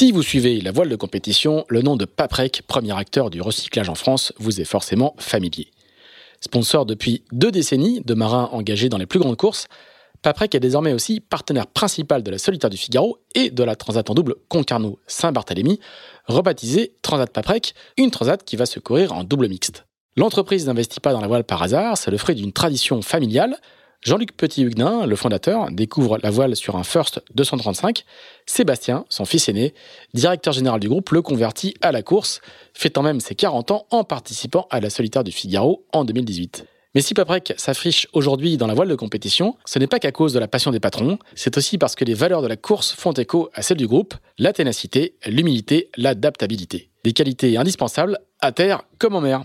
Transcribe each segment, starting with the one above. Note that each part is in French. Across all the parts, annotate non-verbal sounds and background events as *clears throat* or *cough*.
Si vous suivez la voile de compétition, le nom de Paprec, premier acteur du recyclage en France, vous est forcément familier. Sponsor depuis deux décennies de marins engagés dans les plus grandes courses, Paprec est désormais aussi partenaire principal de la Solitaire du Figaro et de la Transat en double Concarneau-Saint-Barthélemy, rebaptisée Transat Paprec, une transat qui va se courir en double mixte. L'entreprise n'investit pas dans la voile par hasard, c'est le fruit d'une tradition familiale Jean-Luc Petit-Huguenin, le fondateur, découvre la voile sur un First 235. Sébastien, son fils aîné, directeur général du groupe, le convertit à la course, fêtant même ses 40 ans en participant à la solitaire du Figaro en 2018. Mais si Paprec s'affiche aujourd'hui dans la voile de compétition, ce n'est pas qu'à cause de la passion des patrons, c'est aussi parce que les valeurs de la course font écho à celles du groupe, la ténacité, l'humilité, l'adaptabilité. Des qualités indispensables à terre comme en mer.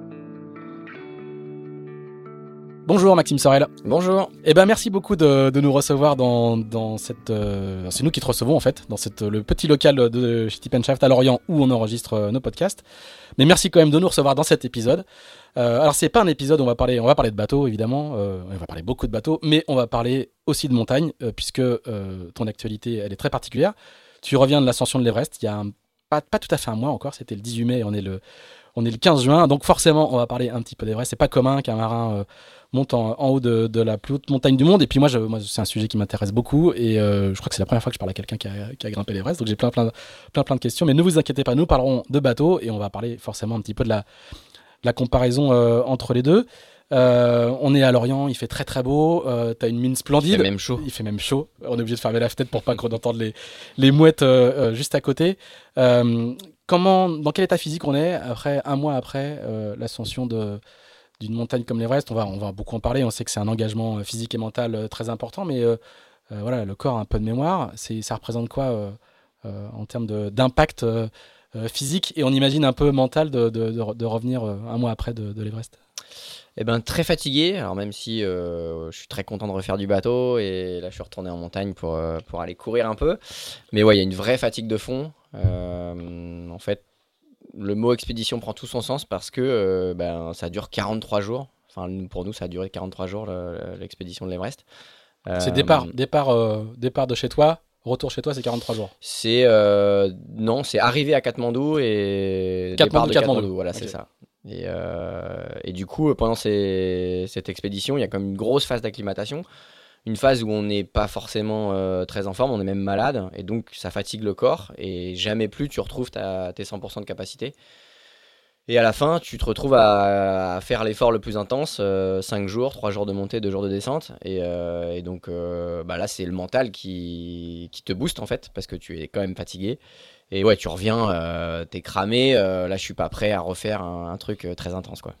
Bonjour Maxime Sorel. Bonjour. Eh ben merci beaucoup de, nous recevoir dans, dans cette. Euh, c'est nous qui te recevons en fait dans cette le petit local de Shaft à Lorient où on enregistre euh, nos podcasts. Mais merci quand même de nous recevoir dans cet épisode. Euh, alors c'est pas un épisode où on va parler on va parler de bateaux évidemment. Euh, on va parler beaucoup de bateaux, mais on va parler aussi de montagne puisque ton actualité elle est très particulière. Tu reviens de l'ascension de l'Everest il y a pas pas tout à fait un mois encore. C'était le 18 mai. On est le on est le 15 juin, donc forcément on va parler un petit peu d'Everest. C'est pas commun qu'un marin monte en, haut de, la plus haute montagne du monde. Et puis moi, c'est un sujet qui m'intéresse beaucoup. Et euh, je crois que c'est la première fois que je parle à quelqu'un qui a, grimpé l'Everest. Donc j'ai plein, plein, plein, plein de questions. Mais ne vous inquiétez pas, nous parlerons de bateaux et on va parler forcément un petit peu de la, la comparaison euh, entre les deux. Euh, on est à Lorient, il fait très très beau. Euh, T'as une mine splendide. Il fait même chaud. Il fait même chaut. On est obligé de fermer la fenêtre pour pas qu'on entende les, les mouettes juste à côté. comment, dans quel état physique on est après un mois après l'ascension de, d'une montagne comme l'Everest, on va, on va beaucoup en parler. On sait que c'est un engagement euh, physique et mental euh, très important, mais euh, voilà, le corps a un peu de mémoire. C'est, ça représente quoi en termes d'impact physique et on imagine un peu mental de, de, revenir un mois après de, l'Everest? Eh ben, très fatigué, alors même si je suis très content de refaire du bateau et là je suis retourné en montagne pour, pour aller courir un peu. Mais ouais, il y a une vraie fatigue de fond. en fait, le mot expédition prend tout son sens parce que euh, ben, ça dure 43 jours. Enfin, pour nous, ça a duré 43 jours l'expédition de l'Everest. c'est départ, euh, départ, euh, départ de chez toi, retour chez toi, c'est 43 jours. C'est non, c'est arrivé à Katmandou et Katmandou, départ de Katmandou. Voilà, c'est ça. Et, et, du coup, pendant cette expédition, il y a comme une grosse phase d'acclimatation une phase où on n'est pas forcément euh, très en forme, on est même malade, et donc ça fatigue le corps, et jamais plus tu retrouves tes 100% de capacité. Et à la fin, tu te retrouves à, faire l'effort le plus intense, 5 euh, jours, 3 jours de montée, 2 jours de descente. Et, euh, donc bah là, c'est le mental qui, qui, te booste en fait, parce que tu es quand même fatigué. Et ouais, tu reviens, t'es cramé, là je suis pas prêt à refaire un, un truc très intense. quoi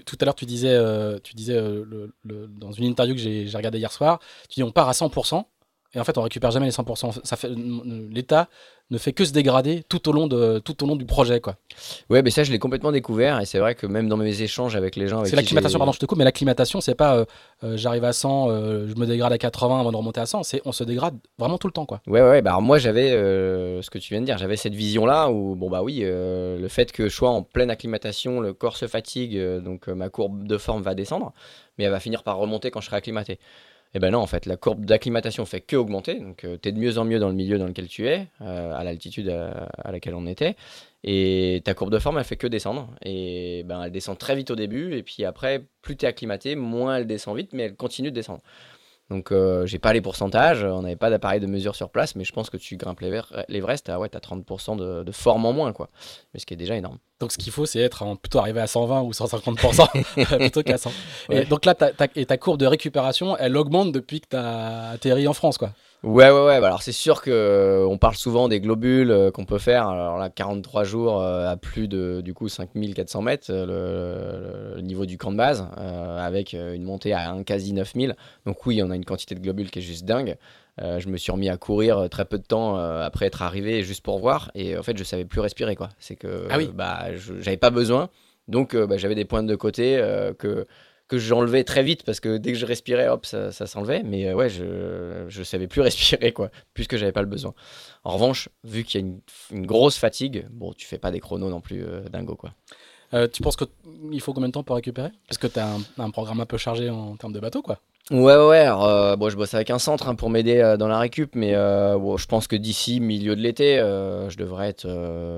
tout à l'heure, tu disais, euh, tu disais euh, dans une interview que j'ai regardé hier soir, tu dis on part à 100%, et en fait, on récupère jamais les 100%. Ça fait l'État ne fait que se dégrader tout au long de tout au long du projet, quoi. Ouais, mais ça, je l'ai complètement découvert, et c'est vrai que même dans mes échanges avec les gens, c'est l'acclimatation. Pardon, je te coupe, mais l'acclimatation, c'est pas euh, euh, j'arrive à 100, euh, je me dégrade à 80 avant de remonter à 100. C'est on se dégrade vraiment tout le temps, quoi. Ouais, ouais. Bah moi, j'avais ce que tu viens de dire, j'avais cette vision-là où bon bah oui, le fait que je sois en pleine acclimatation, le corps se fatigue, donc ma courbe de forme va descendre, mais elle va finir par remonter quand je serai acclimaté. Et eh ben non, en fait, la courbe d'acclimatation fait que augmenter. Donc, euh, tu es de mieux en mieux dans le milieu dans lequel tu es, euh, à l'altitude à, laquelle on était. Et ta courbe de forme, elle fait que descendre. Et ben, elle descend très vite au début. Et puis après, plus tu acclimaté, moins elle descend vite, mais elle continue de descendre. Donc, euh, j'ai pas les pourcentages, on n'avait pas d'appareil de mesure sur place, mais je pense que tu grimpes l'Everest, tu as, ouais, 30% de, de, forme en moins, quoi. Mais ce qui est déjà énorme. Donc, ce qu'il faut, c'est être plutôt arrivé à 120 ou 150% *laughs* *laughs* plutôt qu'à 100. Et donc là, ta, ta, et ta courbe de récupération, elle augmente depuis que tu as atterri en France, quoi. Ouais, ouais, ouais. Bah, alors, c'est sûr que on parle souvent des globules qu'on peut faire. Alors là, 43 jours à plus de du coup 5400 mètres, le, niveau du camp de base, avec une montée à un quasi 9000. Donc, oui, on a une quantité de globules qui est juste dingue. je me suis remis à courir très peu de temps après être arrivé juste pour voir. Et en fait, je savais plus respirer, quoi. C'est que ah oui. bah, j'avais pas besoin. Donc, bah, j'avais des pointes de côté que que j'enlevais très vite parce que dès que je respirais, hop, ça, s'enlevait. Mais euh, ouais, je, savais plus *laughs* respirer, quoi, puisque j'avais pas le besoin. En revanche, vu qu'il y a une, grosse fatigue, bon, tu fais pas des chronos non plus euh, dingo, quoi. Euh, tu penses qu'il faut combien de temps pour récupérer? Parce que tu as un, un, programme un peu chargé en termes de bateau, quoi. Ouais, ouais, alors, bon, je bosse avec un centre hein, pour m'aider dans la récup, mais bon, je pense que d'ici milieu de l'été, je devrais être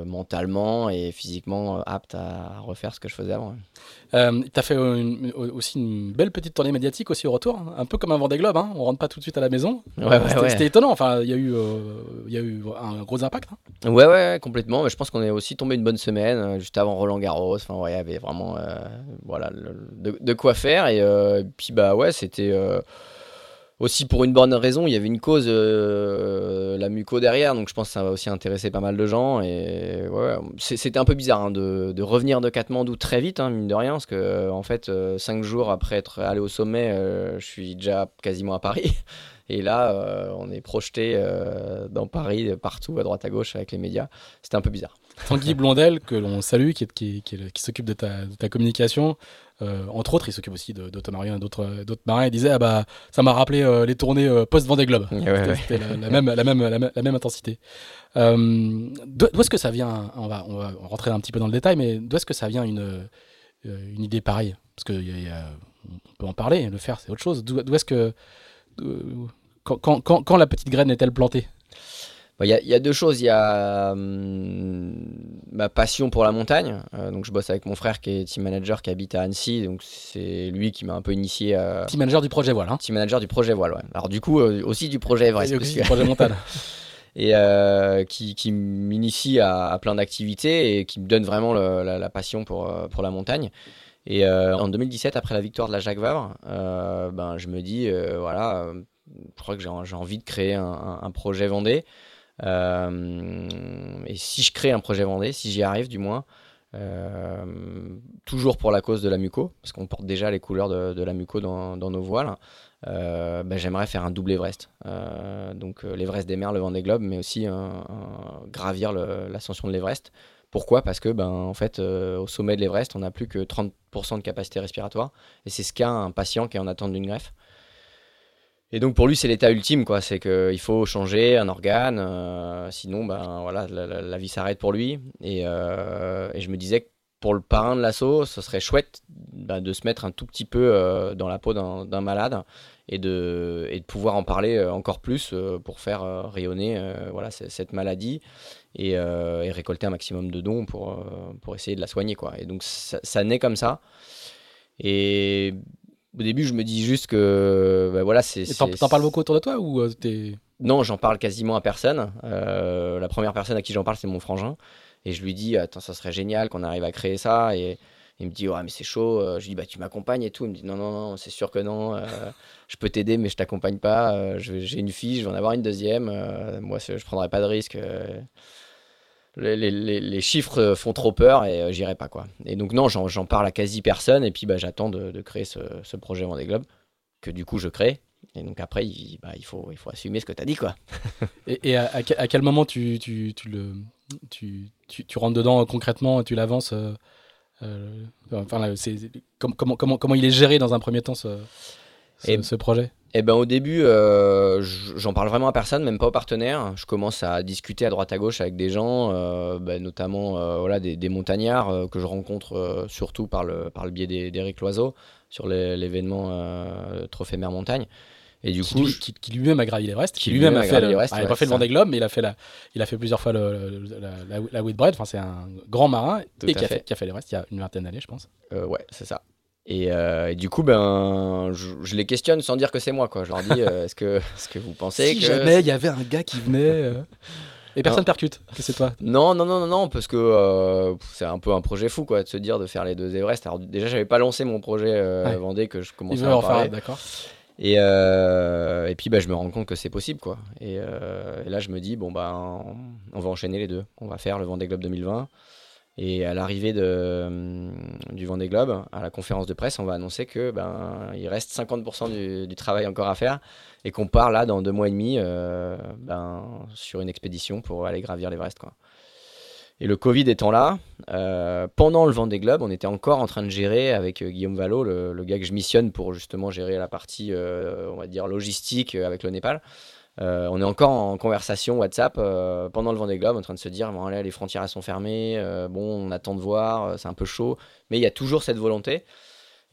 mentalement et physiquement apte à refaire ce que je faisais avant. Euh, tu as fait aussi une belle petite tournée médiatique aussi au retour, hein. un peu comme un Vendée Globe, hein. on rentre pas tout de suite à la maison. Ouais, C'était étonnant, enfin, il y, a eu, euh, y a eu un gros impact. Hein. Ouais, ouais, complètement. Mais je pense qu'on est aussi tombé une bonne semaine, euh, juste avant Roland Garros. Enfin, ouais, il y avait vraiment voilà, de, de, quoi faire. Et puis, bah ouais, c'était aussi pour une bonne raison, il y avait une cause, euh, la muco derrière, donc je pense que ça va aussi intéresser pas mal de gens. Et c'était un peu bizarre hein, de, revenir de Katmandou très vite, hein, mine de rien, parce que en fait, euh, cinq jours après être allé au sommet, euh, je suis déjà quasiment à Paris. *laughs* Et là, on est projeté dans Paris, partout, à droite à gauche, avec les médias. C'était un peu bizarre. Tanguy Blondel, que l'on salue, qui, s'occupe de ta communication, euh, entre autres, il s'occupe aussi d'Automarien et d'autres marins. Il disait ah bah, Ça m'a rappelé euh, les tournées euh, post-Vendée Globe. C'était la, même, la, même, la, même intensité. d'où est-ce que ça vient on va, on va rentrer un petit peu dans le détail, mais d'où est-ce que ça vient une, une idée pareille? Parce qu'on peut en parler, le faire, c'est autre chose. D'où est-ce que. Quand, quand, quand, la petite graine est-elle plantée? Il y, a deux choses. Il y a hum, ma passion pour la montagne. Euh, donc, je bosse avec mon frère qui est team manager qui habite à Annecy. Donc, c'est lui qui m'a un peu initié à. Team manager du projet voile. Hein. Team manager du projet voile, ouais. Alors, du coup, euh, aussi du projet Everest. Et aussi du projet montagne. *laughs* et euh, qui, qui m'initie à, plein d'activités et qui me donne vraiment la, passion pour, pour la montagne. Et en 2017, après la victoire de la Jacques Vabre, ben, je me dis, voilà, je crois que j'ai envie de créer un, un projet Vendée. Euh, et si je crée un projet Vendée, si j'y arrive du moins, euh, toujours pour la cause de la muco, parce qu'on porte déjà les couleurs de, la muco dans, nos voiles, euh, ben, j'aimerais faire un double Everest. donc l'Everest des mers, le Vendée Globe, mais aussi gravir l'ascension de l'Everest. Pourquoi? Parce que ben, en fait, au sommet de l'Everest, on n'a plus que 30% de capacité respiratoire, et c'est ce qu'a un patient qui est en attente d'une greffe. Et donc pour lui, c'est l'état ultime, quoi. C'est qu'il faut changer un organe, euh, sinon, ben voilà, la, vie s'arrête pour lui. Euh, et, je me disais que pour le parrain de l'assaut, ce serait chouette ben, de se mettre un tout petit peu euh, dans la peau d'un malade et de, et de pouvoir en parler encore plus pour faire rayonner voilà, cette maladie et, récolter un maximum de dons pour, pour essayer de la soigner, quoi. Et donc ça, ça naît comme ça. Et au début, je me dis juste que bah, voilà, c'est. T'en parles beaucoup autour de toi ou euh, t'es. Non, j'en parle quasiment à personne. Euh, la première personne à qui j'en parle, c'est mon frangin. Et je lui dis, attends, ça serait génial qu'on arrive à créer ça. Et il me dit, ouais, mais c'est chaud. Euh, je lui dis, bah, tu m'accompagnes et tout. Il me dit, non, non, non, c'est sûr que non. je peux t'aider, mais je t'accompagne pas. J'ai une fille, je vais en avoir une deuxième. moi, je prendrai pas de risque les, chiffres font trop peur et euh, j'irai pas quoi. Et donc non, j'en parle à quasi personne et puis bah, j'attends de, créer ce, projet Vendée Globe que du coup je crée. Et donc après, il, bah, il, faut, assumer ce que tu as dit quoi. *laughs* et, à, quel moment tu, rentres dedans euh, concrètement et tu l'avances euh, enfin, comment, comment, comment il est géré dans un premier temps ce projet? Eh ben, au début, euh, j'en parle vraiment à personne, même pas aux partenaires. Je commence à discuter à droite à gauche avec des gens, euh, ben, notamment euh, voilà, des, montagnards que je rencontre surtout par le, par le biais d'Éric Loiseau sur l'événement Trophée Mer Montagne. Et du qui, coup, qui, lui-même a gravi l'Everest, qui, lui-même a fait, le, il n'a pas fait le Vendée Globe, mais il a fait la, il a fait plusieurs fois le, la, la, Whitbread. Enfin, c'est un grand marin et qui a, fait, qui a fait l'Everest il y a une vingtaine d'années, je pense. ouais, c'est ça. Euh, et, du coup, ben, je, les questionne sans dire que c'est moi. Quoi. Je leur dis, euh, est-ce que, *laughs* est que vous pensez si que... jamais il y avait un gars qui venait... Euh, et personne percute que c'est toi Non, non, non, non, non parce que c'est un peu un projet fou, quoi, de se dire de faire les deux Everest. Alors déjà, j'avais pas lancé mon projet Vendée que je commençais à en parler. d'accord. Et, et puis bah, je me rends compte que c'est possible quoi. Et, là je me dis bon bah on, va enchaîner les deux. On va faire le Vendée Globe 2020. Et à l'arrivée de, du Vendée Globe, à la conférence de presse, on va annoncer que ben il reste 50% du, du, travail encore à faire et qu'on part là dans deux mois et demi ben, sur une expédition pour aller gravir l'Everest quoi. Et le Covid étant là, euh, pendant le Vendée Globe, on était encore en train de gérer avec euh, Guillaume Vallot, le, gars que je missionne pour justement gérer la partie, euh, on va dire, logistique avec le Népal. On est encore en conversation WhatsApp pendant le Vendée Globe, en train de se dire bon, là, les frontières elles sont fermées, bon, on attend de voir, c'est un peu chaud, mais il y a toujours cette volonté.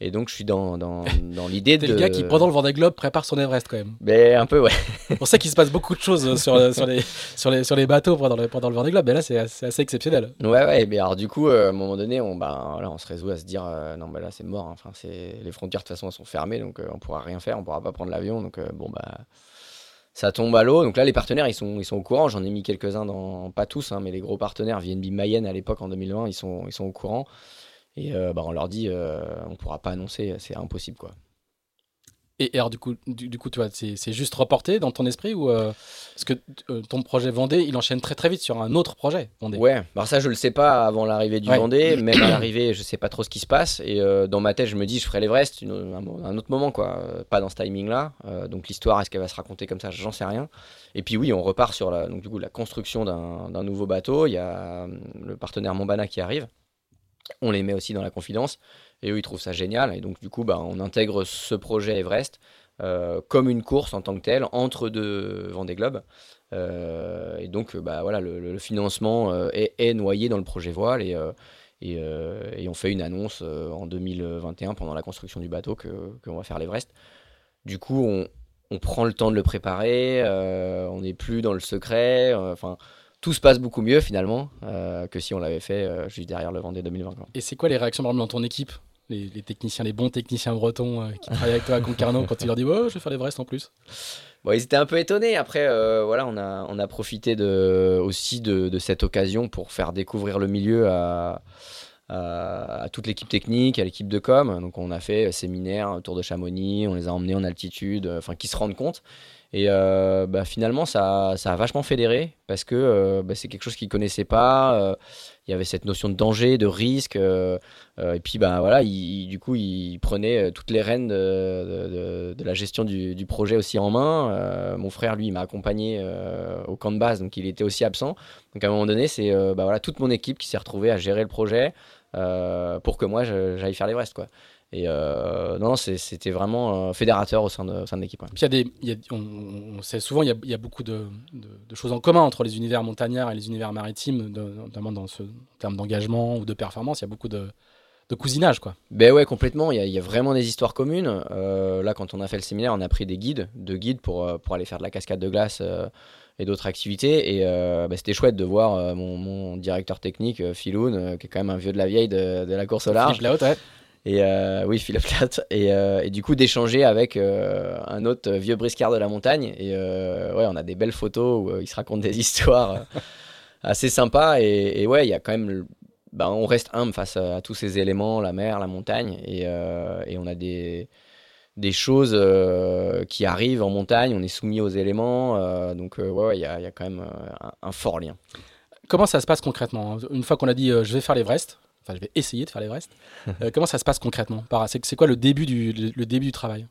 Et donc, je suis dans, dans, dans l'idée de. le gars qui, pendant le Vendée Globe, prépare son Everest quand même. Mais un peu, ouais. C'est pour ça qu'il se passe beaucoup de choses sur, sur, les, sur, les, sur les bateaux pendant le, pendant le Vendée Globe. Mais là, c'est assez, exceptionnel. Ouais, ouais. Mais alors, du coup, euh, à un moment donné, on, bah, là, on se résout à se dire euh, non, bah, là, c'est mort. Hein. Enfin, les frontières, de toute façon, elles sont fermées. Donc, euh, on pourra rien faire. On pourra pas prendre l'avion. Donc, bon, bah. Ça tombe à l'eau. Donc là, les partenaires, ils sont, ils sont au courant. J'en ai mis quelques-uns dans. Pas tous, hein, mais les gros partenaires, VNB Mayenne à l'époque en 2020, ils sont, ils sont au courant. Et euh, bah, on leur dit, euh, on pourra pas annoncer, c'est impossible quoi. Et, alors du coup, du, coup, tu vois, c'est juste reporté dans ton esprit ou euh, parce que ton projet Vendée, il enchaîne très très vite sur un autre projet Vendée. Ouais, alors ça je le sais pas avant l'arrivée du Vendée, *clears throat* même à l'arrivée je sais pas trop ce qui se passe et dans ma tête je me dis je ferai l'Everest un, un, autre moment quoi, pas dans ce timing là. donc l'histoire est-ce qu'elle va se raconter comme ça, j'en sais rien. Et puis oui, on repart sur la, donc, du coup, la construction d'un nouveau bateau. Il y a le partenaire Montbana qui arrive on les met aussi dans la confidence et eux ils trouvent ça génial. Et donc du coup bah, on intègre ce projet Everest euh, comme une course en tant que telle entre deux Vendée Globe euh, et donc bah, voilà le, financement euh, est, noyé dans le projet voile. Et, on fait une annonce en 2021 pendant la construction du bateau que qu'on va faire l'Everest. Du coup on, prend le temps de le préparer on n'est plus dans le secret enfin tout se passe beaucoup mieux finalement euh, que si on l'avait fait euh, juste derrière le Vendée 2020. Et c'est quoi les réactions dans ton équipe? Les, techniciens, les bons techniciens bretons euh, qui travaillent avec toi à Concarneau quand tu leur dis oh, je vais faire l'Everest en plus Bon, ils étaient un peu étonnés. Après, voilà, on a, on a profité aussi de, cette occasion pour faire découvrir le milieu à, toute l'équipe technique, à l'équipe de com. Donc, on a fait séminaire, tour de Chamonix, on les a emmenés en altitude, enfin, qui se rendent compte. Et euh, bah, finalement, ça, ça, a vachement fédéré parce que euh, bah, c'est quelque chose qu'ils ne connaissaient pas. Euh, il y avait cette notion de danger, de risque. et puis, bah, voilà, du coup, ils prenaient toutes les rênes de, la gestion du, du, projet aussi en main. mon frère, lui, m'a accompagné au camp de base, donc il était aussi absent. Donc, à un moment donné, c'est bah, voilà, toute mon équipe qui s'est retrouvée à gérer le projet pour que moi, j'aille faire l'Everest. Quoi. Et euh, non, c'était vraiment euh, fédérateur au sein de, de l'équipe. il y a des, on, sait souvent, il y a, il y a beaucoup de, de, choses en commun entre les univers montagnards et les univers maritimes, notamment dans ce, en termes d'engagement ou de performance. Il y a beaucoup de, cousinage, quoi. Ben ouais, complètement. Il y a, il y a vraiment des histoires communes. Euh, là, quand on a fait le séminaire, on a pris des guides, deux guides pour, pour aller faire de la cascade de glace et d'autres activités. Et ben, c'était chouette de voir mon, mon, directeur technique, Philoun, qui est quand même un vieux de la vieille de, de la course au large. La haute, ouais. Et euh, oui, Philippe Platt. Euh, et, du coup, d'échanger avec euh, un autre vieux briscard de la montagne. Et ouais, on a des belles photos où il se raconte des *laughs* histoires assez sympas. Et, ouais, il y a quand même. Ben, on reste humble face à, tous ces éléments, la mer, la montagne. Et, et on a des, des choses qui arrivent en montagne. On est soumis aux éléments. donc, ouais, il y, a, y, a, quand même un, un, fort lien. Comment ça se passe concrètement? Une fois qu'on a dit je vais faire l'Everest, Enfin, je vais essayer de faire l'Everest. euh, comment ça se passe concrètement C'est quoi le début du, le, début du travail?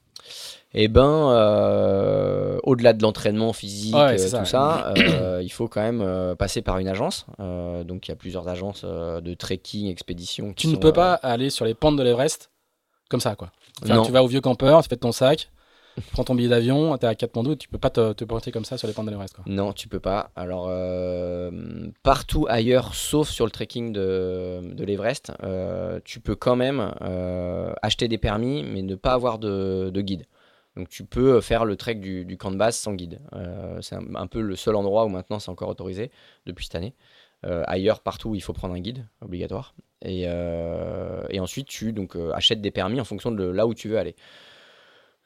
Eh ben, euh, au-delà de l'entraînement physique, euh, tout ça, *clears throat* euh, il faut quand même passer par une agence. donc, il y a plusieurs agences de trekking, expédition. Tu ne peux pas aller sur les pentes de l'Everest comme ça, quoi. Tu vas au vieux campeur, tu fais ton sac, prends ton billet d'avion, tu es à Katmandou, tu peux pas te, te pointer comme ça sur les pentes de l'Everest. Non, tu peux pas. Alors, euh, partout ailleurs, sauf sur le trekking de, l'Everest, euh, tu peux quand même euh, acheter des permis, mais ne pas avoir de, de, guide. Donc, tu peux faire le trek du, camp de base sans guide. c'est un, peu le seul endroit où maintenant c'est encore autorisé depuis cette année. ailleurs, partout, il faut prendre un guide obligatoire. Et, et ensuite, tu donc, achètes des permis en fonction de là où tu veux aller.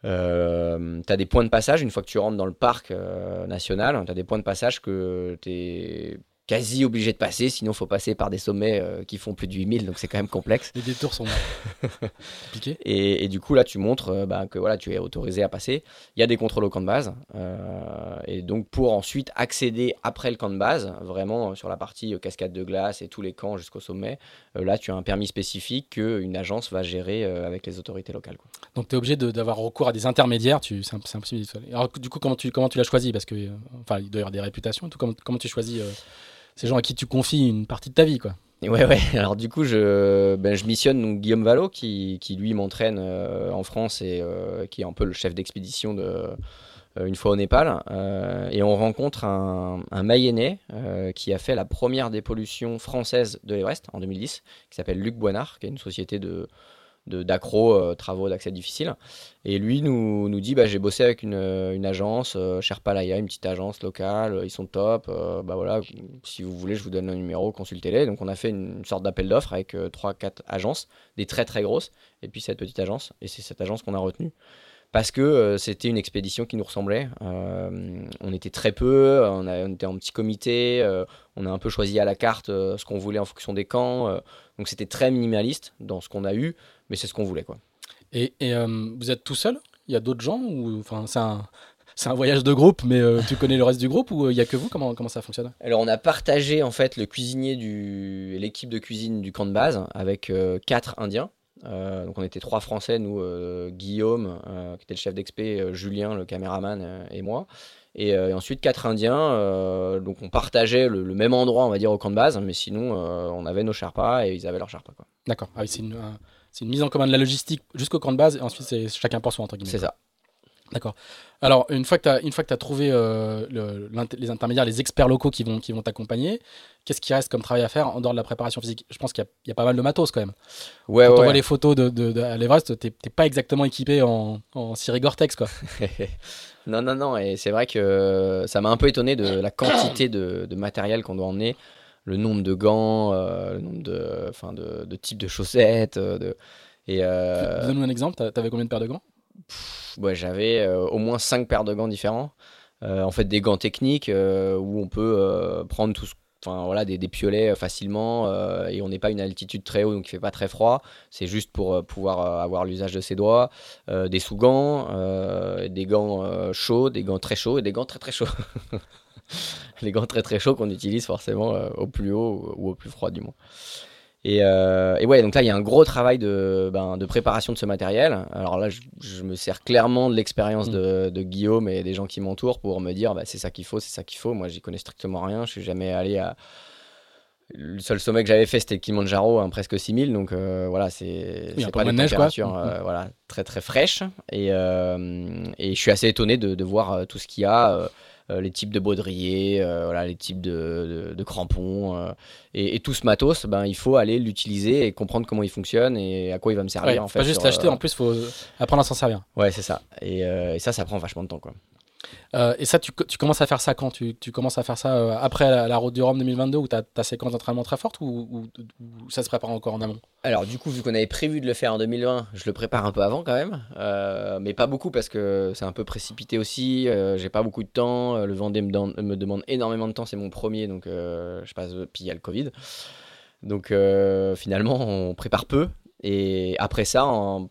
Euh, tu des points de passage une fois que tu rentres dans le parc euh, national. Tu as des points de passage que tu es quasi obligé de passer, sinon il faut passer par des sommets euh, qui font plus de 8000, donc c'est quand même complexe. Les détours sont *laughs* compliqués. Et, et, du coup, là, tu montres euh, bah, que voilà, tu es autorisé à passer. Il y a des contrôles au camp de base. Euh, et donc, pour ensuite accéder après le camp de base, vraiment sur la partie cascade de glace et tous les camps jusqu'au sommet, là, tu as un permis spécifique qu'une agence va gérer avec les autorités locales. Quoi. Donc, tu es obligé d'avoir recours à des intermédiaires. Tu, c'est impossible. Alors, du coup, comment tu, comment tu l'as choisi? Parce que, enfin, il doit y avoir des réputations. Tout, comment, comment tu choisis ces gens à qui tu confies une partie de ta vie, quoi. Ouais, ouais. *laughs* Alors du coup, je, ben, missionne Guillaume Vallot, qui, lui m'entraîne euh, en France et euh, qui est un peu le chef d'expédition de, euh, une fois au Népal. et on rencontre un, un Mayennais qui a fait la première dépollution française de l'Everest en 2010, qui s'appelle Luc Boinard, qui est une société de, d'accro, euh, travaux d'accès difficile. Et lui nous, nous dit bah, j'ai bossé avec une, une agence, euh, Sherpalaya, une petite agence locale, ils sont top. Euh, bah voilà, si vous voulez, je vous donne le numéro, consultez-les. Donc on a fait une, sorte d'appel d'offres avec 3-4 agences, des très très grosses, et puis cette petite agence. Et c'est cette agence qu'on a retenue parce que c'était une expédition qui nous ressemblait. on était très peu, on, on, était en petit comité, on a un peu choisi à la carte ce qu'on voulait en fonction des camps. donc c'était très minimaliste dans ce qu'on a eu mais c'est ce qu'on voulait. Quoi. Et, euh, vous êtes tout seul? Il y a d'autres gens ou enfin c'est un c'est un voyage de groupe, mais euh, tu connais le reste du groupe ou il n'y a que vous? Comment, comment ça fonctionne? Alors on a partagé en fait le cuisinier du l'équipe de cuisine du camp de base avec euh, quatre Indiens. donc on était trois Français, nous Guillaume qui était le chef d'expé, Julien le caméraman et moi. Et, ensuite quatre Indiens. donc on partageait le, même endroit on va dire au camp de base, mais sinon on avait nos Sherpas et ils avaient leurs Sherpas. D'accord. Ah, c'est une, c'est une mise en commun de la logistique jusqu'au camp de base, et ensuite c'est chacun pour soi, entre guillemets. C'est ça. D'accord. Alors, une fois que tu as, trouvé euh, les intermédiaires, les experts locaux qui vont qui vont t'accompagner, qu'est-ce qui reste comme travail à faire en dehors de la préparation physique? Je pense qu'il y, a pas mal de matos quand même. Ouais, quand on voit les photos de, de, à l'Everest, tu n'es pas exactement équipé en, en Gore-Tex. Quoi. *laughs* non, non, non. Et c'est vrai que ça m'a un peu étonné de la quantité de, de matériel qu'on doit emmener le nombre de gants, euh, le nombre de, enfin de, de types de chaussettes. Euh, de, et, euh, Donne-nous un exemple, tu avais combien de paires de gants? J'avais au moins 5 paires de gants différents. en fait, des gants techniques où on peut prendre tout Enfin, voilà, des, des, piolets facilement et on n'est pas à une altitude très haute donc il fait pas très froid c'est juste pour pouvoir avoir l'usage de ses doigts des sous-gants des gants chauds des gants très chauds et des gants très très chauds *laughs* *laughs* les gants très très chauds qu'on utilise forcément euh, au plus haut ou, au plus froid du moins. Et, euh, et, ouais, donc là, il y a un gros travail de, ben, de préparation de ce matériel. Alors là, je, me sers clairement de l'expérience de, mm. de, Guillaume et des gens qui m'entourent pour me dire, bah, c'est ça qu'il faut, c'est ça qu'il faut. Moi, j'y connais strictement rien. Je suis jamais allé à. Le seul sommet que j'avais fait, c'était Kilimanjaro, hein, presque 6000. Donc euh, voilà, c'est pas des températures mm, mm. voilà, très très fraîches. Et, et je suis assez étonné de, de voir tout ce qu'il y a. Euh, les types de baudriers, euh, voilà, les types de, crampons. Euh, et, tout ce matos, ben, il faut aller l'utiliser et comprendre comment il fonctionne et à quoi il va me servir. en fait, pas juste l'acheter, en plus, il faut apprendre à s'en servir. Ouais, c'est ça. Et, et, ça, ça prend vachement de temps. Quoi. Euh, et ça, tu, commences à faire ça quand? Tu, commences à faire ça euh, après la, route du Rhum 2022 où tu as ta séquence d'entraînement très forte ou, ça se prépare encore en amont? Alors, du coup, vu qu'on avait prévu de le faire en 2020, je le prépare un peu avant quand même, euh, mais pas beaucoup parce que c'est un peu précipité aussi. j'ai pas beaucoup de temps. Le Vendée me, me demande énormément de temps. C'est mon premier, donc je passe. Puis il y a le Covid. Donc finalement, on prépare peu. Et après ça,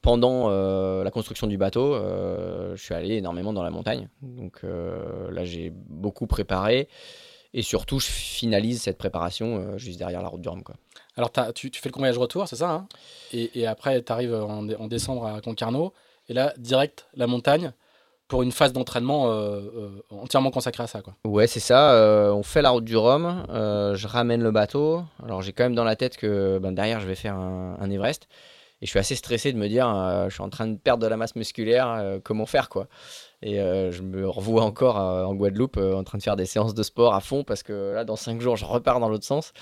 pendant euh, la construction du bateau, euh, je suis allé énormément dans la montagne. Donc euh, là, j'ai beaucoup préparé. Et surtout, je finalise cette préparation juste derrière la route du Rhum. Quoi. Alors, tu, fais le convoyage retour, c'est ça hein? Et, et, après, tu arrives en, en, décembre à Concarneau. Et là, direct, la montagne pour une phase d'entraînement euh, euh, entièrement consacrée à ça. Quoi. Ouais, c'est ça. Euh, on fait la route du Rhum. je ramène le bateau. Alors j'ai quand même dans la tête que ben, derrière, je vais faire un, Everest. Et je suis assez stressé de me dire, je suis en train de perdre de la masse musculaire, comment faire quoi Et je me revois encore en Guadeloupe en train de faire des séances de sport à fond parce que là, dans 5 jours, je repars dans l'autre sens.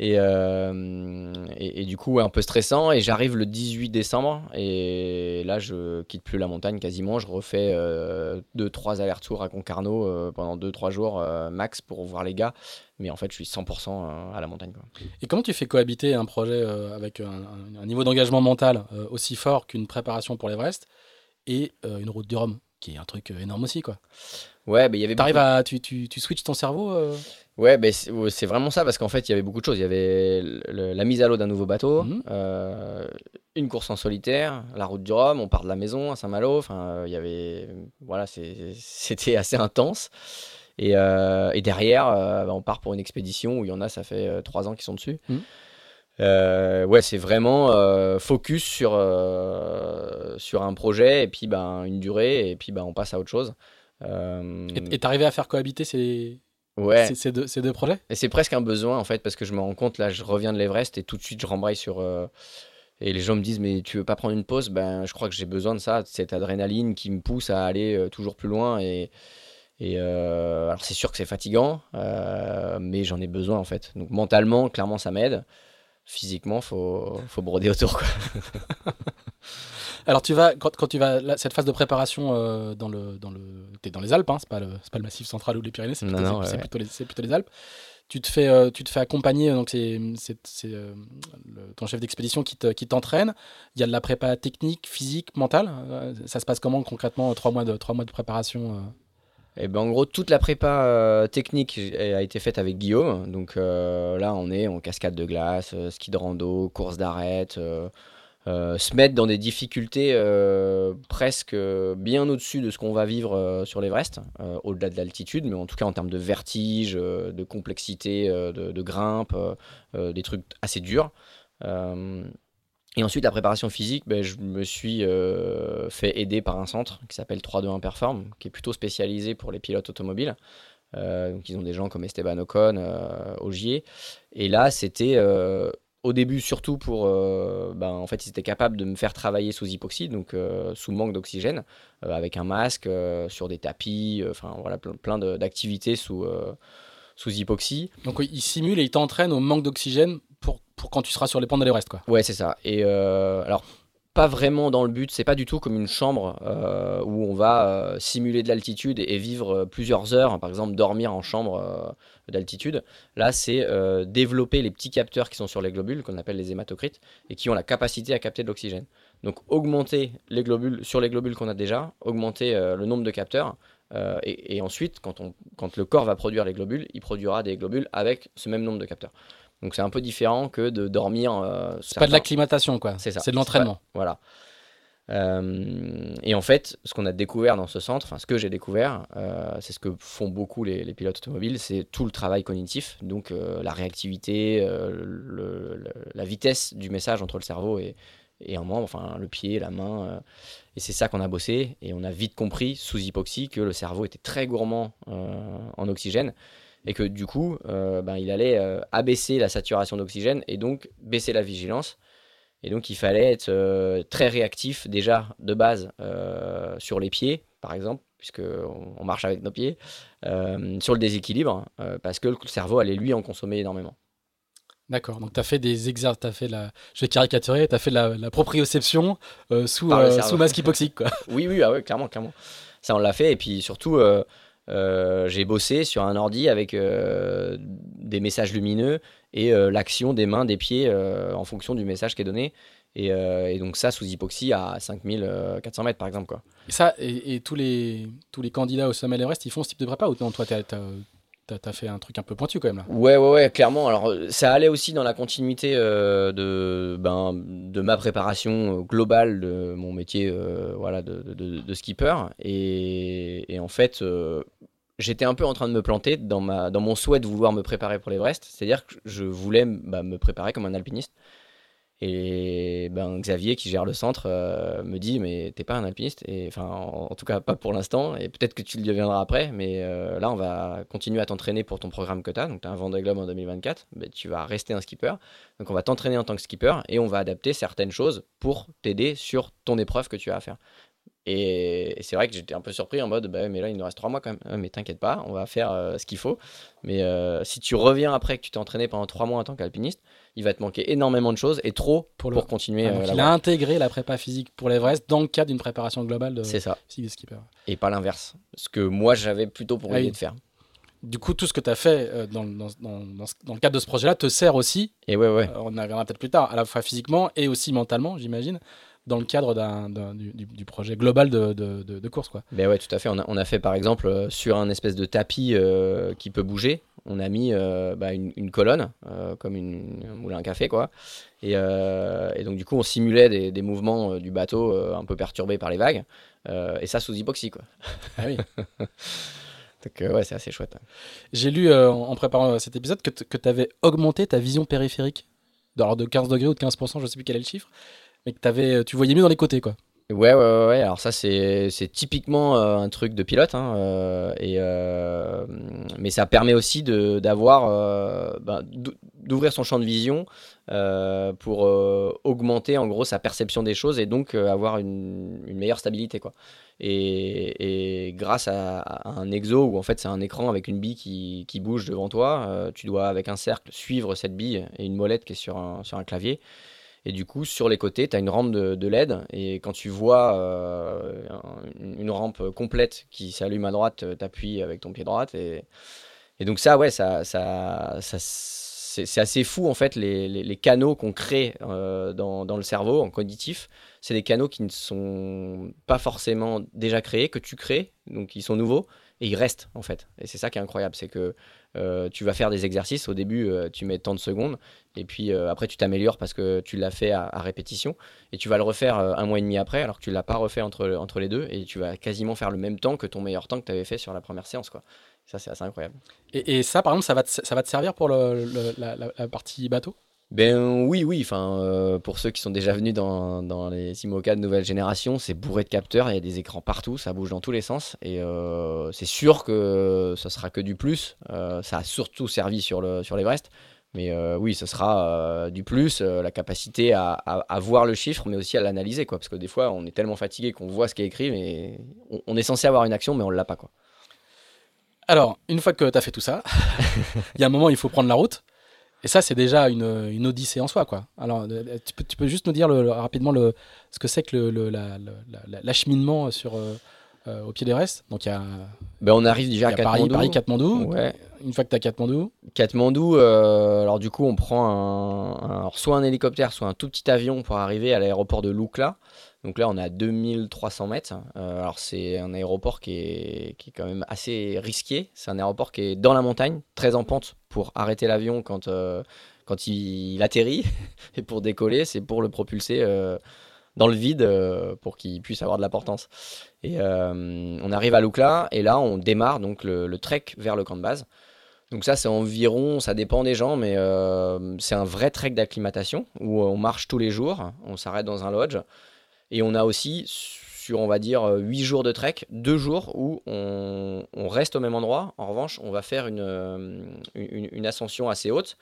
Euh, et, du coup, un peu stressant. Et j'arrive le 18 décembre. Et là, je quitte plus la montagne quasiment. Je refais 2-3 euh, allers-retours à Concarneau euh, pendant 2-3 jours max pour voir les gars. Mais en fait, je suis 100% à la montagne. Et comment tu fais cohabiter un projet avec un, un niveau d'engagement mental aussi fort qu'une préparation pour l'Everest et une route du Rhum? Qui est un truc énorme aussi, quoi. Ouais, mais il y avait. T'arrives à, tu, tu, tu switches ton cerveau. Ouais, ben c'est vraiment ça parce qu'en fait, il y avait beaucoup de choses. Il y avait la mise à l'eau d'un nouveau bateau, mhm. euh, une course en solitaire, la route du Rhum, on part de la maison à Saint-Malo. Enfin, il y avait. Voilà, c'était assez intense. Et, euh, et derrière, euh, bah, on part pour une expédition où il y en a, ça fait trois ans qu'ils sont dessus. Mhm. ouais, c'est vraiment focus sur, sur un projet et puis ben, une durée et puis ben, on passe à autre chose. Et t'arrivais à faire cohabiter ces, Ouais. Ces deux, deux, projets? Et c'est presque un besoin en fait, parce que je me rends compte, là, je reviens de l'Everest et tout de suite je rembraye sur. Euh, et les gens me disent, mais tu veux pas prendre une pause? Ben, je crois que j'ai besoin de ça, cette adrénaline qui me pousse à aller euh, toujours plus loin. Et, et euh, alors, c'est sûr que c'est fatigant, mais j'en ai besoin en fait. Donc, mentalement, clairement, ça m'aide. Physiquement, faut, faut broder autour. Quoi. *laughs* Alors tu vas quand, tu vas cette phase de préparation euh, dans le dans le es dans les Alpes, hein, c'est pas le pas le massif central ou les Pyrénées, c'est plutôt, plutôt, les Alpes. Tu te fais euh, tu te fais accompagner donc c'est c'est euh, ton chef d'expédition qui qui t'entraîne. Il y a de la prépa technique, physique, mentale. ça se passe comment concrètement trois mois de trois mois de préparation et eh ben, en gros, toute la prépa technique a été faite avec Guillaume. Donc là, on est en cascade de glace, ski de rando, course d'arête, euh, se mettre dans des difficultés euh, presque bien au-dessus de ce qu'on va vivre euh, sur l'Everest, au-delà de l'altitude, mais en tout cas en termes de vertige, de complexité, de, grimpe, des trucs assez durs. Et ensuite, la préparation physique, ben, je me suis fait aider par un centre qui s'appelle 321 Perform, qui est plutôt spécialisé pour les pilotes automobiles. donc ils ont des gens comme Esteban Ocon, Ogier. Et là, c'était au début surtout pour euh, ben, en fait ils étaient capables de me faire travailler sous hypoxie donc euh, sous manque d'oxygène euh, avec un masque sur des tapis enfin voilà plein, d'activités sous sous hypoxie donc ils simulent et ils t'entraînent au manque d'oxygène pour, quand tu seras sur les pentes de l'Everest quoi ouais c'est ça et alors pas vraiment dans le but, c'est pas du tout comme une chambre euh, où on va euh, simuler de l'altitude et, vivre euh, plusieurs heures, par exemple dormir en chambre d'altitude. Là, c'est développer les petits capteurs qui sont sur les globules, qu'on appelle les hématocrites, et qui ont la capacité à capter de l'oxygène. Donc augmenter les globules sur les globules qu'on a déjà, augmenter le nombre de capteurs, et, ensuite, quand, quand le corps va produire les globules, il produira des globules avec ce même nombre de capteurs. Donc c'est un peu différent que de dormir. Euh, c'est pas de l'acclimatation, quoi. C'est ça. C'est de l'entraînement. Voilà. Euh, et en fait, ce qu'on a découvert dans ce centre, enfin ce que j'ai découvert, euh, c'est ce que font beaucoup les, pilotes automobiles, c'est tout le travail cognitif, donc la réactivité, la vitesse du message entre le cerveau et, et un membre, enfin le pied, la main. et c'est ça qu'on a bossé, et on a vite compris, sous hypoxie, que le cerveau était très gourmand en oxygène et que du coup, euh, ben, il allait euh, abaisser la saturation d'oxygène et donc baisser la vigilance. Et donc, il fallait être euh, très réactif déjà de base sur les pieds, par exemple, puisqu'on on marche avec nos pieds, sur le déséquilibre, parce que le cerveau allait lui en consommer énormément. D'accord, donc tu as fait des exercices, tu as fait la, je vais caricaturer, tu as fait la, la proprioception sous, sous masque hypoxique. Quoi. *laughs* oui, oui, ah clairement, clairement. Ça, on l'a fait, et puis surtout, euh, j'ai bossé sur un ordi avec euh, des messages lumineux et euh, l'action des mains, des pieds en fonction du message qui est donné. Et, donc ça sous hypoxie à 5400 mètres par exemple. Quoi. Et ça, et, tous, les, tous les candidats au sommet Everest, ils font ce type de prépa ou non Toi, tu as, fait un truc un peu pointu quand même là. Ouais, ouais, ouais, clairement. Alors ça allait aussi dans la continuité de, ben, de ma préparation globale de mon métier voilà, de, skipper. Et, et, en fait, j'étais un peu en train de me planter dans, ma, dans mon souhait de vouloir me préparer pour l'Everest. C'est-à-dire que je voulais bah, me préparer comme un alpiniste. Et ben, Xavier, qui gère le centre, euh, me dit Mais t'es pas un alpiniste et, enfin, en, tout cas, pas pour l'instant. Et peut-être que tu le deviendras après. Mais euh, là, on va continuer à t'entraîner pour ton programme que tu. Donc, tu as un Vendée Globe en 2024. Mais tu vas rester un skipper. Donc, on va t'entraîner en tant que skipper et on va adapter certaines choses pour t'aider sur ton épreuve que tu as à faire. Et, c'est vrai que j'étais un peu surpris en mode, bah, mais là il nous reste trois mois quand même. mais t'inquiète pas, on va faire euh, ce qu'il faut. Mais si tu reviens après que tu t'es entraîné pendant trois mois en tant qu'alpiniste, il va te manquer énormément de choses et trop pour, pour continuer. Ah, euh, il a intégré la prépa physique pour l'Everest dans le cadre d'une préparation globale de, ça. skipper. Et pas l'inverse. Ce que moi j'avais plutôt pour ah, de faire. Du coup, tout ce que tu as fait dans, dans, dans, dans, le cadre de ce projet-là te sert aussi. Et ouais, ouais. on en reviendra peut-être plus tard, à la fois physiquement et aussi mentalement, j'imagine dans le cadre d'un, d'un- du, projet global de, de, de- de course. Quoi. Ben ouais, tout à fait. On a, on a fait par exemple euh, sur un espèce de tapis euh, qui peut bouger, on a mis euh, bah, une, une colonne, comme une, un moulin à café, quoi. Et, et donc du coup, on simulait des, des mouvements du bateau un peu perturbés par les vagues, et ça sous hypoxie, quoi. Ah oui. *laughs* Donc euh, ouais, c'est assez chouette. J'ai lu euh, en en préparant cet épisode que, t- que tu avais augmenté ta vision périphérique. Alors de 15 degrés ou de 15%, je sais plus quel est le chiffre. Mais que t'avais, tu voyais mieux dans les côtés. quoi. Ouais, ouais, ouais. Alors ça, c'est typiquement euh, un truc de pilote, hein, euh, et euh, mais ça permet aussi d'avoir, euh, ben, d'ou- d'ouvrir son champ de vision euh, pour euh, augmenter en gros sa perception des choses et donc euh, avoir une, meilleure stabilité, quoi. Et, et grâce à, à un exo où en fait c'est un écran avec une bille qui, qui bouge devant toi, euh, tu dois avec un cercle suivre cette bille et une molette qui est sur un, sur un clavier. Et du coup, sur les côtés, tu as une rampe de, LED. Et quand tu vois euh, un- une rampe complète qui s'allume à droite, tu appuies avec ton pied droit. Et, donc ça, ouais, ça, ça, c'est assez fou, en fait, les canaux qu'on crée euh, dans, dans le cerveau, en cognitif. C'est des canaux qui ne sont pas forcément déjà créés, que tu crées, donc ils sont nouveaux, et ils restent, en fait. Et c'est ça qui est incroyable, c'est que euh, tu vas faire des exercices, au début, euh, tu mets tant de secondes, et puis euh, après, tu t'améliores parce que tu l'as fait à, répétition. Et tu vas le refaire un mois et demi après, alors que tu l'as pas refait entre, entre les deux. Et tu vas quasiment faire le même temps que ton meilleur temps que tu avais fait sur la première séance. Quoi. Ça, c'est assez incroyable. Et, et ça, par exemple, ça va te, ça va te servir pour la partie bateau? Ben oui, oui. Enfin, euh, pour ceux qui sont déjà venus dans, dans les IMOCA de nouvelle génération, c'est bourré de capteurs. Il y a des écrans partout, ça bouge dans tous les sens. Et euh, c'est sûr que ça sera que du plus. Euh, ça a surtout servi sur le sur l'Everest. Mais oui, ce sera du plus, la capacité à, à- à voir le chiffre, mais aussi à l'analyser, quoi. Parce que des fois, on est tellement fatigué qu'on voit ce qui est écrit, mais on, on est censé avoir une action, mais on l'a pas, quoi. Alors, une fois que tu as fait tout ça, *laughs* il y a un moment, il faut prendre la route. Et ça, c'est déjà une, odyssée en soi. Quoi. Alors, euh, tu peux, tu peux juste nous dire rapidement ce que c'est que le- la- l'acheminement sur, euh, au pied d'Everest. Donc, il y a, Ben, on arrive déjà à Paris, Katmandou. Paris, Katmandou. Ouais. Une fois que tu as Katmandou, Katmandou, euh, alors du coup, on prend un, soit un hélicoptère, soit un tout petit avion pour arriver à l'aéroport de Lukla. Donc là, on est à 2300 mètres. Euh, alors, c'est un aéroport qui est, qui est quand même assez risqué. C'est un aéroport qui est dans la montagne, très en pente pour arrêter l'avion quand, euh, quand il, il atterrit. *laughs* Et pour décoller, c'est pour le propulser euh, dans le vide euh, pour qu'il puisse avoir de la portance. Et euh, on arrive à Lukla et là, on démarre donc le, trek vers le camp de base. Donc ça, c'est environ, ça dépend des gens, mais euh, c'est un vrai trek d'acclimatation où on marche tous les jours, on s'arrête dans un lodge. Et on a aussi, sur on va dire 8 jours de trek, 2 jours où on, reste au même endroit. En revanche, on va faire une, une ascension assez haute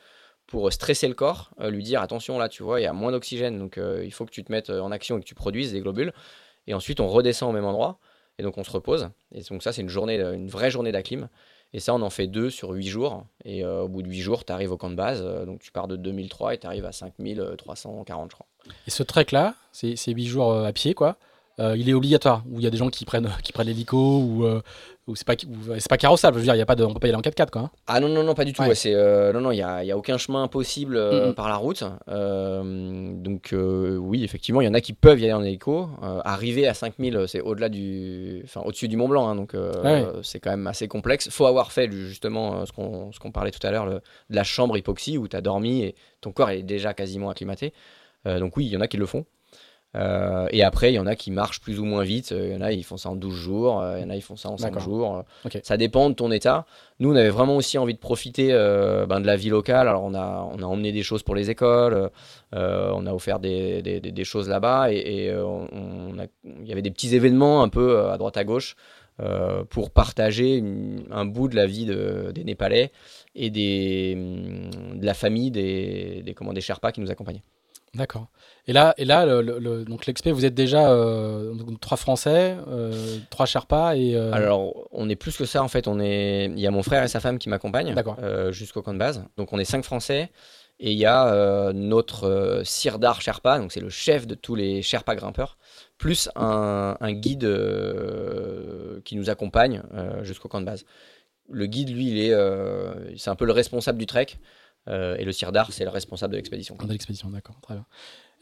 pour stresser le corps, euh, lui dire attention là, tu vois, il y a moins d'oxygène, donc euh, il faut que tu te mettes en action et que tu produises des globules. Et ensuite, on redescend au même endroit et donc on se repose. Et donc ça, c'est une journée, une vraie journée d'acclim. Et ça, on en fait deux sur huit jours. Et euh, au bout de huit jours, tu arrives au camp de base. Euh, donc tu pars de 2003 et tu arrives à 5340, je crois. et ce trek-là, c'est c'est 8 jours euh, à pied, quoi? Euh, il est obligatoire. Ou il y a des gens qui prennent, *laughs* qui prennent l'hélico, ou, euh, ou c'est pas, ou- c'est pas carrossable. Je veux dire, il y a pas de, on peut pas y aller en 4x4, quoi. hein. Ah non, non, non, pas du tout. Ouais. ouais, c'est, euh, non, non, il n'y a, y a aucun chemin possible euh, par la route. Donc oui, effectivement, il y en a qui peuvent y aller en hélico. Arriver à 5000, c'est au-delà du... Enfin, au-dessus du Mont Blanc. hein, donc Ouais. c'est quand même assez complexe. faut avoir fait justement ce qu'on, ce qu'on parlait tout à l'heure, le- de la chambre hypoxie où tu as dormi et ton corps est déjà quasiment acclimaté. Euh, donc oui, il y en a qui le font. Euh, et après, il y en a qui marchent plus ou moins vite. Euh, Il y en a, ils font ça en 12 jours. euh, Il y en a, ils font ça en 5 D'accord. jours. Ça dépend de ton état. Nous, on avait vraiment aussi envie de profiter euh, ben, de la vie locale. Alors, on a, on a emmené des choses pour les écoles. euh, on a offert des, des- des- des choses là-bas. Et, et, on a- il y avait des petits événements un peu à droite à gauche pour partager une- un bout de la vie de- des Népalais et des, de la famille des, des, comment, des Sherpas qui nous accompagnaient. D'accord. Et là, et là le, le- le- donc l'expé, vous êtes déjà euh, donc, trois Français, euh, trois Sherpas et. euh, Alors, on est plus que ça en fait. On est, il y a mon frère et sa femme qui m'accompagnent euh, jusqu'au camp de base. Donc, on est cinq Français et il y a euh, notre Sirdar Sherpa, donc c'est le chef de tous les Sherpa grimpeurs, plus un, un guide qui nous accompagne jusqu'au camp de base. Le guide, lui, il est, c'est un peu le responsable du trek. Et le sirdar, c'est le responsable de l'expédition. De l'expédition, d'accord, très bien.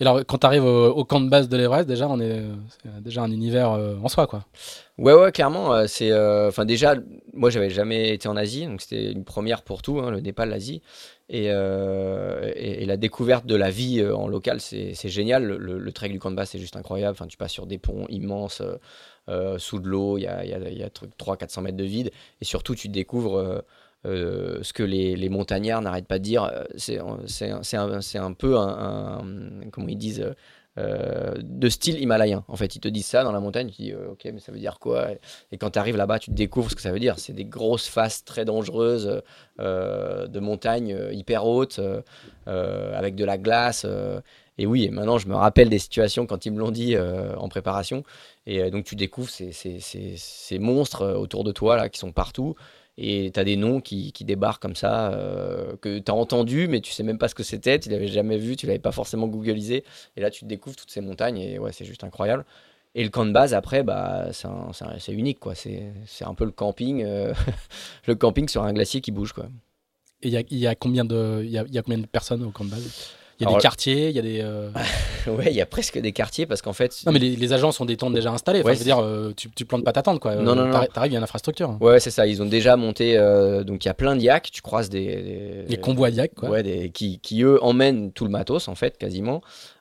Et alors, quand tu arrives au, camp de base de l'Everest, déjà, on est, déjà un univers en soi, quoi. Ouais, ouais, clairement. c'est, enfin, déjà, moi, j'avais jamais été en Asie, donc c'était une première pour tout, hein, le Népal, l'Asie. Euh, et, et, la découverte de la vie euh, en local, c'est génial. Le, le, trek du camp de base, c'est juste incroyable. Enfin, tu passes sur des ponts immenses, euh, sous de l'eau, il y a, y a, y a 300-400 mètres de vide. Et surtout, tu découvres ce que les, montagnards n'arrêtent pas de dire. C'est un, un, peu un, comment ils disent, euh, de style himalayen. En fait, ils te disent ça dans la montagne, tu dis euh, ok, mais ça veut dire quoi? Et quand tu arrives là-bas, tu découvres ce que ça veut dire. C'est des grosses faces très dangereuses euh, de montagnes hyper hautes, avec de la glace. et oui, maintenant je me rappelle des situations quand ils me l'ont dit en préparation. Et donc tu découvres ces, ces, ces, monstres autour de toi là qui sont partout et tu as des noms qui, qui, débarquent comme ça, euh, que tu as entendu, mais tu sais même pas ce que c'était, tu l'avais jamais vu, tu l'avais pas forcément googlisé. Et là, tu découvres toutes ces montagnes, et ouais, c'est juste incroyable. Et le camp de base, après, bah, c'est unique, quoi. C'est un peu le camping, euh, *laughs* le camping sur un glacier qui bouge, quoi. Et il y a, y, a combien de, y, y a combien de personnes au camp de base? Il y a des quartiers, il y a des. Euh, *laughs* ouais, il y a presque des quartiers parce qu'en fait. Non, mais les, les, agents sont des tentes déjà installées. Enfin, je veux dire, euh, tu, tu plantes pas ta tente, quoi. Non, non, non. T'arrives, il y a une infrastructure. Ouais, c'est ça. Ils ont déjà monté. Euh, donc, il y a plein de yaks. Tu croises des. Les convois yaks, quoi. Ouais, des, qui, qui, eux, emmènent tout le matos, en fait, quasiment.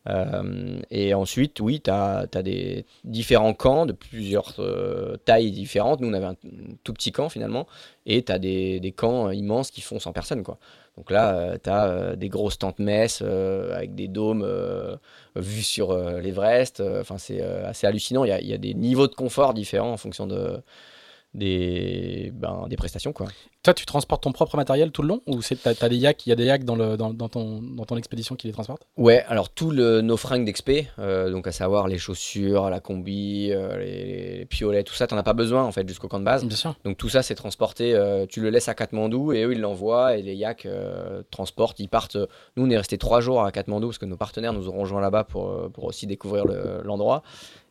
Euh, et ensuite, oui, tu as, des différents camps de plusieurs euh, tailles différentes. Nous, on avait un tout petit camp finalement, et tu as des, des, camps immenses qui font 100 personnes. Quoi. Donc là, euh, tu as des grosses tentes messes avec des dômes vus sur l'Everest. Enfin, c'est assez hallucinant. Il y, y, a, des niveaux de confort différents en fonction de, des, ben, des prestations. Quoi. Toi, tu transportes ton propre matériel tout le long ou tu as, des yaks, il y a des yaks dans, le, dans, dans, ton, dans ton expédition qui les transportent? Ouais, alors tous nos fringues d'expé, euh, donc à savoir les chaussures, la combi, euh, les, piolets, tout ça, tu n'en as pas besoin en fait jusqu'au camp de base. Bien sûr. Donc tout ça, c'est transporté, euh, tu le laisses à Katmandou et eux, ils l'envoient et les yaks transportent, ils partent. Nous, on est resté trois jours à Katmandou parce que nos partenaires nous ont rejoints là-bas pour, pour aussi découvrir l'endroit.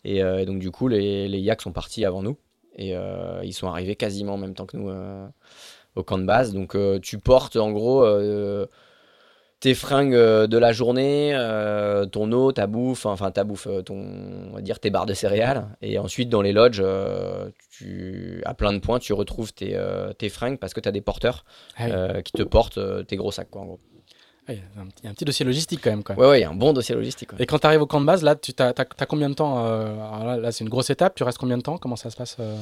et, donc du coup, les, les yaks sont partis avant nous. Et euh, ils sont arrivés quasiment en même temps que nous euh, au camp de base. Donc euh, tu portes en gros tes fringues de la journée, ton eau, ta bouffe, enfin ta bouffe, ton, on va dire tes barres de céréales. Et ensuite, dans les lodges, tu, à plein de points, tu retrouves tes, tes fringues parce que tu as des porteurs ah qui te portent tes gros sacs, quoi, en gros. Il y a un petit dossier logistique quand même. Quoi. Ouais, ouais, il y a un bon dossier logistique. Et quand tu arrives au camp de base, là, tu as, combien de temps euh, Là, c'est une grosse étape. Tu restes combien de temps? Comment ça se passe euh?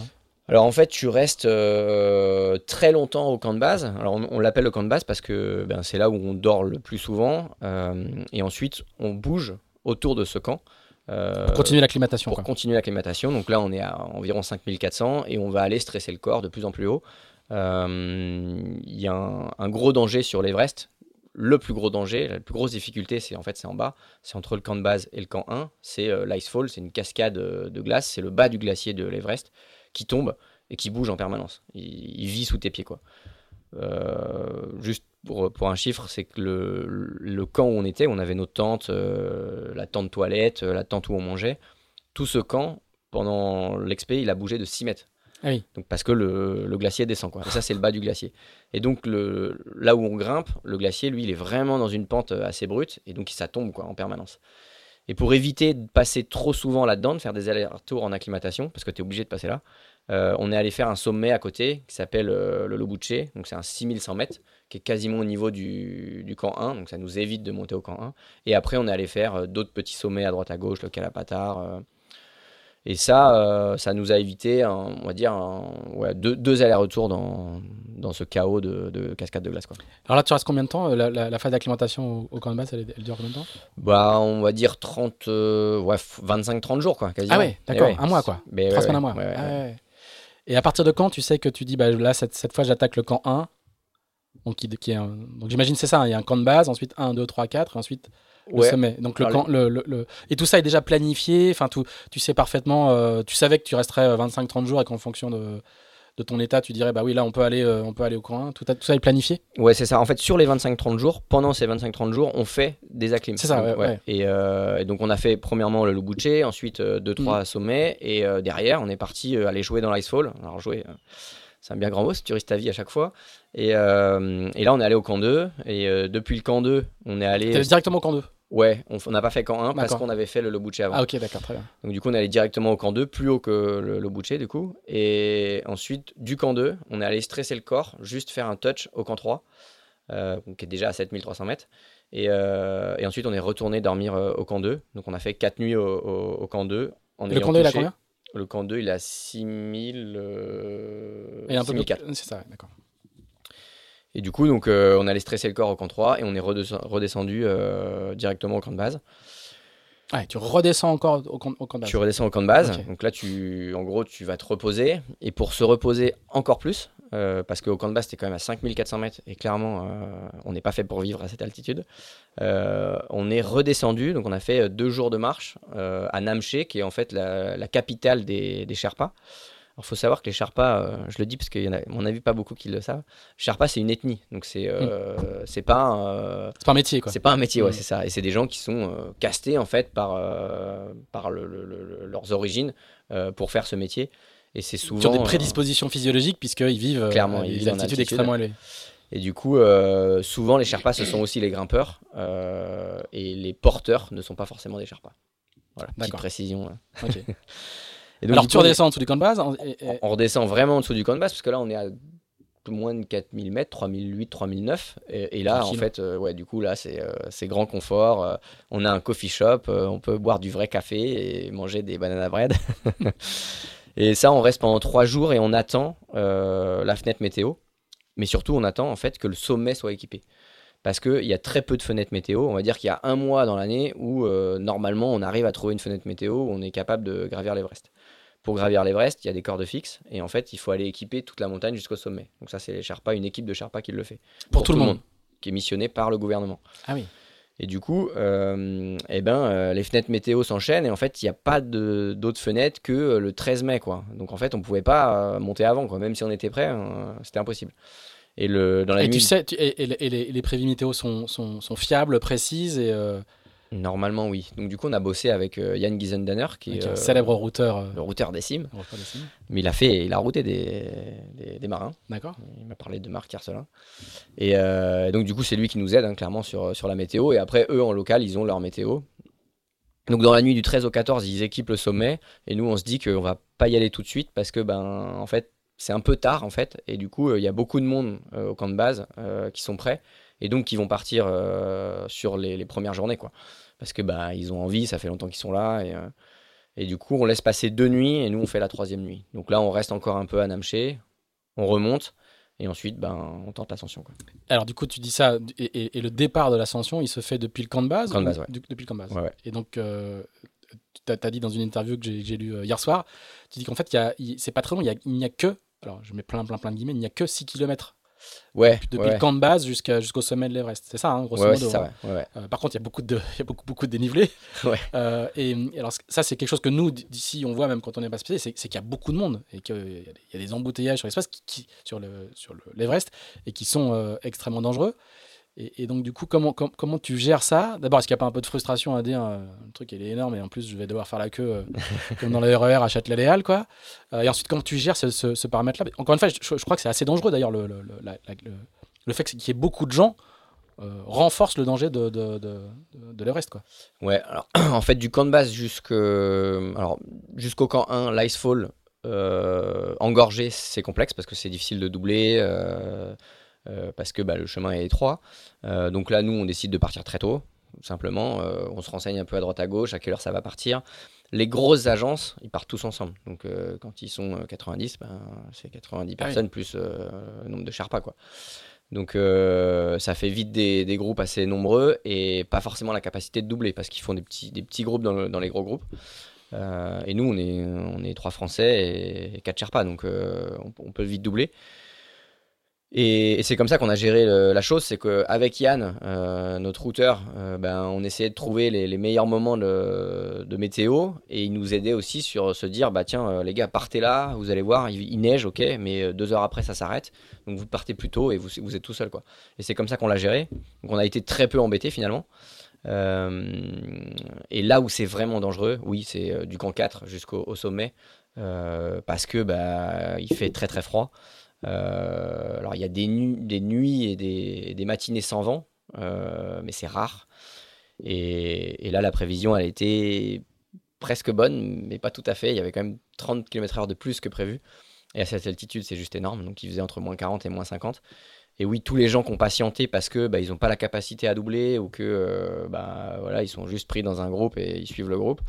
Alors en fait, tu restes euh, très longtemps au camp de base. Alors on, l'appelle le camp de base parce que ben, c'est là où on dort le plus souvent. et ensuite, on bouge autour de ce camp. pour continuer l'acclimatation. Pour continuer l'acclimatation. Donc là, on est à environ 5400 et on va aller stresser le corps de plus en plus haut. Il y a un, un, gros danger sur l'Everest, le plus gros danger, la plus grosse difficulté, c'est en fait c'est en bas, c'est entre le camp de base et le camp 1, c'est euh, l'icefall, c'est une cascade euh, de glace, c'est le bas du glacier de l'Everest qui tombe et qui bouge en permanence. Il, vit sous tes pieds quoi. Euh, juste pour, un chiffre, c'est que le, le, camp où on était, on avait nos tentes, la tente toilette, la tente où on mangeait. Tout ce camp, pendant l'expé, il a bougé de 6 mètres. Ah parce que le, glacier descend quoi. Et ça c'est le bas du glacier. Et donc là où on grimpe, le glacier lui il est vraiment dans une pente euh, assez brute et donc ça tombe en permanence. Et pour éviter de passer trop souvent là-dedans, de faire des allers-retours en acclimatation, parce que tu es obligé de passer là, euh, on est allé faire un sommet à côté qui s'appelle euh, le Lobuche, donc c'est un 6100 mètres, qui est quasiment au niveau du, du, camp 1, donc ça nous évite de monter au camp 1. Et après, on est allé faire d'autres petits sommets à droite à gauche, le Calapatar, et ça, euh, ça nous a évité, on va dire, ouais, deux, deux allers-retours dans, dans ce chaos de, de, cascade de glace. Quoi. Alors là, tu restes combien de temps la, la, phase d'acclimatation au, camp de base, elle, dure combien de temps? Bah, On va dire 30, euh, ouais, 25-30 jours, quoi, quasiment. Ah ouais, d'accord, un mois, quoi. Mais Trois semaines, un mois. Ah Et à partir de quand tu sais que tu dis, bah, là, cette, cette fois, j'attaque le camp 1 donc, qui, qui est donc j'imagine c'est ça, hein, il y a un camp de base, ensuite 1, 2, 3, 4, et ensuite le sommet. Donc le, camp, le, le, Et tout ça est déjà planifié. Enfin, tout, tu sais parfaitement. Euh, tu savais que tu resterais 25-30 euh, jours et qu'en fonction de, de, ton état, tu dirais bah oui, là on peut aller, euh, on peut aller au coin. Tout, tout ça est planifié? Ouais, c'est ça. En fait, sur les 25-30 jours, pendant ces 25-30 jours, on fait des acclims. C'est ça. Ouais, et, donc on a fait premièrement le Lobuche, ensuite 2-3 mm. sommets, et derrière on est parti aller jouer dans l'Icefall. Alors jouer C'est un bien grand mot, si tu risques ta vie à chaque fois. Et, euh, et là, on est allé au camp 2. Et euh, depuis le camp 2, on est allé. Directement au camp 2 Ouais, on n'a pas fait camp 1 parce qu'on avait fait le Lobuche avant. Ah, ok, d'accord, très bien. Donc du coup, on est allé directement au camp 2, plus haut que le Lobuche du coup. Et ensuite, du camp 2, on est allé stresser le corps, juste faire un touch au camp 3, euh, qui est déjà à 7300 mètres. Et, euh, et ensuite, on est retourné dormir euh, au camp 2. Donc on a fait 4 nuits au, au- au camp 2. En Le camp 2, il a combien? Le camp 2, il a 6000... euh, Il est un peu plus. 6004. C'est ça, ouais, d'accord. Et du coup, donc, euh, on allait stresser le corps au camp 3 et on est redescend- redescendu euh, directement au camp de base. Ouais, tu redescends encore au camp, au camp de base. Tu redescends au camp de base. Donc là, tu, en gros, tu vas te reposer. Et pour se reposer encore plus, euh, parce qu'au camp de base, tu es quand même à 5400 mètres. Et clairement, on n'est pas fait pour vivre à cette altitude. On est redescendu. Donc on a fait deux jours de marche à Namche, qui est en fait la, la capitale des, des Sherpas. Alors, il faut savoir que les Sherpas, euh, je le dis parce qu'il y en a, à mon avis, pas beaucoup qui le savent. Sherpa, c'est une ethnie. Donc, c'est euh, c'est pas, un, euh, C'est pas un métier, quoi. c'est pas un métier, ouais, Mm. c'est ça. Et c'est des gens qui sont castés en fait par, par le- le- le- leurs origines pour faire ce métier. Et c'est souvent. Sur des prédispositions physiologiques, puisqu'ils vivent Clairement, ils des vivent altitude. extrêmement élevées. et du coup, euh, souvent les Sherpas, ce sont aussi les grimpeurs. euh, et les porteurs ne sont pas forcément des Sherpas. Voilà, petite précision. hein. Ok. *laughs* Et donc, Alors tu coup, on est- redescends en dessous du camp de base. en- et- et- on redescend vraiment en dessous du camp de base parce que là on est à moins de 4000 mètres, 3008, 3009 et, et là Tranquille. en fait euh, ouais du coup là c'est euh, grand confort euh, on a un coffee shop on peut boire du vrai café et manger des banana bread *laughs* et ça on reste pendant trois jours et on attend la fenêtre météo mais surtout on attend en fait que le sommet soit équipé parce qu'il y a très peu de fenêtres météo. On va dire qu'il y a un mois dans l'année où normalement on arrive à trouver une fenêtre météo où on est capable de gravir l'Everest. Pour gravir l'Everest, il y a des cordes fixes et en fait il faut aller équiper toute la montagne jusqu'au sommet. Donc ça c'est les Sherpas, une équipe de Sherpas qui le fait. Pour, tout, le monde. Qui est missionné par le gouvernement. Ah oui. Et du coup, euh, eh ben, euh, les fenêtres météo s'enchaînent et en fait il n'y a pas d'autres fenêtres que euh, le 13 mai. Quoi. Donc en fait on pouvait pas monter avant. Quoi. Même si on était prêt, euh, c'était impossible. Et le, dans la Et nuit, tu sais, tu- et, et les- et les, les prévisions météo sont, sont, sont fiables, précises et Normalement, oui. Donc, du coup, on a bossé avec euh, Yann Gizendanner, qui est un euh, célèbre routeur. euh, le routeur des cimes. Mais il a fait, il a routé des, des, des marins. D'accord. Il m'a parlé de Marc Carcelin. Et euh, donc, du coup, c'est lui qui nous aide, hein, clairement, sur, sur la météo. Et après, eux, en local, ils ont leur météo. Donc, dans la nuit du 13 au 14, ils équipent le sommet. Et nous, on se dit qu'on va pas y aller tout de suite parce que, ben, en fait, c'est un peu tard, en fait. Et du coup, euh, il y a beaucoup de monde euh, au camp de base euh, qui sont prêts. Et donc, qui vont partir sur les, les premières journées, quoi. Parce que, bah, ils ont envie, ça fait longtemps qu'ils sont là. Et, euh, et du coup, on laisse passer deux nuits et nous, on fait la troisième nuit. Donc là, on reste encore un peu à Namché, on remonte et ensuite, ben, on tente l'ascension. Alors du coup, tu dis ça, et, et- et le départ de l'ascension, il se fait depuis le camp de base Camp de ou- base, ouais. du- Depuis le camp de base. Ouais, ouais. Et donc, euh, tu as, dit dans une interview que j'ai lue euh, hier soir, tu dis qu'en fait, c'est pas très long, il y a- il n'y a, que, alors je mets plein, plein, plein de guillemets, il n'y a que 6 km Ouais, depuis ouais, le camp de base jusqu'au sommet de l'Everest. C'est ça, hein, grosso modo. ça, hein. Euh, par contre, il y a beaucoup de, *laughs* y a beaucoup, beaucoup de dénivelé. *laughs* Euh, et, et alors, ça, c'est quelque chose que nous, d'ici, on voit même quand on n'est pas spécialisé, c'est qu'il y a beaucoup de monde et qu'il y, a des- il y a des embouteillages sur l'espace, qui, qui- sur le- sur le- l'Everest, et qui sont euh, extrêmement dangereux. Et, donc, du coup, comment, com- comment tu gères ça? D'abord, est-ce qu'il n'y a pas un peu de frustration à dire euh, le truc, il est énorme, et en plus, je vais devoir faire la queue euh, comme dans le RER à Châtelet-Léal. Euh, et ensuite, comment tu gères ce, paramètre-là? Encore une fois, je, crois que c'est assez dangereux, d'ailleurs, le, le, le- le- fait qu'il y ait beaucoup de gens euh, renforce le danger de, de, de, de, l'Everest, quoi. Ouais, alors *clears throat* en fait, du camp de base jusqu'au camp 1, l'Icefall, engorgé, c'est complexe parce que c'est difficile de doubler, parce que bah, le chemin est étroit. Euh, donc là, nous, on décide de partir très tôt, simplement. Euh, on se renseigne un peu à droite à gauche, à quelle heure ça va partir. Les grosses agences, ils partent tous ensemble. Donc euh, quand ils sont euh, 90, ben, c'est 90 Ah oui. personnes plus euh, le nombre de Sherpas, quoi. Donc euh, ça fait vite des, des groupes assez nombreux et pas forcément la capacité de doubler parce qu'ils font des petits, des petits groupes dans, le- dans les gros groupes. Euh, et nous, on est, on est trois Français et, et quatre Sherpas, donc euh, on, on peut vite doubler. Et, c'est comme ça qu'on a géré la chose, c'est qu'avec Yann, euh, notre routeur, euh, ben, on essayait de trouver les, meilleurs moments de, météo et il nous aidait aussi sur se dire, bah tiens, euh, les gars, partez là, vous allez voir, il, neige, ok, mais deux heures après, ça s'arrête, donc vous partez plus tôt et vous, êtes tout seul, quoi. Et c'est comme ça qu'on l'a géré. Donc on a été très peu embêtés finalement. Et là où c'est vraiment dangereux, oui, c'est du camp 4 jusqu'au au sommet, parce que bah, il fait très très froid. Alors il y a des, nuits et des, matinées sans vent, mais c'est rare. Et, là, la prévision, elle était presque bonne, mais pas tout à fait. Il y avait quand même 30 km/h de plus que prévu. Et à cette altitude, c'est juste énorme. Donc il faisait entre moins 40 et moins 50. Et oui, tous les gens qui ont patienté parce que bah, ils n'ont pas la capacité à doubler ou que euh, bah, voilà, ils sont juste pris dans un groupe et ils suivent le groupe,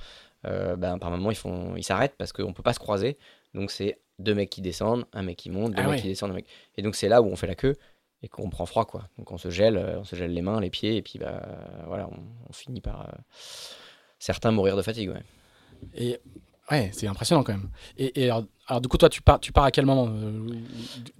euh, bah, par moment ils ils s'arrêtent parce qu'on peut pas se croiser. Donc c'est deux mecs qui descendent, un mec qui monte, deux ah mecs qui descendent, un mec. Et donc c'est là où on fait la queue et qu'on prend froid quoi. Donc on se gèle, euh, on se gèle les mains, les pieds et puis bah voilà, on, finit par certains mourir de fatigue. Ouais. Et Ouais, c'est impressionnant quand même. Et, alors, du coup, toi, tu pars, tu pars à quel moment euh,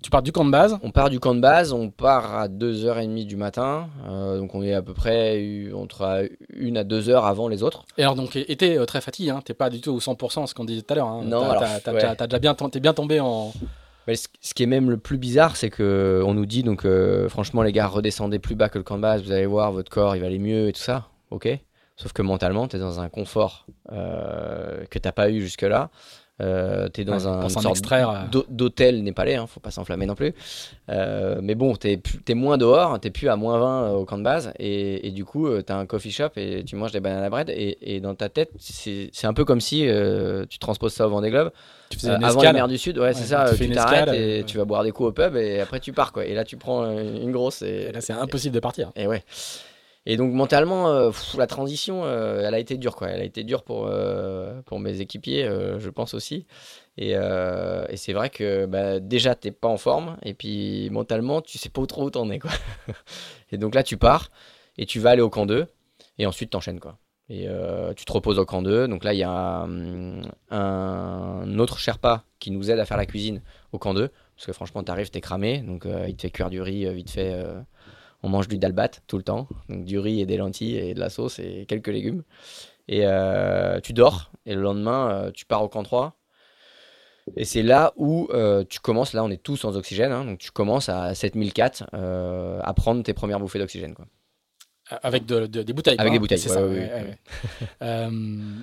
Tu pars du camp de base? On part du camp de base, on part à 2h30 du matin. Euh, donc, on est à peu près entre 1 à 2 heures avant les autres. Et alors, donc, été euh, très fatigué, hein, t'es pas du tout au 100%, ce qu'on disait tout à l'heure. Hein. Non, t'as, déjà bien, t'es bien tombé en. ce qui est même le plus bizarre, c'est que on nous dit donc, franchement, les gars, redescendez plus bas que le camp de base, vous allez voir, votre corps, il va aller mieux et tout ça. Ok Sauf que mentalement, tu es dans un confort euh, que tu n'as pas eu jusque-là. Euh, tu es dans un sorte euh. d'hôtel népalais, hein, faut pas s'enflammer non plus. Euh, mais bon, tu es, moins dehors, tu plus à moins 20 au camp de base. Et, du coup, tu as un coffee shop et tu manges des bananes à bread. Et, dans ta tête, c'est un peu comme si tu transposes ça au Vendée Globe. Tu faisais avant la mer du Sud, ouais, c'est ça. Tu t'arrêtes et tu vas boire des coups au pub et après tu pars. Quoi. Et là, tu prends une grosse. Et, et là, c'est impossible de partir. Et ouais. Et donc mentalement, euh, la transition, euh, elle a été dure, quoi. Elle a été dure pour, euh, pour mes équipiers, je pense aussi. Et, c'est vrai que bah, déjà, t'es pas en forme, et puis mentalement, tu sais pas trop où t'en es, quoi. *laughs* et donc là, tu pars, et tu vas aller au camp 2, et ensuite t'enchaînes, quoi. Et tu te reposes au camp 2. Donc là, il y a hum, un, autre Sherpa qui nous aide à faire la cuisine au camp 2. Parce que franchement, t'arrives, t'es cramé. Donc il te fait cuire du riz vite fait on mange du dalbat tout le temps, donc du riz et des lentilles et de la sauce et quelques légumes. Et euh, tu dors, et le lendemain, euh, tu pars au camp 3. Et c'est là où euh, tu commences, là on est tous sans oxygène, hein, donc tu commences à 7004 à prendre tes premières bouffées d'oxygène. Quoi. Avec des bouteilles. Avec des bouteilles, c'est ça. *laughs*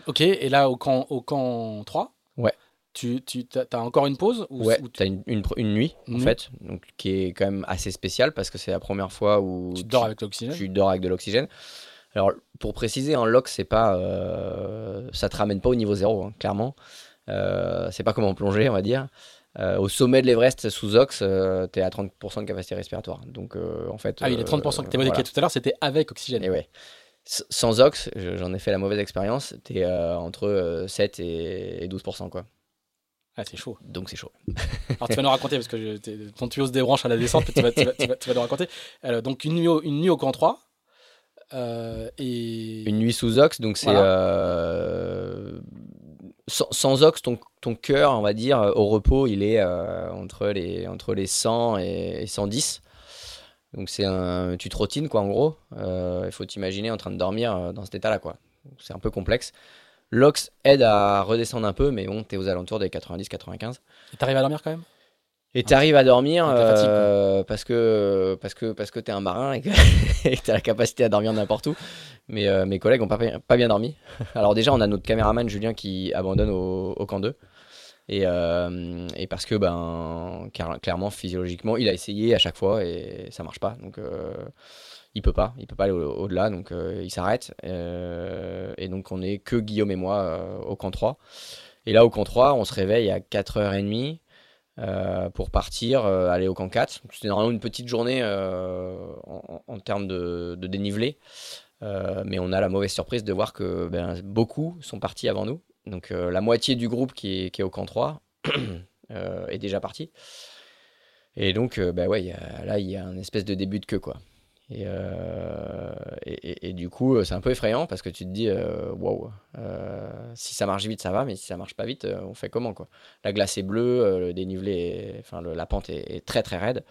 ok, et là au camp, au camp 3 Ouais tu, tu as encore une pause ou, Ouais, tu as une, une, nuit en fait, donc, qui est quand même assez spéciale parce que c'est la première fois où tu dors avec l'oxygène. Tu dors avec de l'oxygène. Alors pour préciser, en lock, c'est pas, euh, ça te ramène pas au niveau zéro, hein, clairement. Euh, c'est pas comme en plongée, on va dire. Euh, au sommet de l'Everest sous ox, euh, tu es à 30% de capacité respiratoire. Donc en fait. Ah oui, les 30% que tu évoqué tout à l'heure, c'était avec oxygène. Et ouais. Sans ox, j'en ai fait la mauvaise expérience, tu es entre 7 et 12%. Quoi. Ah, c'est chaud. Donc c'est chaud. *laughs* Alors tu vas nous raconter, parce que ton tuyau se débranche à la descente, tu vas, tu vas, tu vas, nous raconter. donc une nuit au, une nuit au camp 3. Euh, et... Une nuit sous ox, donc c'est... Euh, sans, ox, ton, ton cœur, on va dire, au repos, il est euh, entre, les, entre les 100 et, 110. Donc c'est un... Tu trottines, quoi, en gros. Il faut t'imaginer en train de dormir dans cet état-là, quoi. C'est un peu complexe. L'Ox aide à redescendre un peu, mais bon, t'es aux alentours des 90-95. Et t'arrives à dormir quand même? Et t'arrives à dormir euh, parce que parce que parce que t'es un marin *laughs* et que t'as la capacité à dormir n'importe où. Mais euh, mes collègues ont pas, pas bien dormi. *laughs* Alors déjà, on a notre caméraman Julien qui abandonne au, camp 2. Et, euh, et, parce que ben clairement physiologiquement, il a essayé à chaque fois et ça marche pas. Donc il peut pas, il peut pas aller au-delà, donc euh, il s'arrête. Euh, et donc on est que Guillaume et moi euh, au camp 3. Et là au camp 3, on se réveille à 4h30 pour partir, aller au camp 4. C'était normalement une petite journée en, termes de, dénivelé. mais on a la mauvaise surprise de voir que ben, beaucoup sont partis avant nous. Donc la moitié du groupe qui est, au camp 3 *coughs* est déjà parti. Et donc, ben là, il y a un espèce de début de queue, quoi. Euh, et, et, du coup, c'est un peu effrayant parce que tu te dis, euh, waouh, wow, si ça marche vite, ça va, mais si ça marche pas vite, euh, on fait comment quoi? La glace est bleue, le dénivelé, enfin la pente est, très très raide.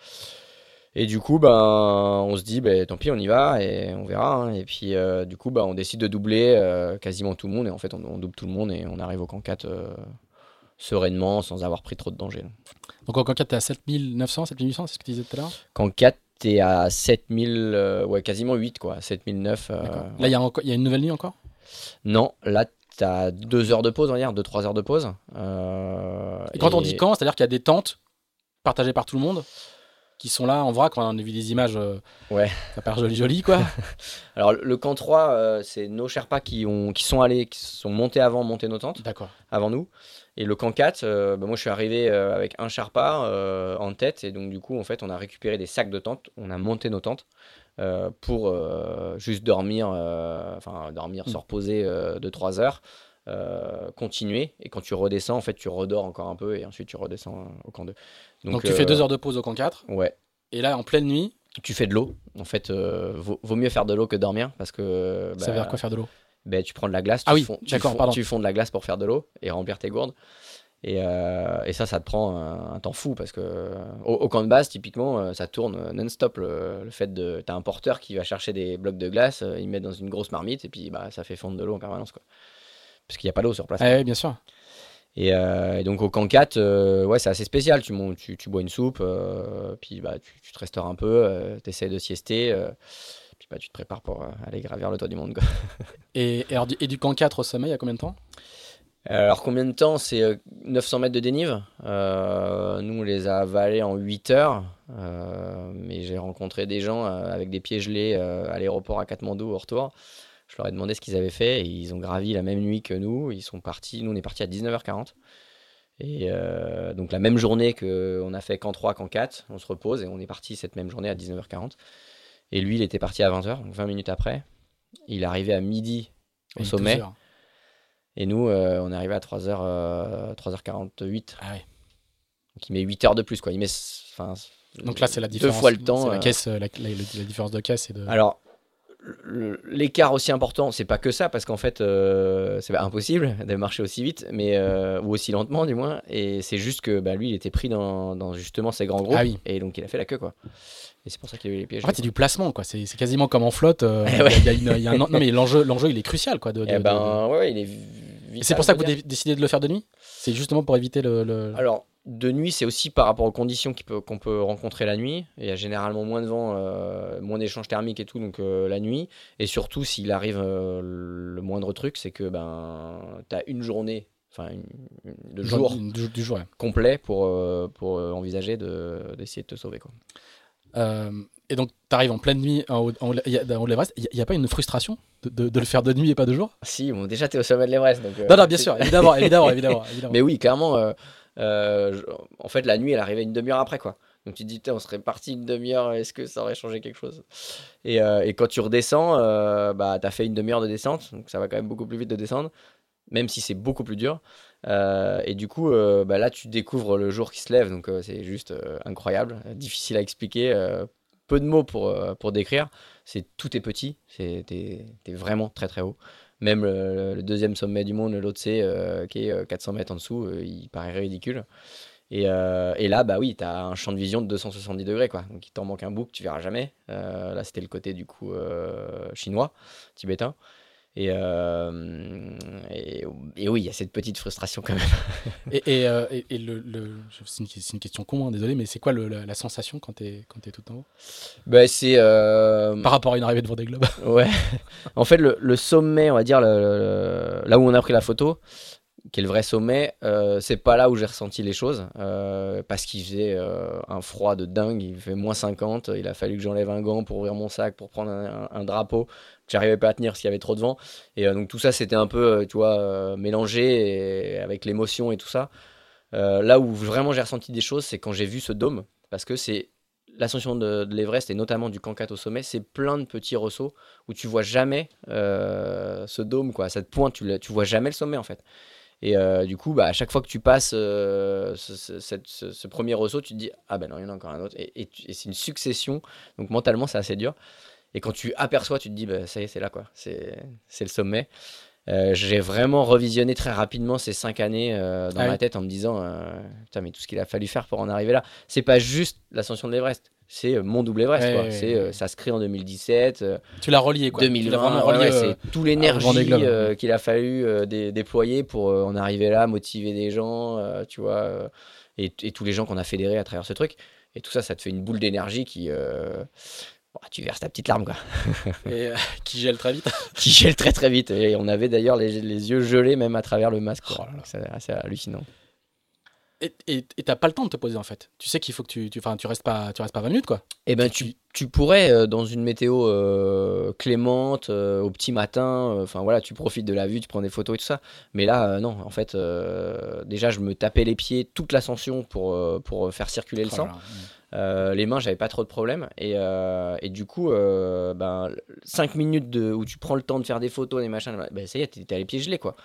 Et du coup, ben, on se dit, ben, tant pis, on y va et on verra. Hein. Et puis, du coup, ben, on décide de doubler quasiment tout le monde. Et en fait, on, double tout le monde et on arrive au camp 4 sereinement, sans avoir pris trop de danger. Donc, au camp 4, tu es à 7900, 7800, c'est ce que tu disais tout à l'heure? Camp 4, t'es à 7000, euh, ouais, quasiment 8, quoi, 7009. Euh, là, il y, y, a une nouvelle nuit encore? Non, là, t'as 2 heures de pause, on va dire, 2-3 heures de pause. Euh, et quand on dit camp, c'est-à-dire qu'il y a des tentes partagés par tout le monde qui sont là en vrac quand on a vu des images. Ouais. Ça paraît joli, joli, quoi. *laughs* Alors, le camp 3, euh, c'est nos Sherpas qui, ont, qui sont allés, qui sont montés avant, monter nos tentes, D'accord. avant nous. Et le camp 4, euh, bah, moi je suis arrivé euh, avec un Sherpa euh, en tête. Et donc, du coup, en fait, on a récupéré des sacs de tentes, on a monté nos tentes pour juste dormir, enfin, dormir, Mm. se reposer 2-3 heures. euh, continuer et quand tu redescends en fait tu redors encore un peu et ensuite tu redescends au camp 2 Donc, tu fais euh, deux heures de pause au camp 4. ouais Et là, en pleine nuit, tu fais de l'eau. En fait, vaut, vaut mieux faire de l'eau que dormir parce que ça bah, veut dire quoi faire de l'eau? Ben, tu prends de la glace, Ah tu, oui, fonds, tu, d'accord, fonds- pardon. tu fonds de la glace pour faire de l'eau et remplir tes gourdes. Et, euh, et ça, ça te prend un, un temps fou parce que au, au camp de base, typiquement, euh, ça tourne non-stop. Le, le fait de. T'as un porteur qui va chercher des blocs de glace, euh, il met dans une grosse marmite et puis bah, ça fait fondre de l'eau en permanence. Quoi. Parce qu'il n'y a pas d'eau sur place. Ah oui, bien sûr. Et, euh, et donc au camp 4, euh, ouais, c'est assez spécial. Tu, tu, tu bois une soupe, puis bah, tu, tu te restaures un peu, tu essaies de siester, puis bah, tu te prépares pour euh, aller gravir le toit du monde. quoi. *laughs* Et, et, alors, du- et du camp 4 au sommet, il y a combien de temps? Alors combien de temps? C'est euh, 900 mètres de dénive. Euh, nous, on les a avalés en 8 heures. Euh, mais j'ai rencontré des gens euh, avec des pieds gelés euh, à l'aéroport à Katmandou au retour. Je leur ai demandé ce qu'ils avaient fait et ils ont gravi la même nuit que nous. Ils sont partis. Nous, on est partis à 19h40. Et euh, donc la même journée qu'on a fait camp 3, camp 4, on se repose et on est parti cette même journée à 19h40. Et lui, il était parti à 20h, donc 20 minutes après. Il est arrivé à midi au sommet. 12 heures. Et nous, euh, on est arrivé à 3h, euh, 3h48. Ah. Donc il met 8 heures de plus. Quoi. Il met, Donc là, c'est la deux différence. fois le temps. C'est la, euh. caisse, euh, la, la- la différence de caisse. Et de... Alors, l'écart aussi important, c'est pas que ça, parce qu'en fait, euh, c'est pas impossible *laughs* de marcher aussi vite, mais euh, ou aussi lentement du moins. Et c'est juste que bah, lui, il était pris dans, dans justement ces grands groupes, Ah oui. et donc il a fait la queue, quoi. Et c'est pour ça qu'il a eu les pièges. En fait, c'est du placement, quoi. C'est quasiment comme en flotte. euh, *laughs* Eh ouais. y a une- il y a un- non, mais l'enjeu, l'enjeu, il est crucial, quoi. De, de- de- ouais, ouais, il est. de- vital, Et c'est pour ça que vous décidez de le faire de nuit? C'est justement pour éviter le. le- Alors, de nuit, c'est aussi par rapport aux conditions peut- qu'on peut rencontrer la nuit. Il y a généralement moins de vent, euh, moins d'échanges thermiques et tout, donc euh, la nuit. Et surtout, s'il arrive euh, le moindre truc, c'est que ben, tu as une journée, enfin, le jour du, du jour. ouais. complet pour, pour envisager de- d'essayer de te sauver. Quoi. Et donc, tu arrives en pleine nuit en haut, en de l'Everest. Il n'y a, pas une frustration de, de- de le faire de nuit et pas de jour? Si, bon, déjà, tu es au sommet de l'Everest. Non, non, bien sûr, évidemment, évidemment, évidemment. *laughs* évidemment. Mais oui, clairement, en fait, la nuit, elle arrivait une demi-heure après, quoi. Donc tu te dis, on serait parti une demi-heure, est-ce que ça aurait changé quelque chose? Et, euh, quand tu redescends, euh, bah, tu as fait une demi-heure de descente, donc ça va quand même beaucoup plus vite de descendre, même si c'est beaucoup plus dur. Euh, et du coup, euh, bah, là, tu découvres le jour qui se lève, donc euh, c'est juste euh, incroyable, euh, difficile à expliquer, euh, peu de mots pour, euh, pour décrire. C'est tout est petit, t'es, t'es vraiment très très haut. Même le, deuxième sommet du monde, l'Otse, euh, qui est euh, 400 mètres en dessous, euh, il paraît ridicule. Et, euh, là, bah oui, tu as un champ de vision de 270 degrés, quoi. Donc il t'en manque un bout que tu verras jamais. Euh, là, c'était le côté du coup euh, chinois, tibétain. Et, euh, et, et oui, il y a cette petite frustration quand même. Et, et, euh, et- le, le- c'est une, question con, hein, désolé, mais c'est quoi le- la, la sensation quand tu es, tout en haut? Bah, c'est. euh, Par rapport à une arrivée devant des globes *laughs* Ouais. En fait, le, le sommet, on va dire, le- là où on a pris la photo, qui est le vrai sommet, euh, c'est pas là où j'ai ressenti les choses. parce qu'il faisait un froid de dingue, il fait moins 50. Il a fallu que j'enlève un gant pour ouvrir mon sac, pour prendre un, un- un drapeau j'arrivais pas à tenir qu'il y avait trop de vent. Et euh, donc tout ça, c'était un peu, euh, tu vois, euh, mélangé avec l'émotion et tout ça. Là où vraiment j'ai ressenti des choses, c'est quand j'ai vu ce dôme. Parce que c'est l'ascension de, de l'Everest et notamment du 4 au sommet, c'est plein de petits ressauts où tu vois jamais ce dôme, quoi. Cette pointe, tu, tu vois jamais le sommet en fait. Et du coup, bah, à chaque fois que tu passes ce, premier ressaut, tu te dis Ah ben non, il y en a encore un autre. Et c'est une succession. Donc mentalement, c'est assez dur. Et quand tu aperçois, tu te dis bah, Ça y est, c'est là, quoi. C'est le sommet. Euh, J'ai vraiment revisionné très rapidement ces cinq années euh, dans Ah ma oui. tête en me disant euh, Putain, mais tout ce qu'il a fallu faire pour en arriver là. C'est pas juste l'ascension de l'Everest, c'est mon double Everest. Ouais, quoi. ouais, C'est, ça se crée en 2017. euh, Tu l'as relié, quoi. Tu l'as 2020, vraiment ouais, c'est toute l'énergie qu'il a fallu dé- déployer pour en arriver là, motiver des gens, tu vois, et, et tous les gens qu'on a fédérés à travers ce truc. Et tout ça, ça te fait une boule d'énergie qui. Bah, tu verses ta petite larme, quoi. *laughs* et, euh, qui gèle très vite. *laughs* qui gèle très très vite. Et on avait d'ailleurs les, les yeux gelés même à travers le masque. Oh C'est assez hallucinant. Et t'as pas le temps de te poser en fait. Tu sais qu'il faut que tu, tu, enfin, tu restes pas, tu restes pas 20 minutes quoi. Eh ben, Tu- tu, pourrais, euh, dans une météo euh, clémente, euh, au petit matin, enfin voilà, tu profites de la vue, tu prends des photos et tout ça. Mais là, non, en fait, déjà, je me tapais les pieds toute l'ascension pour, pour faire circuler le Oh sang. là. Euh, les mains, j'avais pas trop de problèmes. Et, euh, et du coup, euh, ben, 5 minutes de, où tu prends le temps de faire des photos, des machins, ben, ça y est, t'es les pieds gelés, quoi.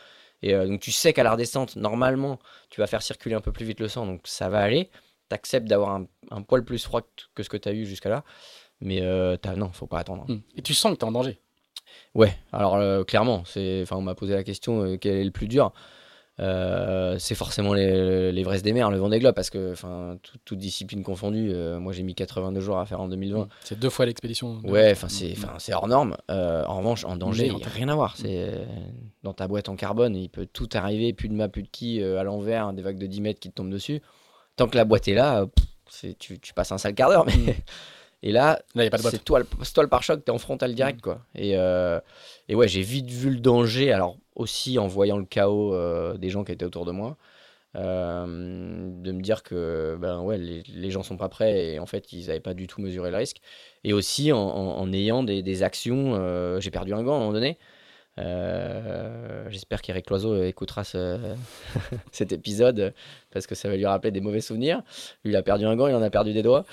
Et donc, tu sais qu'à la redescente, normalement, tu vas faire circuler un peu plus vite le sang, donc ça va aller. T'acceptes d'avoir un, un poil plus froid que, ce que t'as eu jusqu'à là. Mais t'as- non, faut pas attendre. Hmm. Et tu sens que t'es en danger? Ouais, alors clairement, c'est, on m'a posé la question quel est le plus dur? Euh, c'est forcément les- l'Everest des mers, le Vendée Globe, parce que, enfin, tout- toute discipline confondue, euh, moi j'ai mis 82 jours à faire en 2020. C'est deux fois l'expédition. de- Ouais, enfin c'est, hors norme. Euh, en revanche, en danger, il n'y a rien à voir. C'est euh, dans ta boîte en carbone, il peut tout arriver, plus de mât, plus de qui, à l'envers, des vagues de 10 mètres qui te tombent dessus. Tant que la boîte est là, pff, tu, tu passes un sale quart d'heure. Mais... Mm. *laughs* Et là, Là, toi, c'est toi le pare-choc, t'es en frontal direct, quoi. Et, euh, et ouais, j'ai vite vu le danger, alors aussi en voyant le chaos euh, des gens qui étaient autour de moi, euh, de me dire que ben ouais, les, les gens sont pas prêts et en fait, ils n'avaient pas du tout mesuré le risque. Et aussi en, ayant des, des actions, euh, j'ai perdu un gant à un moment donné. Euh, J'espère qu'Eric Loiseau écoutera ce- *laughs* cet épisode parce que ça va lui rappeler des mauvais souvenirs. Lui, il a perdu un gant, il en a perdu des doigts.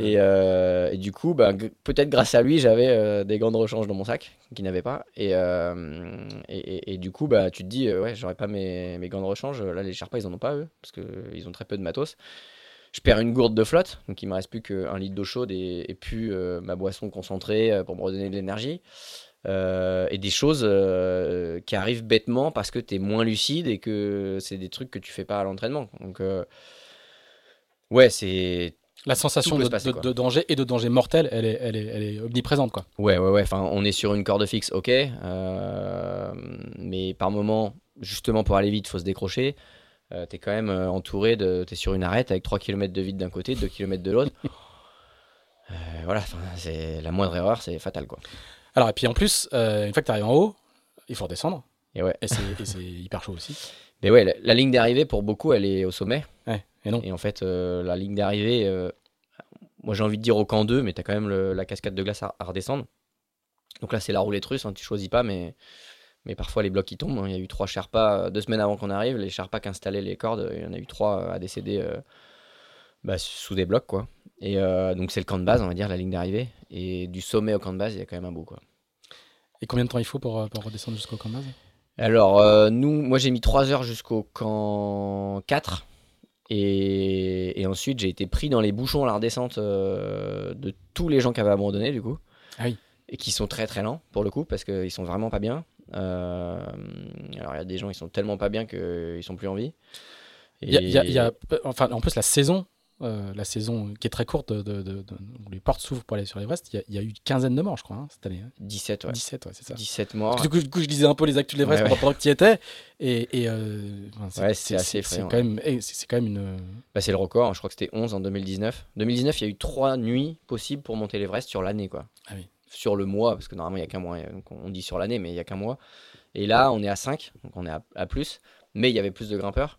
Et, euh, et du coup, bah, peut-être grâce à lui, j'avais euh, des gants de rechange dans mon sac qu'il n'avait pas. Et, euh, et, et- et du coup, bah, tu te dis, euh, ouais, j'aurais pas mes, mes gants de rechange. Là, les Sherpas, ils en ont pas, eux, parce qu'ils ont très peu de matos. Je perds une gourde de flotte, donc il me reste plus qu'un litre d'eau chaude et, puis euh, ma boisson concentrée euh, pour me redonner de l'énergie. Euh, et des choses euh, qui arrivent bêtement parce que tu es moins lucide et que c'est des trucs que tu fais pas à l'entraînement. Donc, euh, ouais, c'est La sensation de, se passer, de- quoi. de danger et de danger mortel, elle est, elle est, elle est omniprésente quoi. Ouais, ouais, ouais. Enfin, on est sur une corde fixe, ok. mais par moment, justement pour aller vite, faut se décrocher. Euh, t'es quand même entouré de. T'es sur une arête avec 3 km de vide d'un côté, 2 km de l'autre. *laughs* Voilà, la moindre erreur, c'est fatal quoi. Alors et puis en plus, euh, une fois que tu arrives en haut, il faut redescendre Et ouais. et c'est *laughs* hyper chaud aussi. Mais ouais, la, la ligne d'arrivée pour beaucoup, elle est au sommet. Ouais, et non. Et en fait, euh, la ligne d'arrivée, euh, moi j'ai envie de dire au camp 2, mais t'as quand même le- la cascade de glace à, à redescendre. Donc là, c'est la roulette russe, hein, tu choisis pas, mais, mais parfois les blocs qui tombent. hein. Il y a eu trois Sherpas deux semaines avant qu'on arrive. Les Sherpas qui installaient les cordes, il y en a eu trois à décéder euh, bah, sous des blocs, quoi. Et donc c'est le camp de base, on va dire, la ligne d'arrivée. Et du sommet au camp de base, il y a quand même un bout, quoi. Et combien de temps il faut pour, euh, pour redescendre jusqu'au camp de base Alors, euh, nous, moi j'ai mis 3 heures jusqu'au camp 4. Et, et ensuite, j'ai été pris dans les bouchons à la redescente euh, de tous les gens qui avaient abandonné, du coup. Ah oui. Et qui sont très très lents, pour le coup, parce qu'ils sont vraiment pas bien. Euh, alors, il y a des gens qui sont tellement pas bien qu'ils sont plus en vie. Il y a, il y a- Et- il y a- enfin, en plus, la saison, euh, la saison qui est très courte, de, de- de- de- où les portes s'ouvrent pour aller sur l'Everest, il y, a- il y a eu une quinzaine de morts, je crois, hein, cette année. hein. 17, ouais. 17, ouais, c'est ça. 17 morts. Du, coup, du coup, je lisais un peu les actus de l'Everest Ouais, pendant, que tu y étais. Et, et, euh, enfin, Ouais, c'est assez c'est quand même, c'est c'est quand même une. Bah, c'est le record, je crois que c'était 11 en 2019. 2019, il y a eu 3 nuits possibles pour monter l'Everest sur l'année, quoi. Ah oui. Sur le mois, parce que normalement, il n'y a qu'un mois. euh, Donc on dit sur l'année, mais il n'y a qu'un mois. Et là, on est à 5, donc on est à, à plus. Mais il y avait plus de grimpeurs.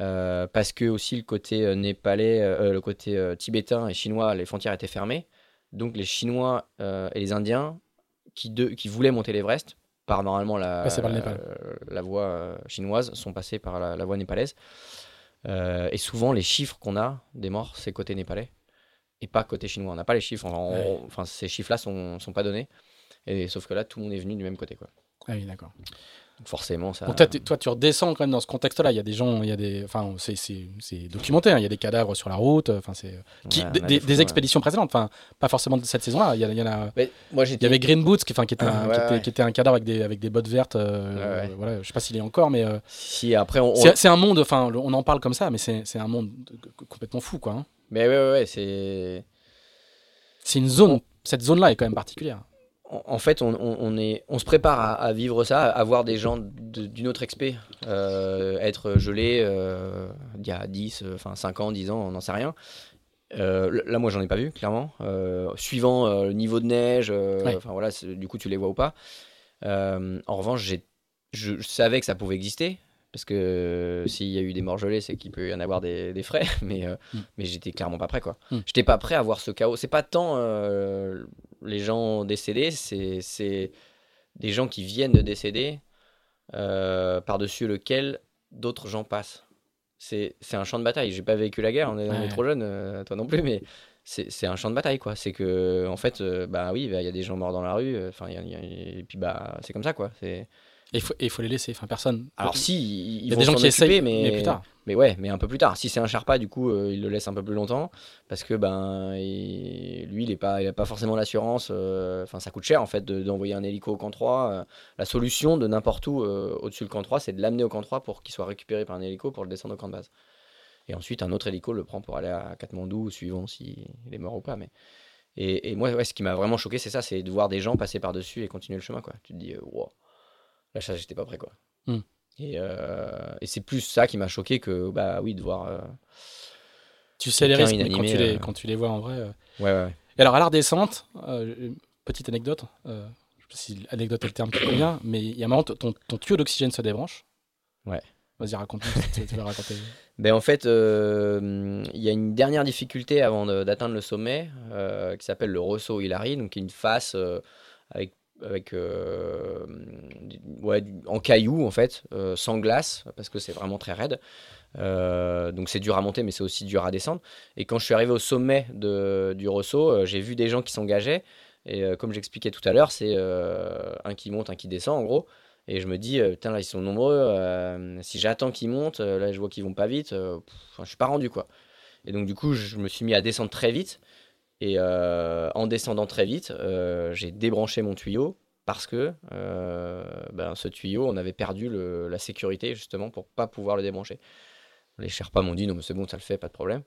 Euh, parce que aussi le côté euh, népalais, euh, le côté tibétain et chinois, les frontières étaient fermées. Donc les Chinois et les Indiens qui, de- qui voulaient monter l'Everest, par normalement la, par voie chinoise, sont passés par la, la voie népalaise. Et souvent, les chiffres qu'on a des morts, c'est côté népalais et pas côté chinois. On n'a pas les chiffres. on-. Enfin, ces chiffres-là sont, sont pas donnés. Et sauf que là, tout le monde est venu du même côté, quoi. Ah oui, d'accord. Forcément, ça. Donc toi, tu- toi, tu redescends quand même dans ce contexte-là. Il y a des gens, il y a des, enfin, c'est- documenté. hein. Il y a des cadavres sur la route. Enfin, c'est qui- Ouais, on a des, des des photos, ouais. expéditions précédentes. Enfin, pas forcément de cette saison-là. Il y, a- il y en a. Mais moi, Il y avait Green Boots qui, enfin, qui, était, un, Ouais, qui, était, ouais. qui était un cadavre avec des, avec des bottes vertes. euh, Ouais, ouais. Voilà, je sais pas s'il est encore, mais euh, Si après, on. c'est un monde. Enfin, on en parle comme ça, mais c'est un monde de- complètement fou, quoi. hein. Mais ouais, ouais, ouais, c'est. C'est une zone. Cette zone-là est quand même particulière. En fait, on, on- on est, on se prépare à, à vivre ça, à voir des gens d'une autre expé euh, être gelés euh, il y a 10, euh, enfin 5 ans, 10 ans, on n'en sait rien. Euh, là, moi, j'en ai pas vu, clairement. Suivant le niveau de neige, Ouais. voilà, du coup, tu les vois ou pas. En revanche, je, je savais que ça pouvait exister Parce que euh, s'il y a eu des morts gelés, c'est qu'il peut y en avoir des, des frais. *laughs* Mais, euh, Mm. mais j'étais clairement pas prêt. quoi. Mm. J'étais pas prêt à voir ce chaos. C'est pas tant euh, les gens décédés, c'est c'est des gens qui viennent de décéder euh, par-dessus lequel d'autres gens passent. C'est c'est un champ de bataille. J'ai pas vécu la guerre, on est, on est Ouais. trop jeune, euh, toi non plus, mais c'est c'est un champ de bataille, quoi. C'est que, en fait, euh, bah oui, bah, il y a des gens morts dans la rue, enfin, et puis bah, c'est comme ça, quoi. C'est. Et il faut, les laisser, enfin personne. Alors si, il y a des gens qui essayent, mais, mais, plus tard. mais ouais, mais un peu plus tard. Si c'est un Sherpa, du coup, euh, il le laisse un peu plus longtemps parce que ben, il- lui, il est pas, il a pas forcément l'assurance. euh, Enfin, ça coûte cher en fait de- d'envoyer un hélico au camp 3. euh, la solution de n'importe où au-dessus du camp 3, c'est de l'amener au camp 3 pour qu'il soit récupéré par un hélico pour le descendre au camp de base. Et ensuite, un autre hélico le prend pour aller à Katmandou, suivant s'il est mort ou pas. Mais et, et moi, ouais, ce qui m'a vraiment choqué, c'est ça, c'est de voir des gens passer par dessus et continuer le chemin, quoi. Tu te dis, wow, là, ça, j'étais pas prêt, quoi. Hmm. Et, euh, et c'est plus ça qui m'a choqué que, bah oui, de voir. euh, Tu sais les risques, quand tu, les, euh. quand tu les vois en vrai. euh. Ouais, ouais, ouais. Et alors à la redescente, euh, petite anecdote. euh, je sais pas si anecdote est le terme qui convient, mais il y a un moment, ton, ton tuyau d'oxygène se débranche. Ouais. Vas-y, raconte-nous si tu tu veux raconter. *laughs* Ben, en fait, euh, il y a une dernière difficulté avant d'atteindre le sommet euh, qui s'appelle le Rosso Hilary, donc une face euh, avec, avec euh, ouais, en cailloux en fait, euh, sans glace parce que c'est vraiment très raide. Euh, donc c'est dur à monter, mais c'est aussi dur à descendre. Et quand je suis arrivé au sommet de, du Rosso, j'ai vu des gens qui s'engageaient. Et comme j'expliquais tout à l'heure, c'est un qui monte, un qui descend en gros. Et je me dis, putain, là, ils sont nombreux. si j'attends qu'ils montent, là, je vois qu'ils vont pas vite. pff, je suis pas rendu, quoi. Et donc, du coup, je me suis mis à descendre très vite. Et euh, en descendant très vite, euh, j'ai débranché mon tuyau parce que euh, ben, ce tuyau, on avait perdu la sécurité, justement, pour pas pouvoir le débrancher. Les Sherpas m'ont dit, non, mais c'est bon, ça le fait, pas de problème.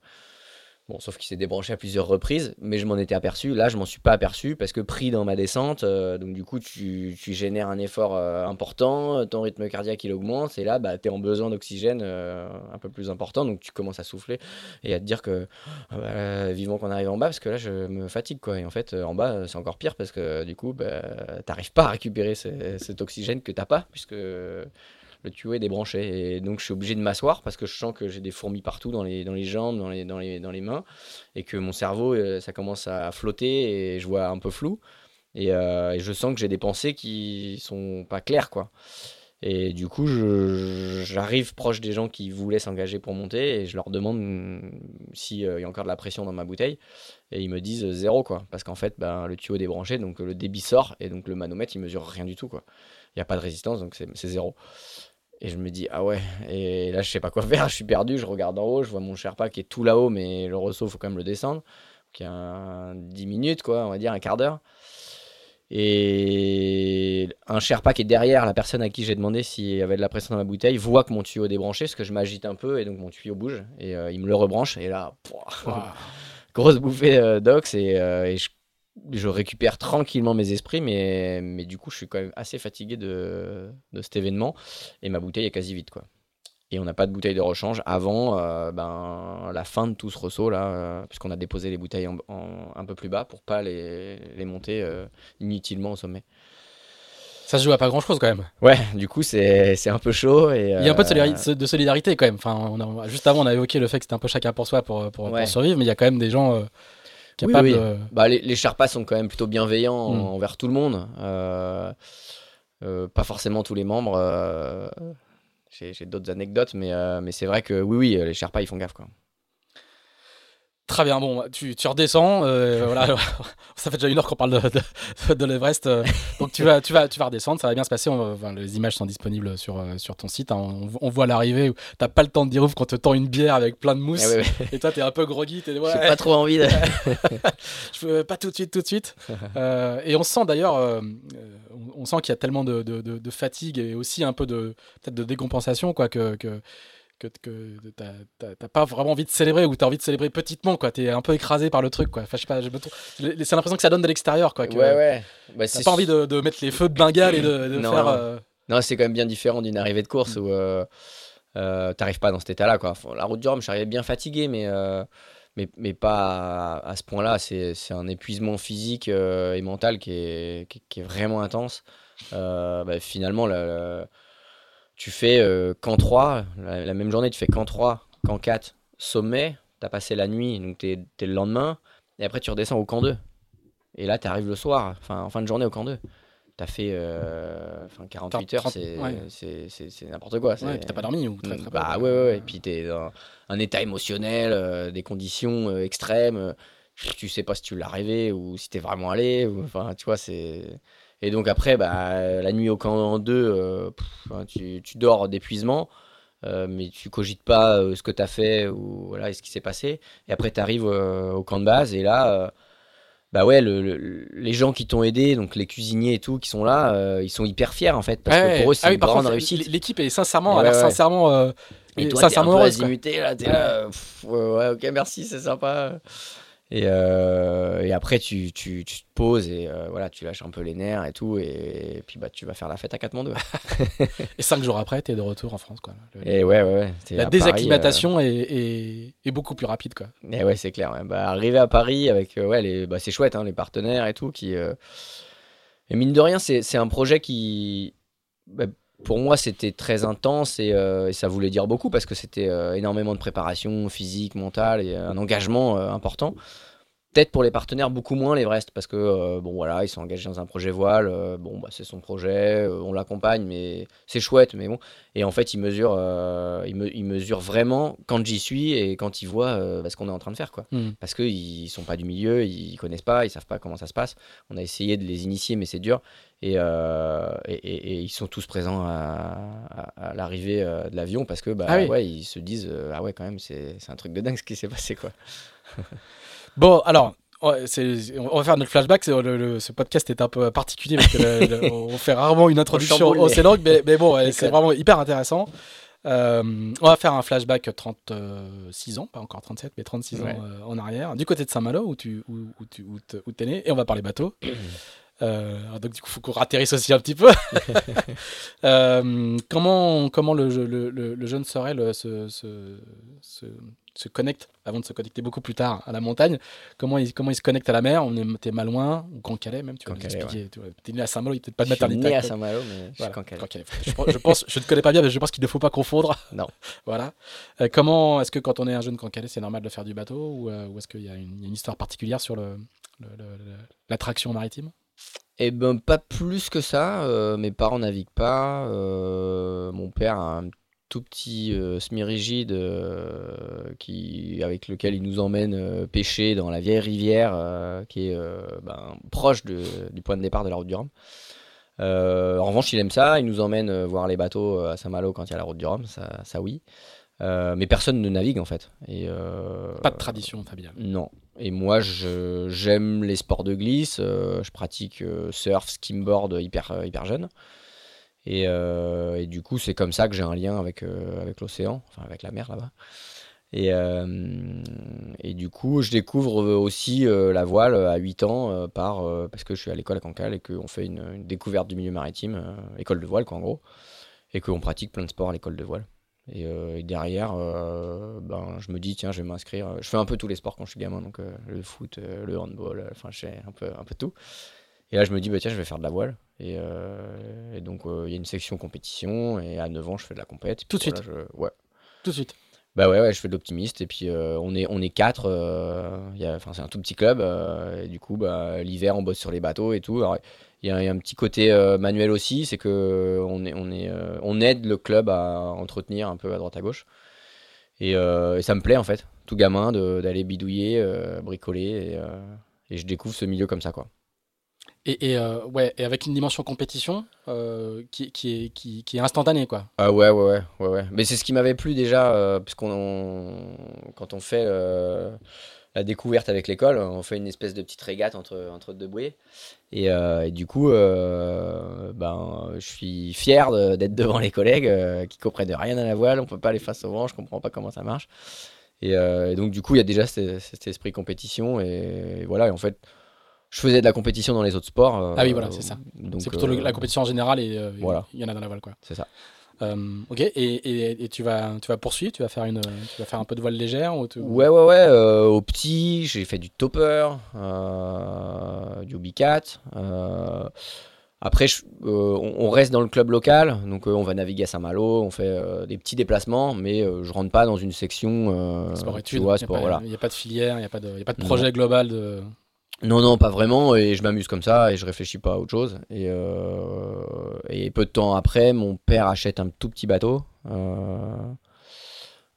Bon, sauf qu'il s'est débranché à plusieurs reprises, mais je m'en étais aperçu. Là, je m'en suis pas aperçu parce que pris dans ma descente, euh, donc du coup, tu, génères un effort euh, important, ton rythme cardiaque il augmente, et là, bah, tu es en besoin d'oxygène euh, un peu plus important, donc tu commences à souffler et à te dire que ah bah, vivement qu'on arrive en bas parce que là, je me fatigue quoi. Et en fait, en bas, c'est encore pire parce que du coup, bah, t'arrives pas à récupérer ce- cet oxygène que t'as pas puisque le tuyau est débranché. Et donc, je suis obligé de m'asseoir parce que je sens que j'ai des fourmis partout dans les, dans les jambes, dans les, dans, les, dans les mains, et que mon cerveau, euh, ça commence à flotter et je vois un peu flou. Et, euh, et je sens que j'ai des pensées qui sont pas claires, quoi. Et du coup, j'arrive proche des gens qui voulaient s'engager pour monter et je leur demande s'il y a encore de la pression dans ma bouteille. Et ils me disent euh, zéro, quoi. Parce qu'en fait, ben, le tuyau est débranché, donc euh, le débit sort et donc le manomètre, il mesure rien du tout, quoi. Il n'y a pas de résistance, donc c'est zéro. Et je me dis, ah ouais, et là, je sais pas quoi *laughs* faire, je suis perdu, je regarde en haut, je vois mon Sherpa qui est tout là-haut, mais le ressaut, faut quand même le descendre. Qui a un 10 minutes, quoi, on va dire, un quart d'heure. Et un Sherpa qui est derrière la personne à qui j'ai demandé s'il y avait de la pression dans ma bouteille voit que mon tuyau est débranché, parce que je m'agite un peu, et donc mon tuyau bouge, et euh, il me le rebranche, et là, pouah, *laughs* grosse bouffée euh, d'ox, et, euh, et je, je récupère tranquillement mes esprits, mais, mais du coup, je suis quand même assez fatigué de, de cet événement, et ma bouteille est quasi vide, quoi. Et on n'a pas de bouteille de rechange avant euh, ben, la fin de tout ce ressaut là, euh, puisqu'on a déposé les bouteilles en- en- un peu plus bas pour pas les, les monter euh, inutilement au sommet. Ça se joue à pas grand chose quand même. Ouais, du coup c'est un peu chaud et Il y a un peu de solidarité, de solidarité quand même. Enfin, on a- juste avant, on a évoqué le fait que c'était un peu chacun pour soi pour, pour, survivre, mais il y a quand même des gens euh, Oui, oui. Bah, les, les Sherpas sont quand même plutôt bienveillants Mm. envers tout le monde. Euh, euh, pas forcément tous les membres. euh, J'ai j'ai d'autres anecdotes, mais, euh, mais c'est vrai que oui, oui, les Sherpas ils font gaffe quoi. Très bien, bon, tu, tu redescends. euh, *laughs* voilà, *laughs* ça fait déjà une heure qu'on parle de, de, de l'Everest. euh, donc tu vas, tu, vas, tu vas redescendre, ça va bien se passer. on va- enfin, les images sont disponibles sur, euh, sur ton site. hein, on, on voit l'arrivée où t'as pas le temps de dire ouf quand te tend une bière avec plein de mousse. Eh ouais, ouais. Et toi, t'es un peu groggy. T'es, ouais, J'ai pas trop envie de. *laughs* je veux pas tout de suite, tout de suite. Euh, et on sent d'ailleurs, euh, on, on sent qu'il y a tellement de- de fatigue et aussi un peu de peut-être de décompensation quoi que que que, que t'as- pas vraiment envie de célébrer ou t'as envie de célébrer petitement quoi. T'es un peu écrasé par le truc quoi. Enfin, je sais pas, je me trompe. c'est l'impression que ça donne de l'extérieur quoi. Que ouais, ouais. Bah, T'as pas envie de, de mettre les feux de Bengale et de, de Non, faire. non. euh, Non, c'est quand même bien différent d'une arrivée de course Mm. où euh, euh, t'arrives pas dans cet état-là. Quoi. Enfin, La route du Rhum, arrivé bien fatigué, mais, euh, mais, mais pas à, à ce point-là. C'est c'est un épuisement physique euh, et mental qui est, qui, qui est vraiment intense. Bah, finalement, le- le- tu fais euh, camp 3, la, la même journée, tu fais camp 3, camp 4, sommet, tu as passé la nuit, donc tu es, le lendemain, et après tu redescends au camp 2. Et là, tu arrives le soir, enfin en fin de journée au camp 2. Tu as fait euh, enfin, 48 heures, 30, c'est ouais. n'importe quoi. Ouais, c'est- puis t'as pas dormi ou très, très peu. bah ouais, ouais, ouais. Et puis t'es dans un état émotionnel, euh, des conditions euh, extrêmes. euh, tu sais pas si tu l'as rêvé ou si t'es vraiment allé. Enfin, tu vois, c'est. Et donc après, bah, la nuit au camp 2, euh, pff, hein, tu, tu dors d'épuisement, euh, mais tu cogites pas euh, ce que t'as fait ou voilà, et ce qui s'est passé. Et après, t'arrives euh, au camp de base et là. euh, bah ouais, le- le- les gens qui t'ont aidé, donc les cuisiniers et tout, qui sont là, euh, ils sont hyper fiers en fait, parce Ouais, que pour eux c'est ah oui, une grande contre, réussite. L'équipe est sincèrement, Ouais, ouais. sincèrement, euh, Et toi, sincèrement heureuse. là, t'es là, pff, ouais, ouais, ok, merci, c'est sympa. Et, euh, et après, tu, tu, tu te poses et euh, voilà, tu lâches un peu les nerfs et tout, et, puis bah, tu vas faire la fête à Katmandou. *laughs* Et cinq jours après, t'es de retour en France. Quoi. Le- Et ouais, ouais, la Paris, désacclimatation est, est- est beaucoup plus rapide. Quoi. euh, et ouais, c'est clair. ouais. Bah, arriver à Paris avec, euh, ouais, les, bah, c'est chouette, hein, les partenaires et tout. Qui, euh, Et mine de rien, c'est c'est un projet qui, bah, pour moi, c'était très intense et, euh, et ça voulait dire beaucoup parce que c'était euh, énormément de préparation physique, mentale et un engagement euh, important. Peut-être pour les partenaires beaucoup moins l'Everest parce que bon voilà ils sont engagés dans un projet voile bon bah c'est son projet on l'accompagne mais c'est chouette mais bon et en fait ils mesurent ils, me- ils mesurent vraiment quand j'y suis et quand ils voient bah, ce qu'on est en train de faire quoi Hmm. parce qu'ils sont pas du milieu, ils connaissent pas, ils savent pas comment ça se passe. On a essayé de les initier, mais c'est dur. Et, euh, et, et- et ils sont tous présents à, à- à l'arrivée euh, de l'avion parce que bah, Ah oui. ouais, ils se disent euh, ah ouais quand même c'est un truc de dingue ce qui s'est passé quoi. *laughs* Bon, alors, on va faire notre flashback. c'est- le- le- ce podcast est un peu particulier parce que le- le- *laughs* on fait rarement une introduction au mais- Cédroc, mais, mais bon, c'est vraiment hyper intéressant. Euh, on va faire un flashback 36 ans, pas encore 37, mais 36 Ouais. ans euh, en arrière, du côté de Saint-Malo où tu où, où où où t'es né, et on va parler bateau. *clears throat* Euh, donc du coup, faut qu'on ratterrisse aussi un petit peu. *laughs* Euh, comment comment le, je- le, le- le jeune Sorel se, se, se, se connecte avant de se connecter beaucoup plus tard à la montagne? Comment il comment il se connecte à la mer? On est t'es mal loin ou Grand Calais même Tu vas expliquer. Tu vois, T'es né à Saint-Malo, il peut-être pas de je suis maternité. né à. Saint-Malo mais je suis Voilà, cancale. Grand Calais. Je, pense- je pense, je ne connais pas bien, mais je pense qu'il ne faut pas confondre. *laughs* Non. voilà. Euh, comment est-ce que quand on est un jeune Grand Calais, c'est normal de faire du bateau ou, euh, ou est-ce qu'il y a une, il y a une histoire particulière sur le- l'attraction maritime? Eh ben pas plus que ça. euh, mes parents naviguent pas. euh, mon père a un tout petit euh, semi-rigide euh, qui, avec lequel il nous emmène euh, pêcher dans la vieille rivière euh, qui est euh, ben, proche de- du point de départ de la route du Rhum. Euh, en revanche, il aime ça. Il nous emmène euh, voir les bateaux euh, à Saint-Malo quand il y a la route du Rhum. Ça, ça oui. Euh, mais personne ne navigue en fait. Et, euh, Pas de tradition familiale. non. Et moi, j'aime les sports de glisse. euh, je pratique euh, surf, skimboard hyper, euh, hyper jeune. Et, et du coup, c'est comme ça que j'ai un lien avec, avec l'océan, enfin avec la mer là-bas. Et, et du coup, je découvre aussi la voile à 8 ans par, parce que je suis à l'école à Cancale et qu'on fait une, une découverte du milieu maritime, école de voile quoi en gros, et qu'on pratique plein de sports à l'école de voile. Et, euh, et derrière, euh, ben, je me dis, tiens, je vais m'inscrire. Je fais un peu tous les sports quand je suis gamin, donc euh, le foot, le handball, enfin, je fais un peu, un peu tout. Et là, je me dis, bah, tiens, je vais faire de la voile. Et, et donc, il y a une section compétition, et à 9 ans, je fais de la compète. Tout de je- ouais. Tout de suite. Bah ouais, ouais, je fais de l'optimiste et puis on est on est quatre. Enfin c'est un tout petit club et du coup bah, l'hiver on bosse sur les bateaux et tout. Alors, il y, a il y a un petit côté euh, manuel aussi, c'est que on est on est euh, on aide le club à entretenir un peu à droite à gauche. Et, euh, et ça me plaît en fait, tout gamin d'aller bidouiller, bricoler et, et je découvre ce milieu comme ça quoi. Et, et, euh, ouais, et avec une dimension compétition euh, qui, qui, est, qui, qui est instantanée, quoi. Ah ouais, ouais, ouais, ouais, ouais. Mais c'est ce qui m'avait plu déjà, euh, puisqu'on on- quand on fait la découverte avec l'école, on fait une espèce de petite régate entre, entre deux bouées. Et, euh, et du coup, euh, ben, je suis fier de- d'être devant les collègues euh, qui comprennent rien à la voile, on peut pas aller face au vent, je comprends pas comment ça marche. Et, et donc du coup, il y a déjà cet, cet esprit compétition. Et, voilà, et en fait, je faisais de la compétition dans les autres sports. Ah oui, voilà, c'est ça. C'est plutôt euh, la compétition en général et euh, voilà. il y en a dans la voile, quoi. C'est ça. Euh, ok, et, et, et tu, vas, tu vas poursuivre, tu vas faire, une, tu vas faire un peu de voile légère ou tu- Ouais, ouais, ouais. euh, au petit, j'ai fait du topper, euh, du 4. euh, Après, on reste dans le club local, donc on va naviguer à Saint-Malo, on fait des petits déplacements, mais je rentre pas dans une section sport études. Il n'y a, pas de filière, il n'y a, pas de, a pas de projet global de. Non, non, pas vraiment. Et je m'amuse comme ça et je réfléchis pas à autre chose. Et, euh, et peu de temps après, mon père achète un tout petit bateau, euh,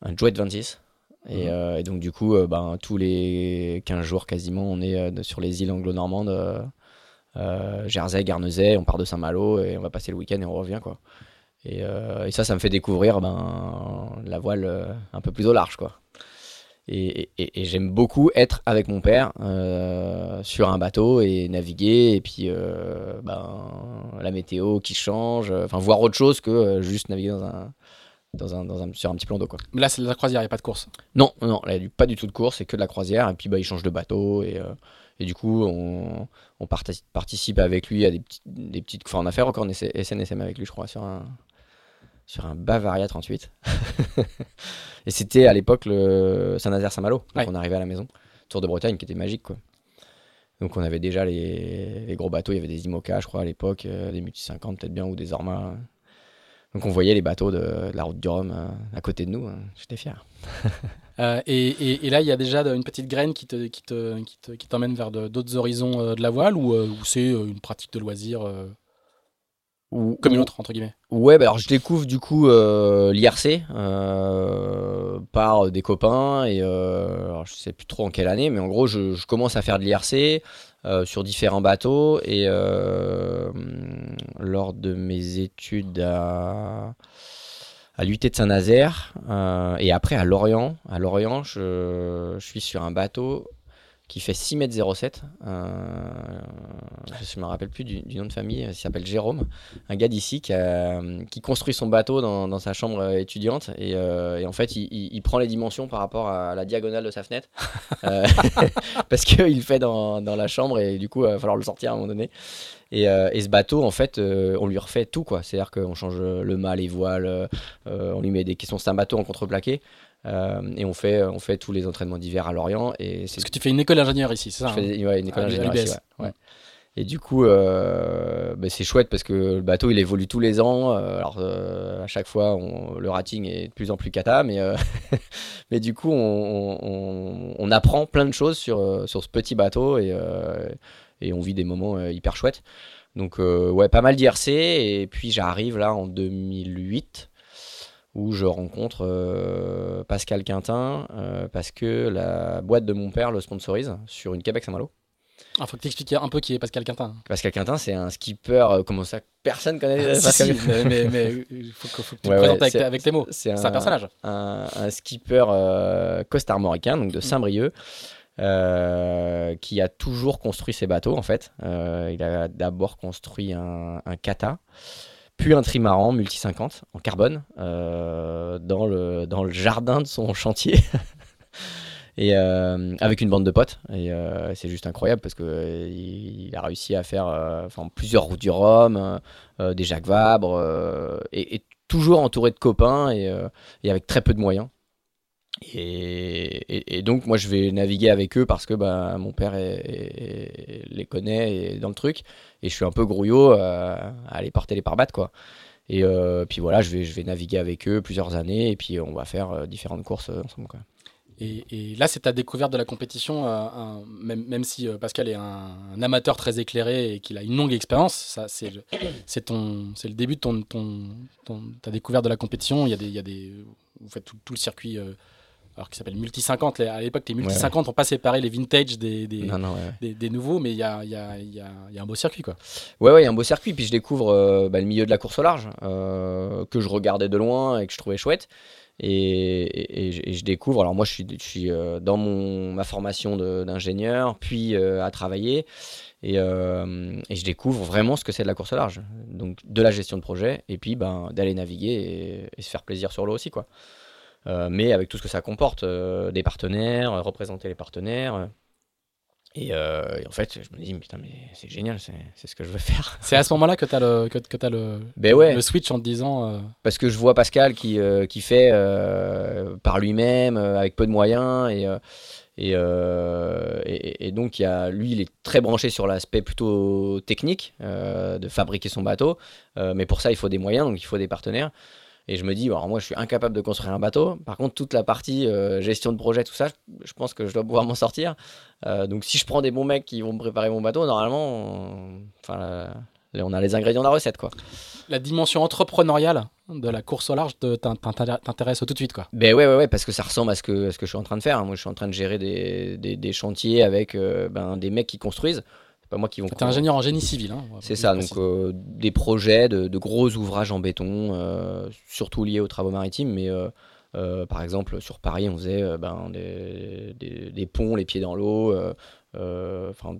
un Joet 26. Et, mhm. euh, et, donc, du coup, ben, tous les 15 jours quasiment, on est sur les îles anglo-normandes, Jersey, Guernesey. On part de Saint-Malo et on va passer le week-end et on revient. quoi. Et, et, ça, ça me fait découvrir ben, la voile un peu plus au large. quoi. Et, j'aime beaucoup être avec mon père euh, sur un bateau et naviguer, et puis euh, ben, la météo qui change, enfin voir autre chose que euh, juste naviguer dans un, dans un, dans un, sur un petit plan d'eau. Quoi. Là, c'est de la croisière, il n'y a pas de course Non, non, il n'y a pas du tout de course, c'est que de la croisière, et puis bah, il change de bateau, et, et du coup, on, on, participe avec lui à des, petites, des petites. Enfin, on a fait encore un SNSM avec lui, je crois, sur un, sur un Bavaria 38. *laughs* et c'était à l'époque le Saint-Nazaire-Saint-Malo. Donc on arrivait à la maison. Tour de Bretagne qui était magique quoi. Donc on avait déjà les, gros bateaux, il y avait des IMOCA je crois à l'époque, euh, des Multi 50 peut-être bien ou des Orma. Donc on voyait les bateaux de, la route du Rhum euh, à côté de nous, hein. j'étais fier. *laughs* Euh, et, là il y a déjà une petite graine qui t'emmène qui te, qui t'emmène vers d'autres horizons de la voile ou, ou c'est une pratique de loisir comme une autre, entre guillemets. Ouais, bah alors je découvre du coup euh, l'IRC euh, par des copains et euh, alors je sais plus trop en quelle année, mais en gros je, commence à faire de l'IRC euh, sur différents bateaux et lors de mes études à, à l'UT de Saint-Nazaire et après à Lorient, à Lorient je, je suis sur un bateau qui fait 6 mètres 07. Euh, je ne me rappelle plus du, nom de famille, il s'appelle Jérôme, un gars d'ici qui, qui, construit son bateau dans, sa chambre étudiante et, euh, en fait il, prend les dimensions par rapport à la diagonale de sa fenêtre *laughs* euh, *laughs* parce qu'il le fait dans, la chambre et du coup il va falloir le sortir à un moment donné. Et, ce bateau, en fait, on lui refait tout, quoi. C'est-à-dire qu'on change le mât, les voiles, on lui met des questions. C'est un bateau en contreplaqué. Euh, et on fait, on fait tous les entraînements d'hiver à Lorient. Et Parce que tu fais une école d'ingénieur ici, c'est ça Je fais hein une école ah, d'ingénieur ici, ouais. Et du coup, euh, bah, c'est chouette parce que le bateau il évolue tous les ans. Euh, alors à chaque fois, on, le rating est de plus en plus cata, mais, *laughs* mais du coup, on, on, on, apprend plein de choses sur, sur ce petit bateau et, et on vit des moments hyper chouettes. Donc ouais, pas mal d'IRC. Et puis j'arrive là en 2008 où je rencontre euh, Pascal Quintin euh, parce que la boîte de mon père le sponsorise sur une Québec Saint-Malo. Il ah, faut que tu expliques un peu qui est Pascal Quintin. Pascal Quintin, c'est un skipper, euh, comment ça Personne connaît Pascal Quintin. mais il faut, que tu te présentes avec, tes mots. C'est un, personnage. Un, skipper costarmoricain, donc de mm. Saint-Brieuc. qui a toujours construit ses bateaux en fait. il a d'abord construit un, un kata, puis un trimaran multi 50 en carbone euh, dans, le, dans le jardin de son chantier. *laughs* et euh, avec une bande de potes et euh, c'est juste incroyable parce que il, a réussi à faire plusieurs routes du Rhum des Jacques Vabre et, toujours entouré de copains et, et, avec très peu de moyens et, donc moi je vais naviguer avec eux parce que bah, mon père les connaît et dans le truc et je suis un peu grouillot euh, à aller porter les parbattes quoi. Et euh, puis voilà, je vais, je vais naviguer avec eux plusieurs années et puis on va faire euh, différentes courses ensemble. Quoi. Et, là, c'est ta découverte de la compétition, même, même, si Pascal est un, amateur très éclairé et qu'il a une longue expérience, ça, c'est, c'est, ton, c'est le début de ton, ton, ta découverte de la compétition. Il y a des, il y a des, vous faites tout le circuit alors qui s'appelle Multi 50. À l'époque, les Multi 50 n'ont pas séparé les vintage des, des, des, nouveaux, mais il y a, y, a, y, a, y a, un beau circuit. Quoi. Ouais, ouais, il y a un beau circuit. Puis je découvre euh, bah, le milieu de la course au large, euh, que je regardais de loin et que je trouvais chouette. Et, et, je découvre, alors moi je suis, je suis euh, dans mon, ma formation d'ingénieur, puis à travailler, et, et, je découvre vraiment ce que c'est de la course au large. Donc de la gestion de projet, et puis ben, d'aller naviguer et, se faire plaisir sur l'eau aussi. quoi. Euh, mais avec tout ce que ça comporte, euh, des partenaires, euh, représenter les partenaires. Et, en fait, je me dis, putain, mais c'est génial, c'est ce que je veux faire. *laughs* C'est à ce moment-là que tu as, le, que, que as le, ben ouais. le switch en te disant. Parce que je vois Pascal qui, qui fait par lui-même, avec peu de moyens, et, euh, et, et, donc, il y a, lui, il est très branché sur l'aspect plutôt technique euh, de fabriquer son bateau. Euh, mais pour ça, il faut des moyens, donc il faut des partenaires. Et je me dis, alors moi, je suis incapable de construire un bateau. Par contre, toute la partie gestion de projet, tout ça, je pense que je dois pouvoir m'en sortir. donc, si je prends des bons mecs qui vont me préparer mon bateau, normalement, enfin, on a les ingrédients de la recette, quoi la dimension entrepreneuriale de la course au large t'intéresse tout de suite quoi. Ben ouais, ouais, ouais, parce que ça ressemble à ce que, ce que je suis en train de faire. Moi, je suis en train de gérer des, des, chantiers avec euh, ben, des mecs qui construisent. Pas moi qui vont. T'es ingénieur en génie civil. Hein, c'est ça, donc euh, des projets de, de, gros ouvrages en béton, euh, surtout liés aux travaux maritimes, mais par exemple sur Paris, on faisait ben, des, des, ponts, les pieds dans l'eau, enfin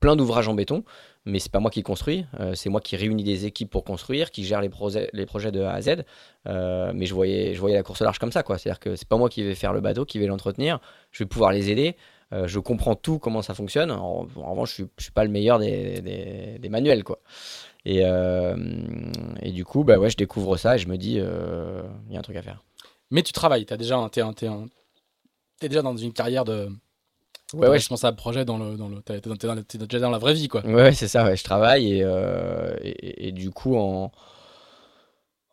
plein d'ouvrages en béton mais c'est pas moi qui construis, euh, c'est moi qui réunis des équipes pour construire, qui gère les, projets, les projets de A à Z. Euh, mais je voyais, je voyais la course large comme ça, quoi. C'est-à-dire que c'est pas moi qui vais faire le bateau, qui vais l'entretenir. Je vais pouvoir les aider. Euh, je comprends tout comment ça fonctionne. En, revanche, je suis, je suis pas le meilleur des, des, des manuels, quoi. Et, et, du coup, bah ouais, je découvre ça et je me dis, il y a un truc à faire. Mais tu travailles, tu déjà, es, es déjà dans une carrière de Ouais, ouais, je pense à un projet dans le. Dans le t'es, déjà dans la vraie vie, quoi. Ouais, c'est ça, ouais. Je travaille et, euh, et, et, du coup, en,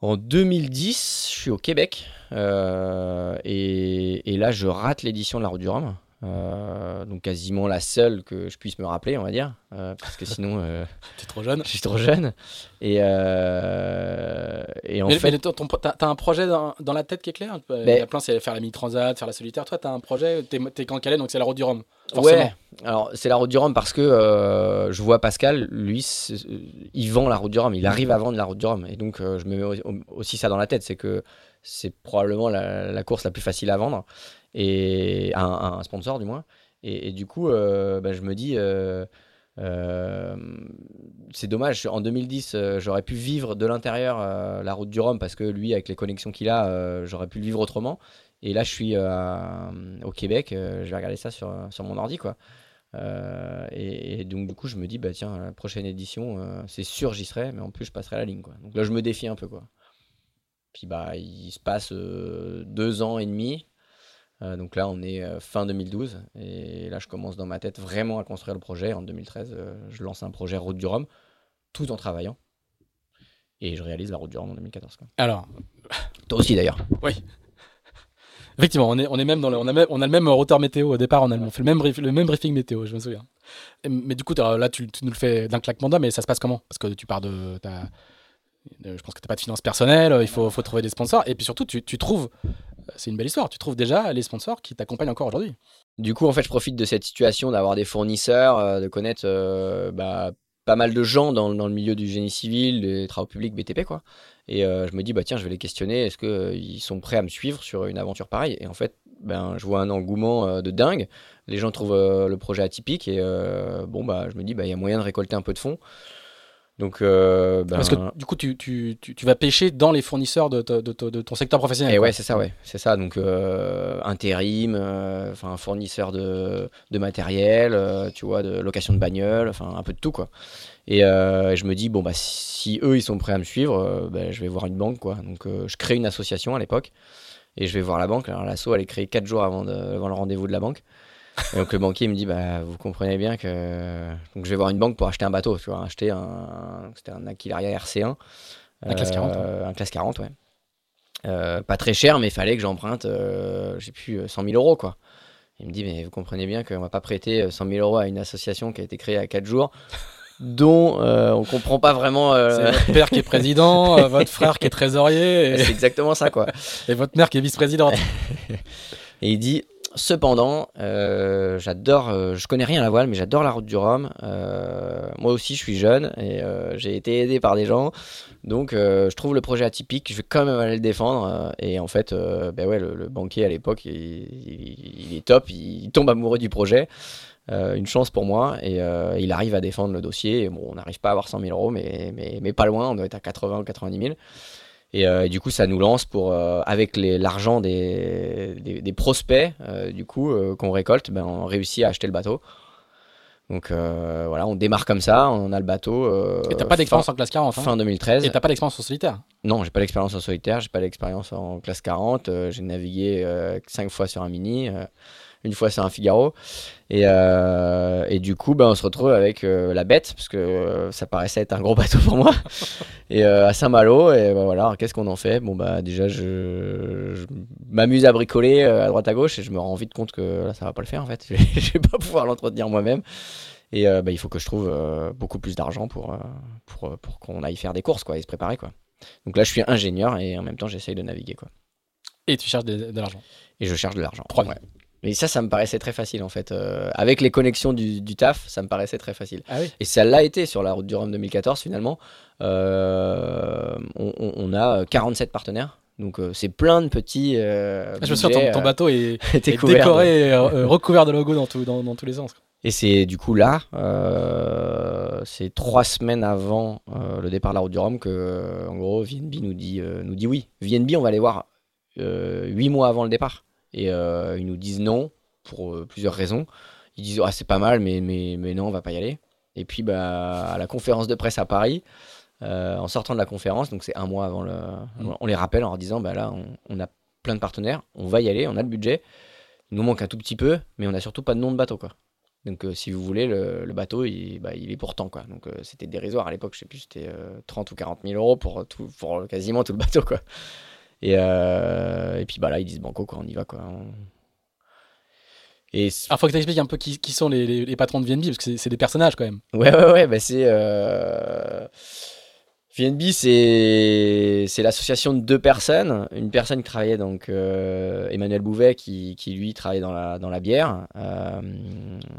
en 2010, je suis au Québec euh, et, et, là, je rate l'édition de la Route du Rhum. Euh, donc quasiment la seule que je puisse me rappeler, on va dire, euh, parce que sinon, euh, *laughs* t'es trop jeune. Je suis trop jeune. Et, et en mais, fait, t'as, as un projet dans, dans, la tête qui est clair. Mais, le plan, c'est faire la mini transat, faire la solitaire. Toi, t'as un projet. T'es, es quand calais, donc c'est la route du Rhum. Ouais. Alors c'est la route du Rhum parce que je vois Pascal, lui, il vend la route du Rhum. Il arrive à vendre la route du Rhum, et donc je me mets aussi ça dans la tête, c'est que c'est probablement la, la course la plus facile à vendre et un, sponsor du moins. Et, du coup, euh, bah, je me dis, euh, euh, c'est dommage. En 2010, j'aurais pu vivre de l'intérieur la route du Rhum parce que lui, avec les connexions qu'il a, j'aurais pu le vivre autrement. Et là, je suis au Québec, je vais regarder ça sur, sur mon ordi, quoi. et, donc du coup je me dis bah tiens la prochaine édition c'est sûr j'y serai mais en plus je passerai la ligne quoi donc là je me défie un peu quoi puis bah il se passe deux ans et demi euh, donc là, on est euh, fin 2012 et là, je commence dans ma tête vraiment à construire le projet. En 2013, euh, je lance un projet Route du Rhum tout en travaillant et je réalise la Route du Rhum en 2014. Alors, toi aussi d'ailleurs. Oui. *laughs* Effectivement, on est, on est même dans le, on, a on a le même routeur météo au départ, on a fait le même, le même briefing météo, je me souviens. mais du coup, là, tu, nous le fais d'un claquement de mais ça se passe comment? Parce que tu pars de, je pense que tu n'as pas de finances personnelles, il faut, trouver des sponsors, et puis surtout, tu, trouves c'est une belle histoire. Tu trouves déjà les sponsors qui t'accompagnent encore aujourd'hui. Du coup, en fait, je profite de cette situation d'avoir des fournisseurs, euh, de connaître euh, bah, pas mal de gens dans, le milieu du génie civil, des travaux publics, BTP, quoi. Et euh, je me dis, bah tiens, je vais les questionner. Est-ce qu'ils sont prêts à me suivre sur une aventure pareille? Et en fait, ben, je vois un engouement de dingue. Les gens trouvent le projet atypique et bon, bah, je me dis, bah, il y a moyen de récolter un peu de fonds. Donc, euh, ben Parce que du coup, tu, tu, tu, vas pêcher dans les fournisseurs de, de, de, ton secteur professionnel. Et ouais, c'est ça, ouais. C'est ça. Donc, euh, intérim, euh, enfin, fournisseur de, de matériel, tu vois, de location de bagnole, enfin, un peu de tout, quoi. Et je me dis, bon, bah, si eux, ils sont prêts à me suivre, ben, je vais voir une banque, quoi. Donc, je crée une association à l'époque et je vais voir la banque. Alors, l'asso, elle est créée 4 jours avant, avant le rendez-vous de la banque. Et donc le banquier me dit bah vous comprenez bien que donc je vais voir une banque pour acheter un bateau, tu vois, acheter un c'était un Aquilaria RC1 un classe 40 euh, un classe 40 ouais. Euh, pas très cher mais il fallait que j'emprunte euh, j'ai plus 100 000 euros quoi. Il me dit mais vous comprenez bien qu'on va pas prêter 100 000 euros à une association qui a été créée à 4 jours *laughs* dont euh, on comprend pas vraiment. C'est votre père qui est président, *laughs* votre frère qui est trésorier. C'est exactement ça, quoi. *laughs* Et votre mère qui est vice-présidente. et il dit Cependant, euh, j'adore, euh, je connais rien à la voile, mais j'adore la route du Rhum. Euh, moi aussi, je suis jeune et j'ai été aidé par des gens. Donc, je trouve le projet atypique. Je vais quand même aller le défendre. et en fait, ben ouais, le, banquier à l'époque, il, est top. Il, tombe amoureux du projet. une chance pour moi. Et il arrive à défendre le dossier. Bon, on n'arrive pas à avoir 100 000 euros, mais, mais, mais, pas loin. On doit être à 80 ou 90 000. Euh, et, du coup, ça nous lance pour, euh, avec l'argent des, des, prospects, euh, du coup, qu'on récolte, ben, on réussit à acheter le bateau. Donc voilà, on démarre comme ça, on a le bateau. Et t'as pas d'expérience en classe 40. hein? fin 2013. Et t'as pas d'expérience en solitaire? Non, j'ai pas d'expérience en solitaire, j'ai pas d'expérience en classe 40. euh, j'ai navigué euh, cinq fois sur un mini, une fois sur un Figaro. Et, euh, et du coup, ben, on se retrouve avec euh, la bête, parce que euh, ça paraissait être un gros bateau pour moi. *laughs* et à Saint-Malo, et ben, voilà, qu'est-ce qu'on en fait? Bon, bah déjà, je, je m'amuse à bricoler à droite à gauche, et je me rends vite compte que là, ça va pas le faire en fait. *laughs* je vais pas pouvoir l'entretenir moi-même. Et bah, il faut que je trouve beaucoup plus d'argent pour, pour, pour qu'on aille faire des courses quoi, et se préparer. Quoi. Donc là, je suis ingénieur et en même temps, j'essaye de naviguer. Quoi. Et tu cherches de, de l'argent? Et je cherche de l'argent. Ouais. Mais ça, ça me paraissait très facile en fait. Euh, avec les connexions du, du taf, ça me paraissait très facile. Ah oui. Et ça l'a été sur la route du Rhum 2014 finalement. Euh, on, a 47 partenaires. Donc euh, c'est plein de petits. Ah, je me souviens, ton, ton bateau est, *laughs* décoré, euh, recouvert de logos dans, tout- dans, dans tous les sens. quoi. Et c'est du coup là, euh, c'est trois semaines avant euh, le départ de la route du Rhum que, en gros, VNB nous dit, euh, nous dit oui. VNB, on va aller voir huit mois avant le départ. Et euh, ils nous disent non pour euh, plusieurs raisons. Ils disent ah, c'est pas mal, mais, mais, mais non, on va pas y aller. Et puis bah, à la conférence de presse à Paris, euh, en sortant de la conférence, donc c'est un mois avant le. Mm. On les rappelle en leur disant bah là, on, on a plein de partenaires, on va y aller, on a le budget. Il nous manque un tout petit peu, mais on n'a surtout pas de nom de bateau. Quoi. Donc euh, si vous voulez, le, le bateau, il, bah, il est pourtant. Quoi. Donc euh, c'était dérisoire à l'époque, je sais plus, c'était euh, 30 ou 40 000 euros pour, tout, pour quasiment tout le bateau. Quoi. Et, euh, et puis bah, là, ils disent banco, quoi, on y va. Quoi. On- Et Alors, faut que tu expliques un peu qui, qui sont les, les- les patrons de VNB, parce que c'est- des personnages quand même. Ouais, ouais, ouais, bah c'est. Euh... VNB, c'est c'est l'association de deux personnes. Une personne qui travaillait, donc euh, Emmanuel Bouvet, qui, qui lui travaillait dans la, dans la bière. Euh,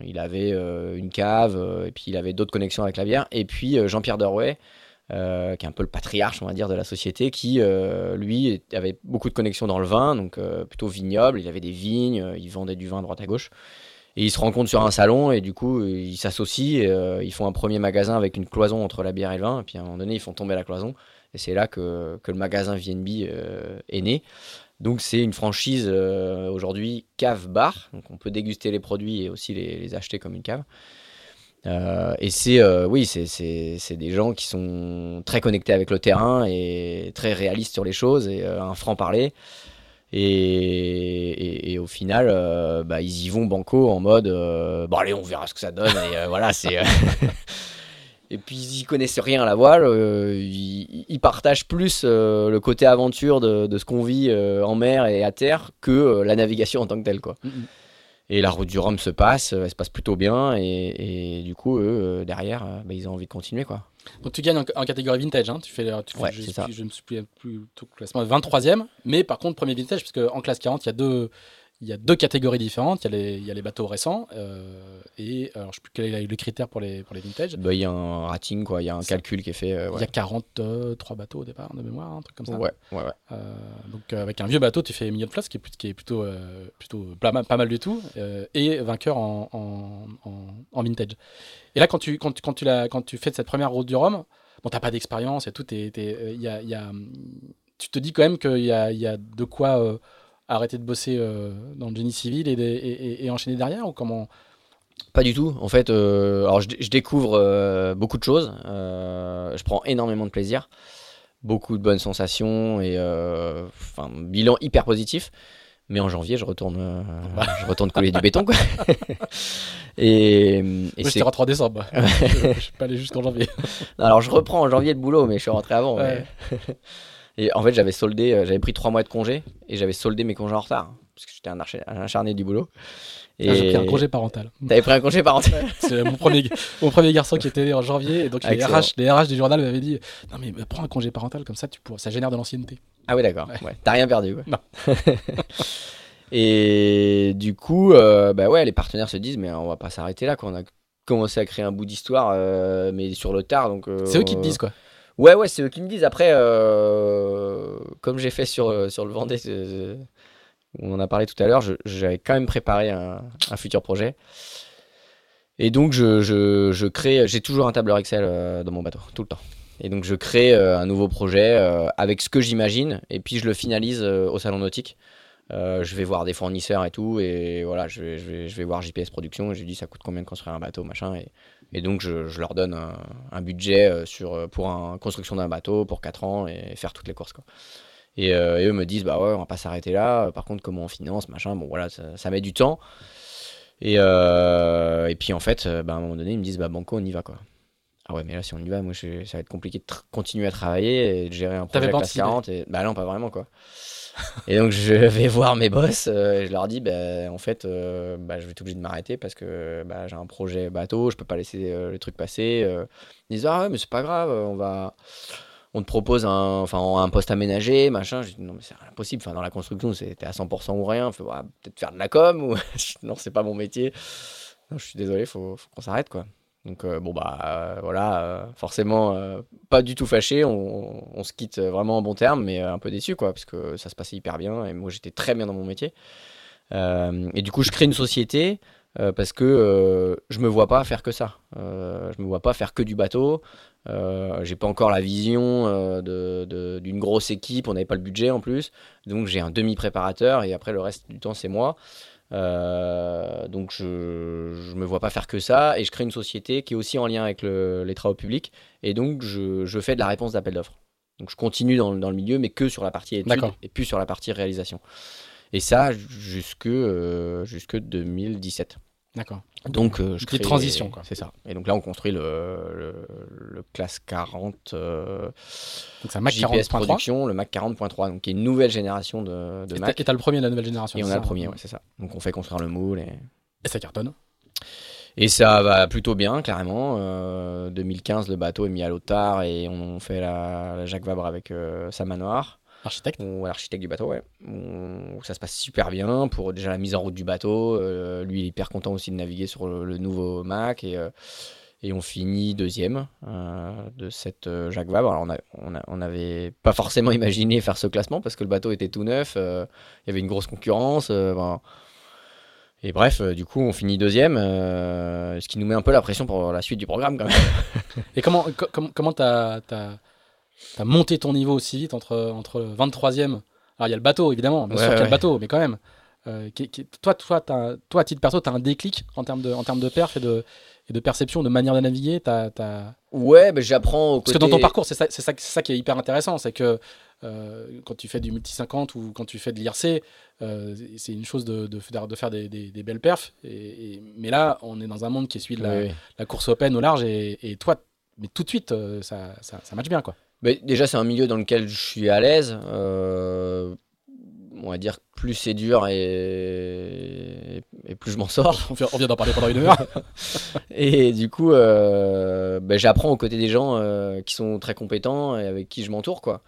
il avait une cave, et puis il avait d'autres connexions avec la bière. Et puis Jean-Pierre Derouet, euh, qui est un peu le patriarche, on va dire, de la société, qui, euh, lui, avait beaucoup de connexions dans le vin, donc euh, plutôt vignoble. Il avait des vignes, il vendait du vin à droite à gauche. Et ils se rencontrent sur un salon et du coup ils s'associent, ils font un premier magasin avec une cloison entre la bière et le vin, et puis à un moment donné ils font tomber la cloison, et c'est là que, que le magasin VNB est né. Donc c'est une franchise aujourd'hui cave-bar, donc on peut déguster les produits et aussi les acheter comme une cave. Euh, et c'est euh, oui, c'est- des gens qui sont très connectés avec le terrain et très réalistes sur les choses et euh, un franc parler. Et, au final, euh, bah, ils y vont banco en mode bon allez, on verra ce que ça donne. Et voilà, c'est. *laughs* et puis ils y connaissent rien à la voile. ils, partagent plus le côté aventure de, ce qu'on vit en mer et à terre que la navigation en tant que telle, quoi. Mhm. Et la route du Rhum se passe, euh, elle se passe plutôt bien, et, et du coup, eux, euh, derrière, euh, bah, ils ont envie de continuer, quoi. Donc tu gagnes en, en catégorie vintage, hein. tu fais, tu fais Ouais, je, plus- je me suis plus, plus tout classement 23e, mais par contre premier vintage, parce qu'en classe 40, il y a deux, il y a deux catégories différentes. Il y a les, il y a les bateaux récents euh, et alors je sais plus quel est le critère pour les, pour les vintage. Bah, Il y a un rating, quoi, il y a un calcul qui est fait. euh, Il y a 43 bateaux au départ de mémoire, un truc comme ça. Ouais, ouais, ouais. Euh, donc euh, avec un vieux bateau, tu fais milieu de place, qui est, plus- qui est plutôt, euh, plutôt pas, mal, pas mal du tout, euh, et vainqueur en, en, en- en vintage. Et là, quand tu, quand, tu- quand, tu l'as- quand tu fais cette première route du Rhum, bon, t'as pas d'expérience et tout, t'es- t'es, euh, il y a, il y a, tu te dis quand même qu'il y a, il y a de quoi euh, arrêter de bosser euh, dans le génie civil et, enchaîner derrière ou comment? Pas du tout. En fait, euh, alors je, dé- je découvre euh, beaucoup de choses. euh, je prends énormément de plaisir, beaucoup de bonnes sensations et enfin bilan hyper positif. Mais en janvier, je retourne, *laughs* je retourne couler du béton, quoi. *laughs* et, et Moi, j'étais rentré en décembre. je, *laughs* je suis pas allé jusqu'en janvier. alors je reprends en janvier le boulot, mais je suis rentré avant. Ouais. mais- et en fait, j'avais soldé, euh, j'avais pris trois mois de congé et j'avais soldé mes congés en retard parce que j'étais un, acharné du boulot. Et Ah, J'ai pris un congé parental. T'avais pris un congé parental. *laughs* C'est mon premier, mon premier garçon qui était né en janvier. Et donc, les. RH, les RH du journal m'avaient dit Non, mais prends un congé parental, comme ça, tu pourras, ça génère de l'ancienneté. Ah oui, d'accord. Ouais. Ouais. T'as rien perdu. Non. *laughs* et du coup, euh, bah ouais, les partenaires se disent, mais on va pas s'arrêter là. Quoi. On a commencé à créer un bout d'histoire, euh, mais sur le tard. Donc, euh, C'est eux qui te disent, quoi. Ouais, ouais, c'est eux qui me disent. Après, euh, comme j'ai fait sur, euh, le Vendée, euh, on en a parlé tout à l'heure, j'avais quand même préparé un, futur projet. Et donc, je, crée, j'ai toujours un tableur Excel dans mon bateau, tout le temps. Et donc, je crée un nouveau projet avec ce que j'imagine, et puis je le finalise au salon nautique. je vais voir des fournisseurs et tout, et voilà, je vais, voir JPS Production, et je lui dis ça coûte combien de construire un bateau, machin, et donc je, je leur donne un, un budget sur, pour la construction d'un bateau pour 4 ans et faire toutes les courses. Quoi. Et, et, eux me disent, bah ouais, on va pas s'arrêter là, par contre, comment on finance, machin, bon voilà, ça, ça met du temps. Et, et puis en fait, bah, à un moment donné, ils me disent, bah Banco, on y va quoi. Ah ouais, mais là, si on y va, moi, ça va être compliqué de continuer à travailler et de gérer un projet classe 40. Et... Bah non, pas vraiment, quoi. Et donc, je *laughs* vais voir mes boss euh, et je leur dis, bah, en fait, euh, bah, je vais être obligé de m'arrêter parce que bah, j'ai un projet bateau, je peux pas laisser euh, le truc passer. Ils disent, ah ouais, mais c'est pas grave, on va. On te propose un, enfin, un poste aménagé, machin. Je dis, non, mais c'est impossible. Enfin, dans la construction, c'était à 100% ou rien. Peut-être faire de la com ou. *laughs* non, c'est pas mon métier. Je suis désolé, faut, faut qu'on s'arrête, quoi. Donc euh, bon bah euh, voilà, euh, forcément pas du tout fâché, on, se quitte vraiment en bon terme, mais un peu déçu quoi, parce que ça se passait hyper bien et moi j'étais très bien dans mon métier. et du coup je crée une société parce que je me vois pas faire que ça. je me vois pas faire que du bateau. j'ai pas encore la vision d'une de, grosse équipe, on n'avait pas le budget en plus, donc j'ai un demi préparateur et après le reste du temps c'est moi. Euh, donc je ne me vois pas faire que ça et je crée une société qui est aussi en lien avec les travaux publics et donc je, je fais de la réponse d'appel d'offres. Donc je continue dans, dans, le milieu mais que sur la partie études et plus sur la partie réalisation. Et ça jusque, euh, jusque 2017. D'accord. Donc, euh, je crée transition, quoi. C'est ça. Et donc là, on construit le, le, classe 40. Euh, donc c'est un Mac 40.3. production, le Mac 40.3, donc qui est une nouvelle génération de, de et Mac. Et t'as le premier de la nouvelle génération. Et on a le premier, ouais, c'est ça. Donc on fait construire le moule. Et, et ça cartonne. Et ça va plutôt bien, carrément. Euh, 2015, le bateau est mis à l'eau tard et on fait la, Jacques Vabre avec euh, sa manoir. Architecte Ou architecte du bateau, ouais. Où ça se passe super bien pour déjà la mise en route du bateau. Euh, lui, il est hyper content aussi de naviguer sur le, nouveau Mac. Et, euh, et on finit deuxième euh, de cette Jacques Vabre. Alors, on n'avait on, pas forcément *laughs* imaginé faire ce classement parce que le bateau était tout neuf. Il y avait une grosse concurrence. et bref, du coup, on finit deuxième, ce qui nous met un peu la pression pour la suite du programme quand même. *laughs* et comment comment t'as T'as monté ton niveau aussi vite entre, entre 23e. Alors, il y a le bateau, évidemment, bien sûr qu'il y a le bateau, mais quand même. Euh, toi, toi, as, toi, à titre perso, tu as un déclic en termes de, en termes de perf et de, et de perception, de manière de naviguer as, as... Ouais, mais j'apprends au Parce que dans ton parcours, c'est ça, ça, ça, qui est hyper intéressant. C'est que euh, quand tu fais du multi 50 ou quand tu fais de l'IRC, euh, c'est une chose de, de, de faire des, des, belles perfs. Et, mais là, on est dans un monde qui est celui de la, la course open au large. Et, et, toi, mais tout de suite, ça, ça, ça match bien. quoi déjà, c'est un milieu dans lequel je suis à l'aise. Euh, on va dire plus c'est dur et, et plus je m'en sors. On vient d'en parler pendant une heure. *laughs* et du coup, euh, ben, j'apprends aux côtés des gens euh, qui sont très compétents et avec qui je m'entoure. quoi.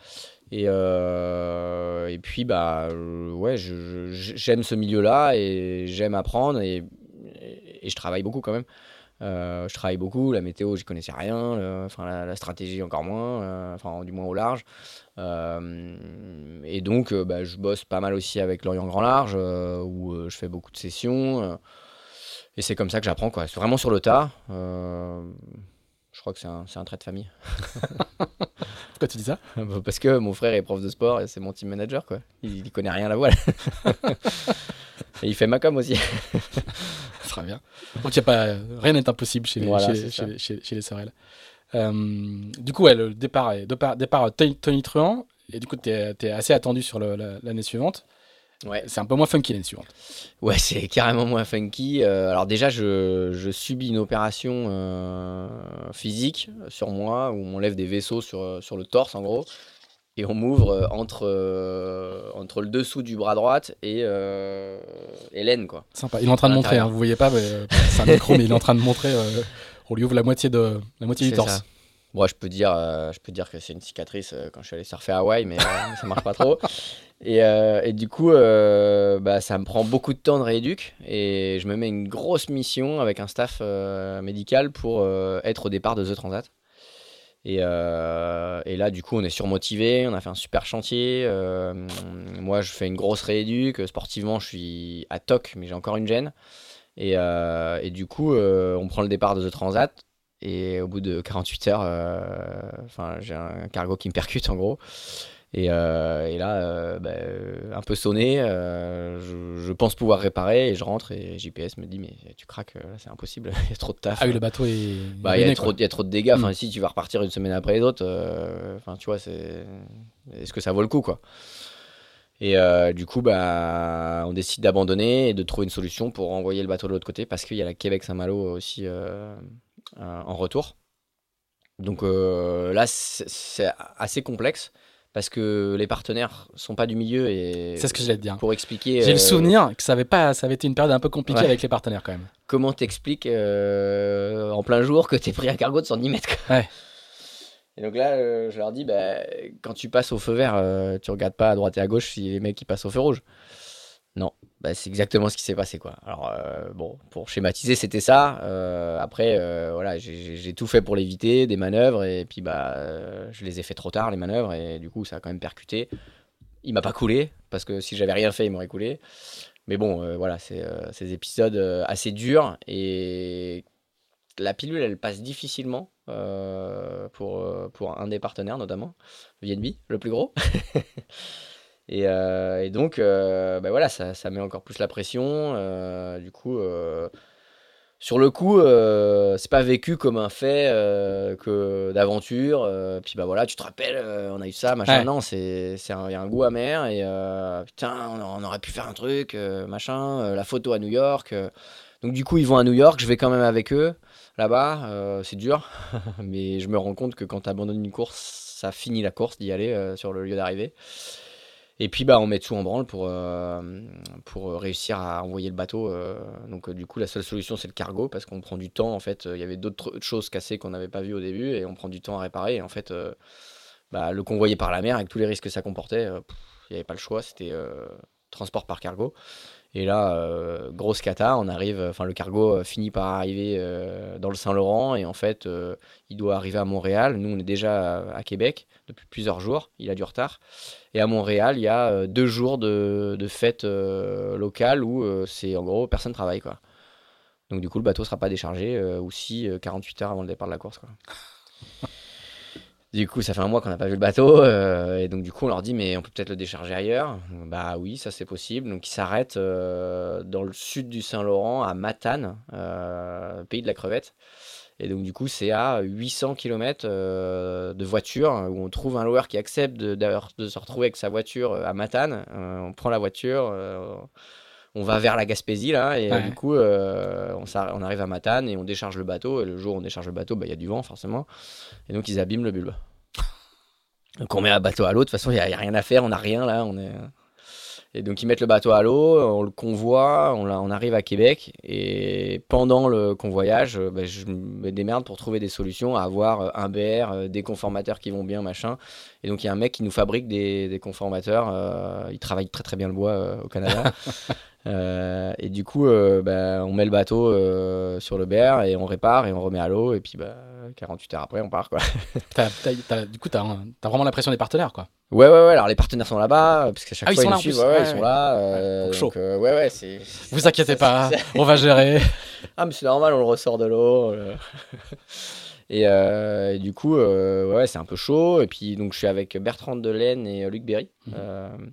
Et, et puis, bah, ouais, j'aime ce milieu-là et j'aime apprendre et, et, je travaille beaucoup quand même. Euh, je travaille beaucoup, la météo, j'y connaissais rien, enfin la, stratégie encore moins, euh, enfin du moins au large. Euh, et donc, bah, je bosse pas mal aussi avec l'Orient Grand Large, où je fais beaucoup de sessions. et c'est comme ça que j'apprends, quoi. C'est vraiment sur le tas. Je crois que c'est un, un, trait de famille. *laughs* Pourquoi tu dis ça *laughs* Parce que mon frère est prof de sport et c'est mon team manager, quoi. Il, il connaît rien à la voile. *laughs* et il fait ma com aussi. Très bien. Donc, y a pas, rien n'est impossible chez, chez, chez, chez, les Sorel. Euh, du coup, ouais, le départ, est, départ, départ Tony Truant, et du coup, tu es, assez attendu sur l'année suivante. Ouais. C'est un peu moins funky l'année suivante. Ouais, c'est *laughs* carrément moins funky. Euh, alors déjà, je, je, subis une opération euh, physique sur moi où on lève des vaisseaux sur, sur le torse en gros et on m'ouvre euh, entre, euh, entre le dessous du bras droite et, euh, l'aine. Quoi. Sympa. Il est en train de montrer, hein, vous voyez pas, c'est un micro, mais il est en train de montrer. on lui ouvre la moitié, de, la moitié du torse. Bon, je peux dire, je peux dire que c'est une cicatrice quand je suis allé surfer à Hawaï, mais ça marche pas trop. *laughs* Et, et du coup, bah, ça me prend beaucoup de temps de rééduque et je me mets une grosse mission avec un staff médical pour être au départ de The Transat. Euh, et, là, du coup, on est surmotivé, on a fait un super chantier. Euh, moi, je fais une grosse rééduque. Sportivement, je suis à toc, mais j'ai encore une gêne. Et, euh, du coup, on prend le départ de The Transat. Et au bout de 48 heures, enfin, j'ai un cargo qui me percute en gros. Et, euh, et là, euh, bah, euh, un peu sonné, euh, je, je pense pouvoir réparer et je rentre et JPS me dit mais tu craques, là, c'est impossible, *laughs* il y a trop de taf. Ah oui, le bateau est. Bah, il y, a trop, quoi. il y a trop de dégâts. Enfin, Mm. si tu vas repartir une semaine après les autres, euh, enfin, tu vois, c'est. Est-ce que ça vaut le coup, quoi? Et euh, du coup, bah, on décide d'abandonner et de trouver une solution pour envoyer le bateau de l'autre côté parce qu'il y a la Québec-Saint-Malo aussi euh, euh, en retour. Donc euh, là, c'est assez complexe parce que les partenaires sont pas du milieu et C'est ce que j'allais te dire. pour expliquer. J'ai le euh, souvenir que ça avait, pas, ça avait été une période un peu compliquée Ouais. avec les partenaires quand même. comment t'expliques euh, en plein jour que t'es pris un cargo de 110 mètres. Ouais. Et donc là, euh, je leur dis, bah, quand tu passes au feu vert, euh, tu regardes pas à droite et à gauche si les mecs qui passent au feu rouge. Non, bah, c'est exactement ce qui s'est passé quoi. Alors euh, bon, pour schématiser, c'était ça. Euh, après, euh, voilà, j'ai- tout fait pour l'éviter, des manœuvres, et puis bah, je les ai fait trop tard les manœuvres, et du coup, ça a quand même percuté. Il m'a pas coulé parce que si j'avais rien fait, il m'aurait coulé. Mais bon, voilà, c'est ces épisodes assez durs et la pilule, elle passe difficilement pour, pour un des partenaires, notamment, VNB, le plus gros. *laughs* et, euh, et donc, euh, ben voilà, ça, ça met encore plus la pression. euh, du coup, sur le coup, c'est pas vécu comme un fait que d'aventure. puis bah voilà, tu te rappelles, on a eu ça, machin. Ouais. Non, c'est c'est un, il y a un goût amer et putain, on, on aurait pu faire un truc, machin. la photo à New York. donc du coup, ils vont à New York, je vais quand même avec eux là-bas. c'est dur, *laughs* mais je me rends compte que quand tu abandonnes une course, ça finit la course d'y aller sur le lieu d'arrivée. Et puis bah on met tout en branle pour, euh, réussir à envoyer le bateau. euh. donc euh, du coup la seule solution c'est le cargo parce qu'on prend du temps en fait. Il y avait d'autres tr- choses cassées qu'on n'avait pas vues au début et on prend du temps à réparer. Et en fait bah, le convoyer par la mer avec tous les risques que ça comportait, il n'y avait pas le choix, c'était transport par cargo. Et là, euh, grosse cata, on arrive, enfin le cargo euh, finit par arriver euh, dans le Saint-Laurent et en fait il doit arriver à Montréal. Nous on est déjà à, Québec depuis plusieurs jours, il a du retard. Et à Montréal, il y a deux jours de, de fête locale où c'est en gros personne travaille quoi. Donc du coup le bateau sera pas déchargé ou si euh, 48 heures avant le départ de la course quoi. *laughs* Du coup, ça fait un mois qu'on n'a pas vu le bateau, euh, et donc du coup, on leur dit, mais on peut peut-être le décharger ailleurs. Bah oui, ça c'est possible. Donc ils s'arrêtent euh, dans le sud du Saint-Laurent, à Matane, euh, pays de la crevette. Et donc du coup, c'est à 800 km de voiture, où on trouve un loueur qui accepte de, de se retrouver avec sa voiture à Matane. On prend la voiture, on va vers la Gaspésie, là, et euh, Ouais. du coup, euh, on, arrive à Matane et on décharge le bateau. Et le jour où on décharge le bateau, bah, il y a du vent, forcément. Et donc ils abîment le bulbe. Donc on met un bateau à l'eau, de toute façon il n'y a rien à faire, on n'a rien là. On est... Et donc ils mettent le bateau à l'eau, on le convoie, on, arrive à Québec. Et pendant le convoyage, euh, bah, je me démerde pour trouver des solutions, à avoir euh, un BR, euh, des conformateurs qui vont bien, machin. Et donc il y a un mec qui nous fabrique des, des conformateurs, euh, il travaille très très bien le bois euh, au Canada. *laughs* Euh, et du coup, bah, on met le bateau sur le BR et on répare et on remet à l'eau. Et puis bah, 48 heures après, on part quoi. *laughs* Du coup, t'as as vraiment l'impression des partenaires, quoi. Ouais, ouais, ouais. Alors les partenaires sont là-bas, euh, parce qu'à chaque Ah, ils fois sont là, suivent. plus. Ouais, ouais, Ouais, ils sont là. euh, donc chaud. euh, ouais, ouais, c'est. Vous inquiétez pas, *laughs* on va gérer. Ah, mais c'est normal, on le ressort de l'eau. *laughs* et, euh, et du coup, ouais, c'est un peu chaud. Et puis, donc, je suis avec Bertrand Delaine et Luc Berry. Mhm.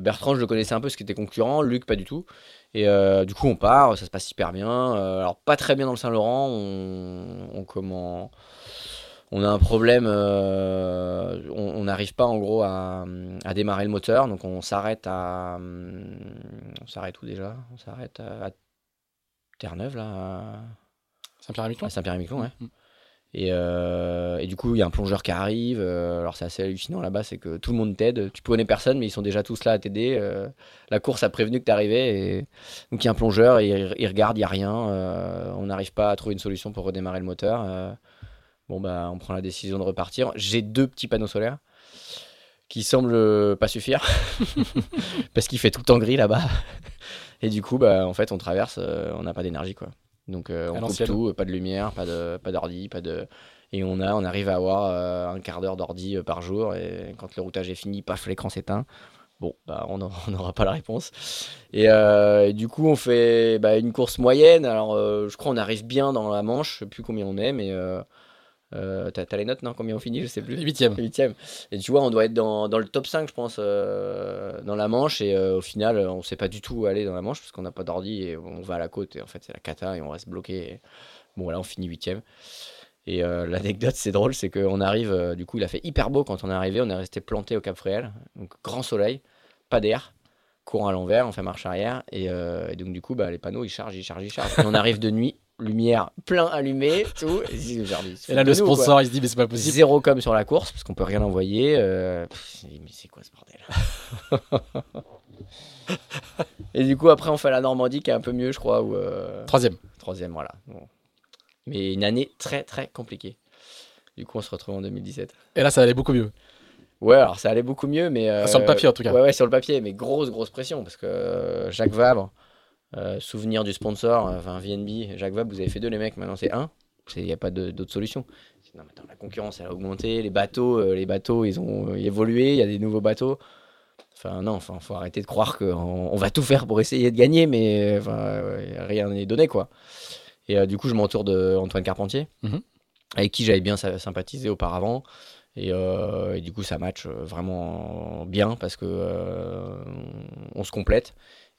Bertrand, je le connaissais un peu parce qu'il était concurrent. Luc, pas du tout. Et euh, du coup, on part, ça se passe hyper bien. Euh, alors, pas très bien dans le Saint-Laurent. On, on comment. On a un problème, euh, on n'arrive pas en gros à, à démarrer le moteur, donc on s'arrête à, on s'arrête où déjà? On s'arrête à, à Terre-Neuve là, Saint-Pierre-et-Miquelon à Saint-Pierre-et-Miquelon, ouais. Mm. Et, euh, et du coup, il y a un plongeur qui arrive. euh, alors, c'est assez hallucinant là-bas, c'est que tout le monde t'aide. Tu connais personne, mais ils sont déjà tous là à t'aider. euh, la course a prévenu que t'arrivais. Donc, il y a un plongeur, il, il regarde, il n'y a rien. on n'arrive pas à trouver une solution pour redémarrer le moteur. bon, bah, on prend la décision de repartir. J'ai deux petits panneaux solaires qui semblent pas suffire *laughs* parce qu'il fait tout le temps gris là-bas. Et du coup, bah, en fait, on traverse, on n'a pas d'énergie, quoi. Donc, euh, on coupe tout, pas de lumière, pas de pas d'ordi, pas de. Et on a, on arrive à avoir euh, un quart d'heure d'ordi euh, par jour. Et quand le routage est fini, paf, l'écran s'éteint. Bon, bah, on n'aura *laughs* pas la réponse. Et, euh, et du coup, on fait bah, une course moyenne. Alors, je crois on arrive bien dans la manche. Je sais plus combien on est, mais euh, T'as t'as les notes, non Combien on finit Je sais plus. Huitième. Huitième. Et tu vois, on doit être dans, dans le top 5, je pense, euh, dans la Manche. Et euh, au final, on sait pas du tout où aller dans la Manche parce qu'on n'a pas d'ordi et on va à la côte. Et en fait, c'est la cata et on reste bloqué. Et Bon, là, on finit huitième. Et euh, *laughs* l'anecdote, c'est drôle, c'est qu'on arrive, du coup, il a fait hyper beau quand on est arrivé. On est resté planté au Cap Fréhel. Donc, grand soleil, pas d'air, courant à l'envers, on fait marche arrière. Et, euh, et donc, du coup, bah, les panneaux, ils chargent, ils chargent, ils chargent. Et on arrive de nuit, lumière plein allumée, tout. Et, genre, là, le quoi. sponsor, il se dit, mais c'est pas possible. Zéro com sur la course parce qu'on peut rien envoyer. euh, pff, mais c'est quoi ce bordel? Et du coup, après, on fait la Normandie qui est un peu mieux, je crois. Ou, euh, Troisième. Troisième, voilà. Bon. Mais une année très très compliquée. Du coup, on se retrouve en 2017. Et là, ça allait beaucoup mieux. Ouais, alors ça allait beaucoup mieux, mais. euh, Sur le papier, en tout cas. Ouais, ouais, sur le papier, mais grosse, grosse pression parce que euh, Jacques Vabre, euh, souvenir du sponsor, enfin VNB, Jacques Vabre, vous avez fait deux, les mecs, maintenant c'est un. Il n'y a pas d'autre solution. Non, mais attends, la concurrence, elle a augmenté, les bateaux, euh, les bateaux, ils ont euh, évolué, il y a des nouveaux bateaux. Enfin, non, enfin, faut arrêter de croire qu'on on va tout faire pour essayer de gagner, mais enfin, rien n'est donné, quoi. Et du coup, je m'entoure de Antoine Carpentier, Mhm. avec qui j'avais bien sy- sympathisé auparavant. Et, et du coup, ça match vraiment bien parce que on se complète.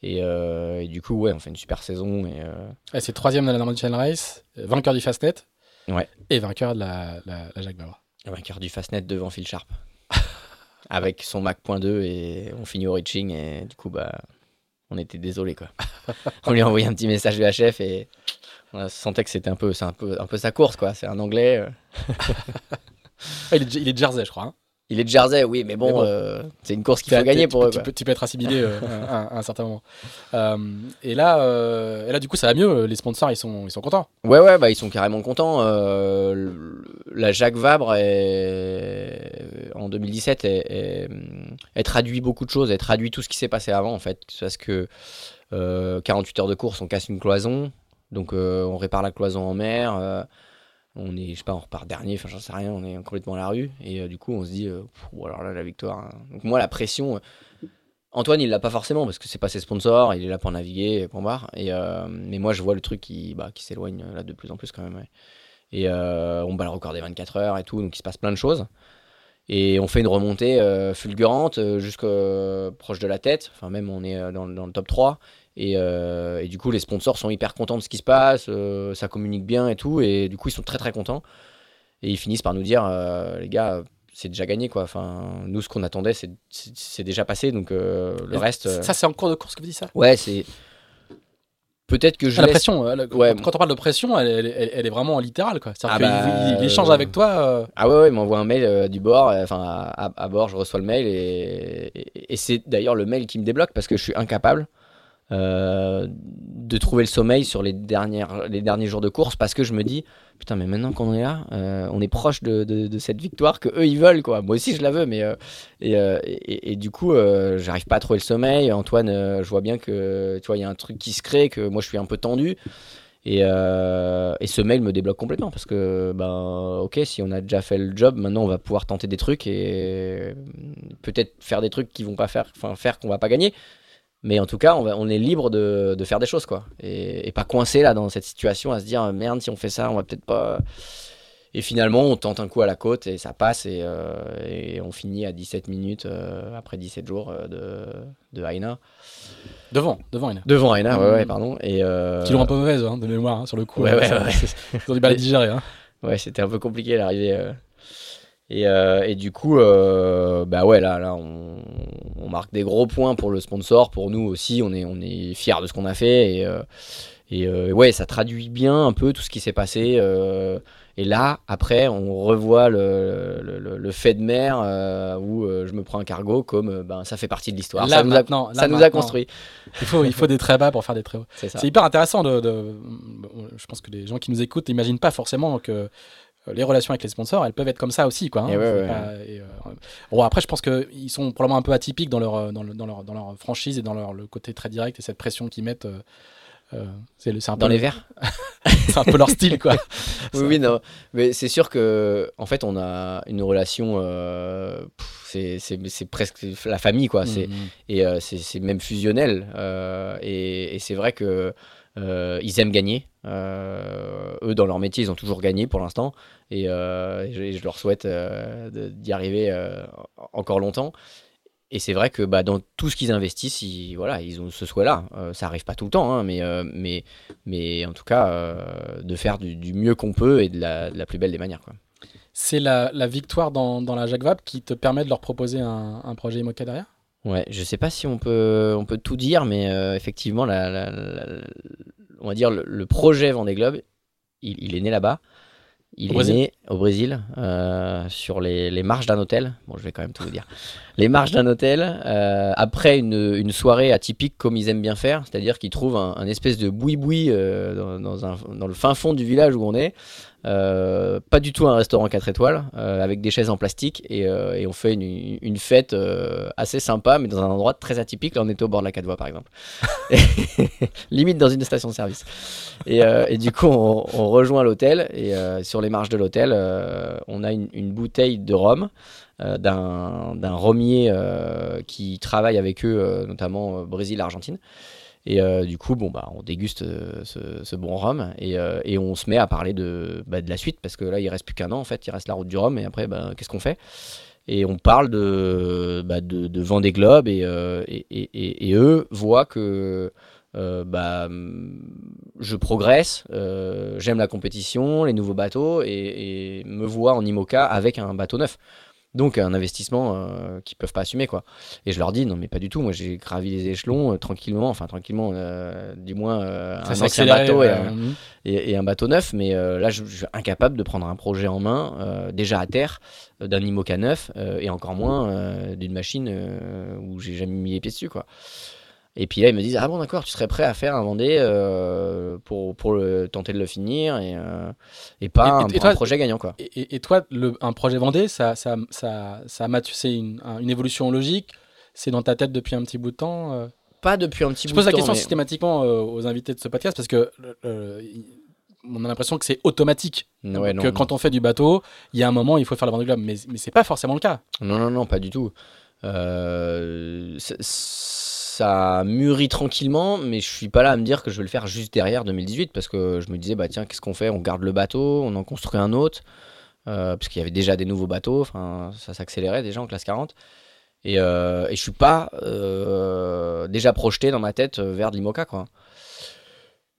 Et, euh, et du coup, ouais, on fait une super saison. Et, euh, c'est troisième de la Normandie Channel Race, euh, vainqueur du Fastnet. Ouais. Et vainqueur de la, la, la Jacques Vabre. vainqueur du Fastnet devant Phil Sharp. *laughs* avec son Mac.2 et on finit au reaching. Et du coup, bah, on était désolé quoi. *laughs* on lui a envoyé un petit message VHF et on sentait que c'était un peu, un peu, un peu sa course quoi. C'est un anglais. euh. *laughs* Il, est, il est de Jersey, je crois. hein. Il est de Jersey, oui, mais bon, euh, c'est une course qu'il faut gagner pour tu, eux. peux- tu quoi. peux, tu peux être assimilé *laughs* euh, à, un certain moment. Euh, et, là, et là, du coup, ça va mieux. Les sponsors, ils sont, ils sont contents. Ouais, ouais, bah, ils sont carrément contents. La Jacques Vabre, est- en 2017, est- est- elle traduit beaucoup de choses. Elle traduit tout ce qui s'est passé avant, en fait. Parce que euh, 48 heures de course, on casse une cloison. Donc, on répare la cloison en mer. On est, je sais pas, on repart dernier, enfin, j'en sais rien. On est complètement à la rue. Et euh, du coup, on se dit, euh, alors là, la victoire. hein. Donc, moi, la pression. euh, Antoine, il l'a pas forcément parce que c'est pas ses sponsors, il est là pour naviguer, barre. Et euh, mais moi, je vois le truc qui, bah, qui s'éloigne là de plus en plus quand même. Et on bat le record des 24 heures et tout, donc il se passe plein de choses. Et on fait une remontée fulgurante jusqu'à proche de la tête. Enfin, même on est dans, dans le top 3. Et, euh, et du coup, les sponsors sont hyper contents de ce qui se passe. euh, ça communique bien et tout. Et du coup, ils sont très très contents. Et ils finissent par nous dire, euh, les gars, c'est déjà gagné quoi. Enfin, nous, ce qu'on attendait, c'est- déjà passé. Donc le Et reste. Ça, c'est en cours de course que vous dites ça? Ouais, c'est. Peut-être que je Ah, La laisse. pression, Ouais. quand on parle de pression, elle, elle- est vraiment littérale. Quoi. C'est-à-dire Ah bah, échange avec toi. Ah ouais, ouais, il m'envoie un mail du bord, enfin à, à- bord, je reçois le mail et- et c'est d'ailleurs le mail qui me débloque parce que je suis incapable euh, de trouver le sommeil sur les, dernières, les derniers jours de course parce que je me dis putain mais maintenant qu'on est là, euh, on est proche de, cette victoire que eux ils veulent quoi. Moi aussi je la veux mais euh, et, du coup j'arrive pas à trouver le sommeil. Antoine, je vois bien que tu vois il y a un truc qui se crée que moi je suis un peu tendu. Et, et ce mail me débloque complètement parce que, ben, ok, si on a déjà fait le job, maintenant on va pouvoir tenter des trucs et peut-être faire des trucs qui vont pas faire, enfin, faire qu'on va pas gagner. Mais en tout cas, on, va, on est libre de, de faire des choses, quoi. Et, et pas coincé là dans cette situation à se dire merde, si on fait ça, on va peut-être pas. Et finalement, on tente un coup à la côte et ça passe et, euh, et on finit à 17 minutes euh, après 17 jours euh, de, de Aina. devant, devant, il y en a. Devant Aina, ouais, Mm. ouais, pardon. Et, euh, Qui l'ont un peu mauvaise hein, de mémoire hein, sur le coup. Ouais, hein, ouais, ouais. Ils ont du mal à digérer. Hein. Ouais, c'était un peu compliqué l'arrivée. Euh. Et, euh, et du coup, euh, bah ouais, là, là on, on marque des gros points pour le sponsor, pour nous aussi. On est, on est fiers de ce qu'on a fait. Et, euh, et euh, ouais, ça traduit bien un peu tout ce qui s'est passé. euh. et là, après, on revoit le, le, le- le fait de mer où je me prends un cargo comme ben, ça fait partie de l'histoire. Ça, nous a, là, ça nous a maintenant, construit. Il faut, il faut des très bas pour faire des très hauts. C'est hyper intéressant de, de- Je pense que les gens qui nous écoutent n'imaginent pas forcément que les relations avec les sponsors, elles peuvent être comme ça aussi. Quoi, hein. Et ouais, C'est ouais. pas- et, euh, bon, après, je pense qu'ils sont probablement un peu atypiques dans leur, euh, dans, le- dans leur, dans leur franchise et dans leur, le côté très direct et cette pression qu'ils mettent. euh, euh, c'est le- Dans peu- les verres *laughs* c'est un peu leur style. Quoi. *laughs* Oui, oui, non. Mais c'est sûr que, en fait, on a une relation. euh, c'est- c'est c'est presque la famille, quoi. C'est Mhm. et euh, c'est même fusionnel. euh, et et c'est vrai que ils aiment gagner. eux, dans leur métier, ils ont toujours gagné pour l'instant. Et, je, leur souhaite d'y arriver encore longtemps. Et c'est vrai que bah, dans tout ce qu'ils investissent, ils, voilà, ils ont ce souhait-là. Euh, ça arrive pas tout le temps, hein, mais, euh, mais, mais en tout cas, euh, de faire du, mieux qu'on peut et de la, plus belle des manières. C'est la, victoire dans, dans la Jacques Vabre qui te permet de leur proposer un, un projet IMOCA derrière? Ouais, je sais pas si on peut, on peut tout dire, mais effectivement, la, on va dire le, projet Vendée Globe, il, il est né là-bas. Il est né au Brésil, euh, sur les, les, marches d'un hôtel. Bon, je vais quand même tout vous dire. Les marches d'un hôtel, euh, après une, une, soirée atypique comme ils aiment bien faire, c'est-à-dire qu'ils trouvent un, espèce de boui-boui euh, dans, dans, un, dans, le fin fond du village où on est, euh, pas du tout un restaurant 4 étoiles, euh, avec des chaises en plastique, et, euh, et on fait une, une fête assez sympa, mais dans un endroit très atypique. Là, on était au bord de la 4 voies, par exemple. *laughs* *laughs* Limite dans une station de service. Et, et du coup, on, on rejoint l'hôtel, et sur les marches de l'hôtel, on a une, une, bouteille de rhum. d'un romier qui travaille avec eux, notamment Brésil, Argentine. Et euh, du coup, bon, bah, on déguste euh, ce, bon rhum et, euh, et, on se met à parler de, bah, de la suite parce que là, il reste plus qu'un an en fait, il reste la route du rhum et après, bah, qu'est-ce qu'on fait? Et on parle de, bah, de, de Vendée Globe et, et, eux voient que bah, je progresse, j'aime la compétition, les nouveaux bateaux et, me voient en IMOCA avec un bateau neuf. Donc un investissement euh, qu'ils peuvent pas assumer quoi. Et je leur dis non mais pas du tout. Moi j'ai gravi les échelons euh, tranquillement, enfin tranquillement, euh, du moins un ancien bateau et, un, bateau neuf. Mais là je, suis incapable de prendre un projet en main déjà à terre d'un IMOCA neuf et encore moins d'une machine où j'ai jamais mis les pieds dessus quoi. Et puis là, ils me disent Ah bon, d'accord, tu serais prêt à faire un Vendée euh, pour, pour le, tenter de le finir et, euh, et pas un, projet gagnant. Quoi. Et, toi, le, un projet Vendée, ça, ça, ça, ça c'est une, une, évolution logique? C'est dans ta tête depuis un petit bout de temps euh? Pas depuis un petit bout de temps. Je pose la question systématiquement aux invités de ce podcast parce que on a l'impression que c'est automatique. que quand on fait du bateau, il y a un moment, il faut faire le Vendée Globe. Mais, mais c'est pas forcément le cas. Non, non, non, pas du tout. Euh, ça mûrit tranquillement, mais je suis pas là à me dire que je vais le faire juste derrière 2018 parce que je me disais, bah tiens, qu'est-ce qu'on fait? On garde le bateau, on en construit un autre, euh, parce qu'il y avait déjà des nouveaux bateaux, ça s'accélérait déjà en classe 40. Et, euh, et je suis pas euh, déjà projeté dans ma tête vers de l'IMOCA, quoi.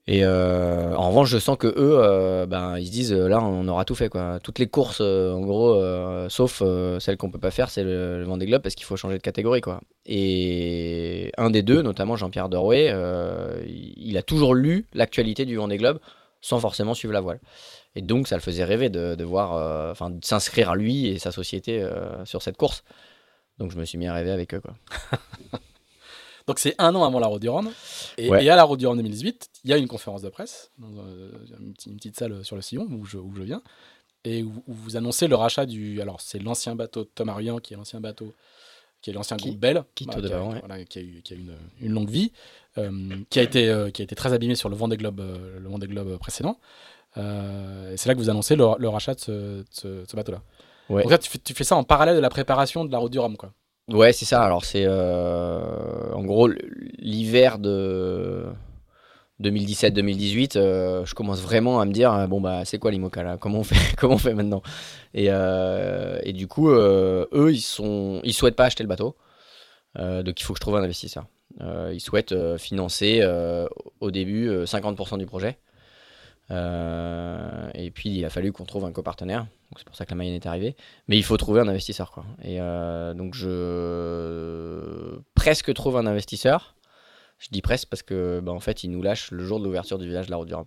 Et euh, en revanche, je sens que eux, euh, ben, ils se disent là, on aura tout fait quoi. Toutes les courses, euh, en gros, sauf celle qu'on peut pas faire, c'est le, Vendée Globe parce qu'il faut changer de catégorie quoi. Et un des deux, notamment Jean-Pierre Dorouet, il a toujours lu l'actualité du Vendée Globe sans forcément suivre la voile. Et donc, ça le faisait rêver de, de voir, enfin, s'inscrire lui et sa société sur cette course. Donc, je me suis mis à rêver avec eux quoi. *laughs* Donc c'est un an avant la Route du Rhum. Et, à la Route du Rhum 2018, il y a une conférence de presse, dans euh, une, petite, salle sur le sillon où je, où je viens, et où, vous annoncez le rachat du. Alors c'est l'ancien bateau de Thomas Ruyant, qui est l'ancien bateau, qui est l'ancien groupe Bell, qui, qui, a, qui, a, eu, qui a une, une, longue vie, euh, qui, a été, euh, qui a été très abîmé sur le Vendée Globe, le Vendée Globe précédent. et c'est là que vous annoncez le, le rachat de ce, ce, bateau-là. Donc là, tu fais, tu fais, ça en parallèle de la préparation de la Route du Rhum, quoi. Ouais, c'est ça. Alors, c'est euh, en gros l'hiver de 2017-2018. Euh, je commence vraiment à me dire bon, bah, c'est quoi l'IMOCA là? Comment on fait, *laughs* comment on fait maintenant? Et, euh, et, du coup, eux, ils sont, ils souhaitent pas acheter le bateau. donc, il faut que je trouve un investisseur. ils souhaitent financer au début 50% du projet. Euh, et puis il a fallu qu'on trouve un copartenaire. C'est pour ça que la Mayenne est arrivée. Mais il faut trouver un investisseur. Quoi. Et euh, donc je presque trouve un investisseur. Je dis presque parce que bah, en fait il nous lâche le jour de l'ouverture du village de la Route du Rhum.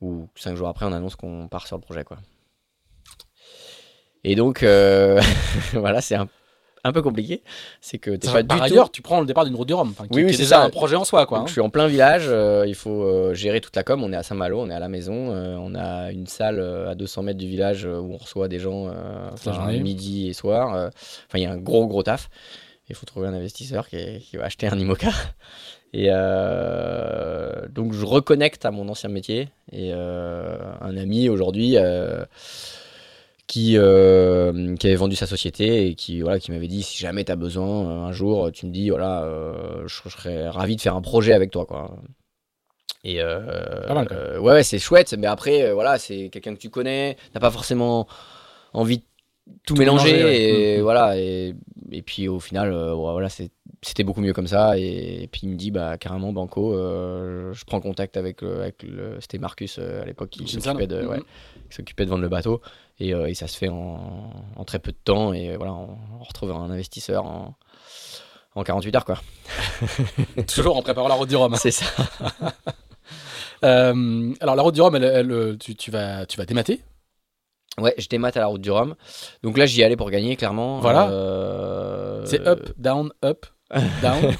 Ou cinq jours après on annonce qu'on part sur le projet. Quoi. Et donc euh, *laughs* voilà, c'est un un peu compliqué, c'est que t'es pas par ailleurs, tu prends le départ d'une route du Rhum, oui, oui, c'est ça un projet en soi, quoi. Hein. Je suis en plein village, euh, il faut euh, gérer toute la com. On est à Saint-Malo, on est à la maison, euh, on a une salle à 200 mètres du village où on reçoit des gens midi et soir. Enfin, il y a un gros gros taf. Il faut trouver un investisseur qui, qui va acheter un IMOCA. *laughs* Et donc je reconnecte à mon ancien métier et un ami aujourd'hui qui, euh, qui avait vendu sa société et qui, voilà, qui m'avait dit si jamais tu as besoin euh, un jour, tu me dis voilà, euh, je, serais ravi de faire un projet avec toi. Quoi. Et mal, ouais, ouais, c'est chouette, mais après, voilà, c'est quelqu'un que tu connais, t'as pas forcément envie de tout, mélanger, mélanger, ouais. et Mm, mm. voilà. Et, et puis au final, euh, ouais, voilà, c'était beaucoup mieux comme ça. Et, et puis il me dit, bah carrément, Banco, euh, je prends contact avec avec le c'était Marcus euh, à l'époque qui s'occupait de, ouais, qui s'occupait de vendre le bateau, et, euh, et ça se fait en, en très peu de temps, et voilà, on, on retrouve un investisseur en, en 48 heures, quoi. *laughs* Toujours en préparant la route du Rhum. C'est ça. *laughs* Euh, alors la route du Rhum, elle, elle, euh, tu, tu vas, tu vas démater? Ouais, je démate à la route du Rhum. Donc là, j'y allais pour gagner, clairement. Voilà. Euh, C'est up, down, up, down.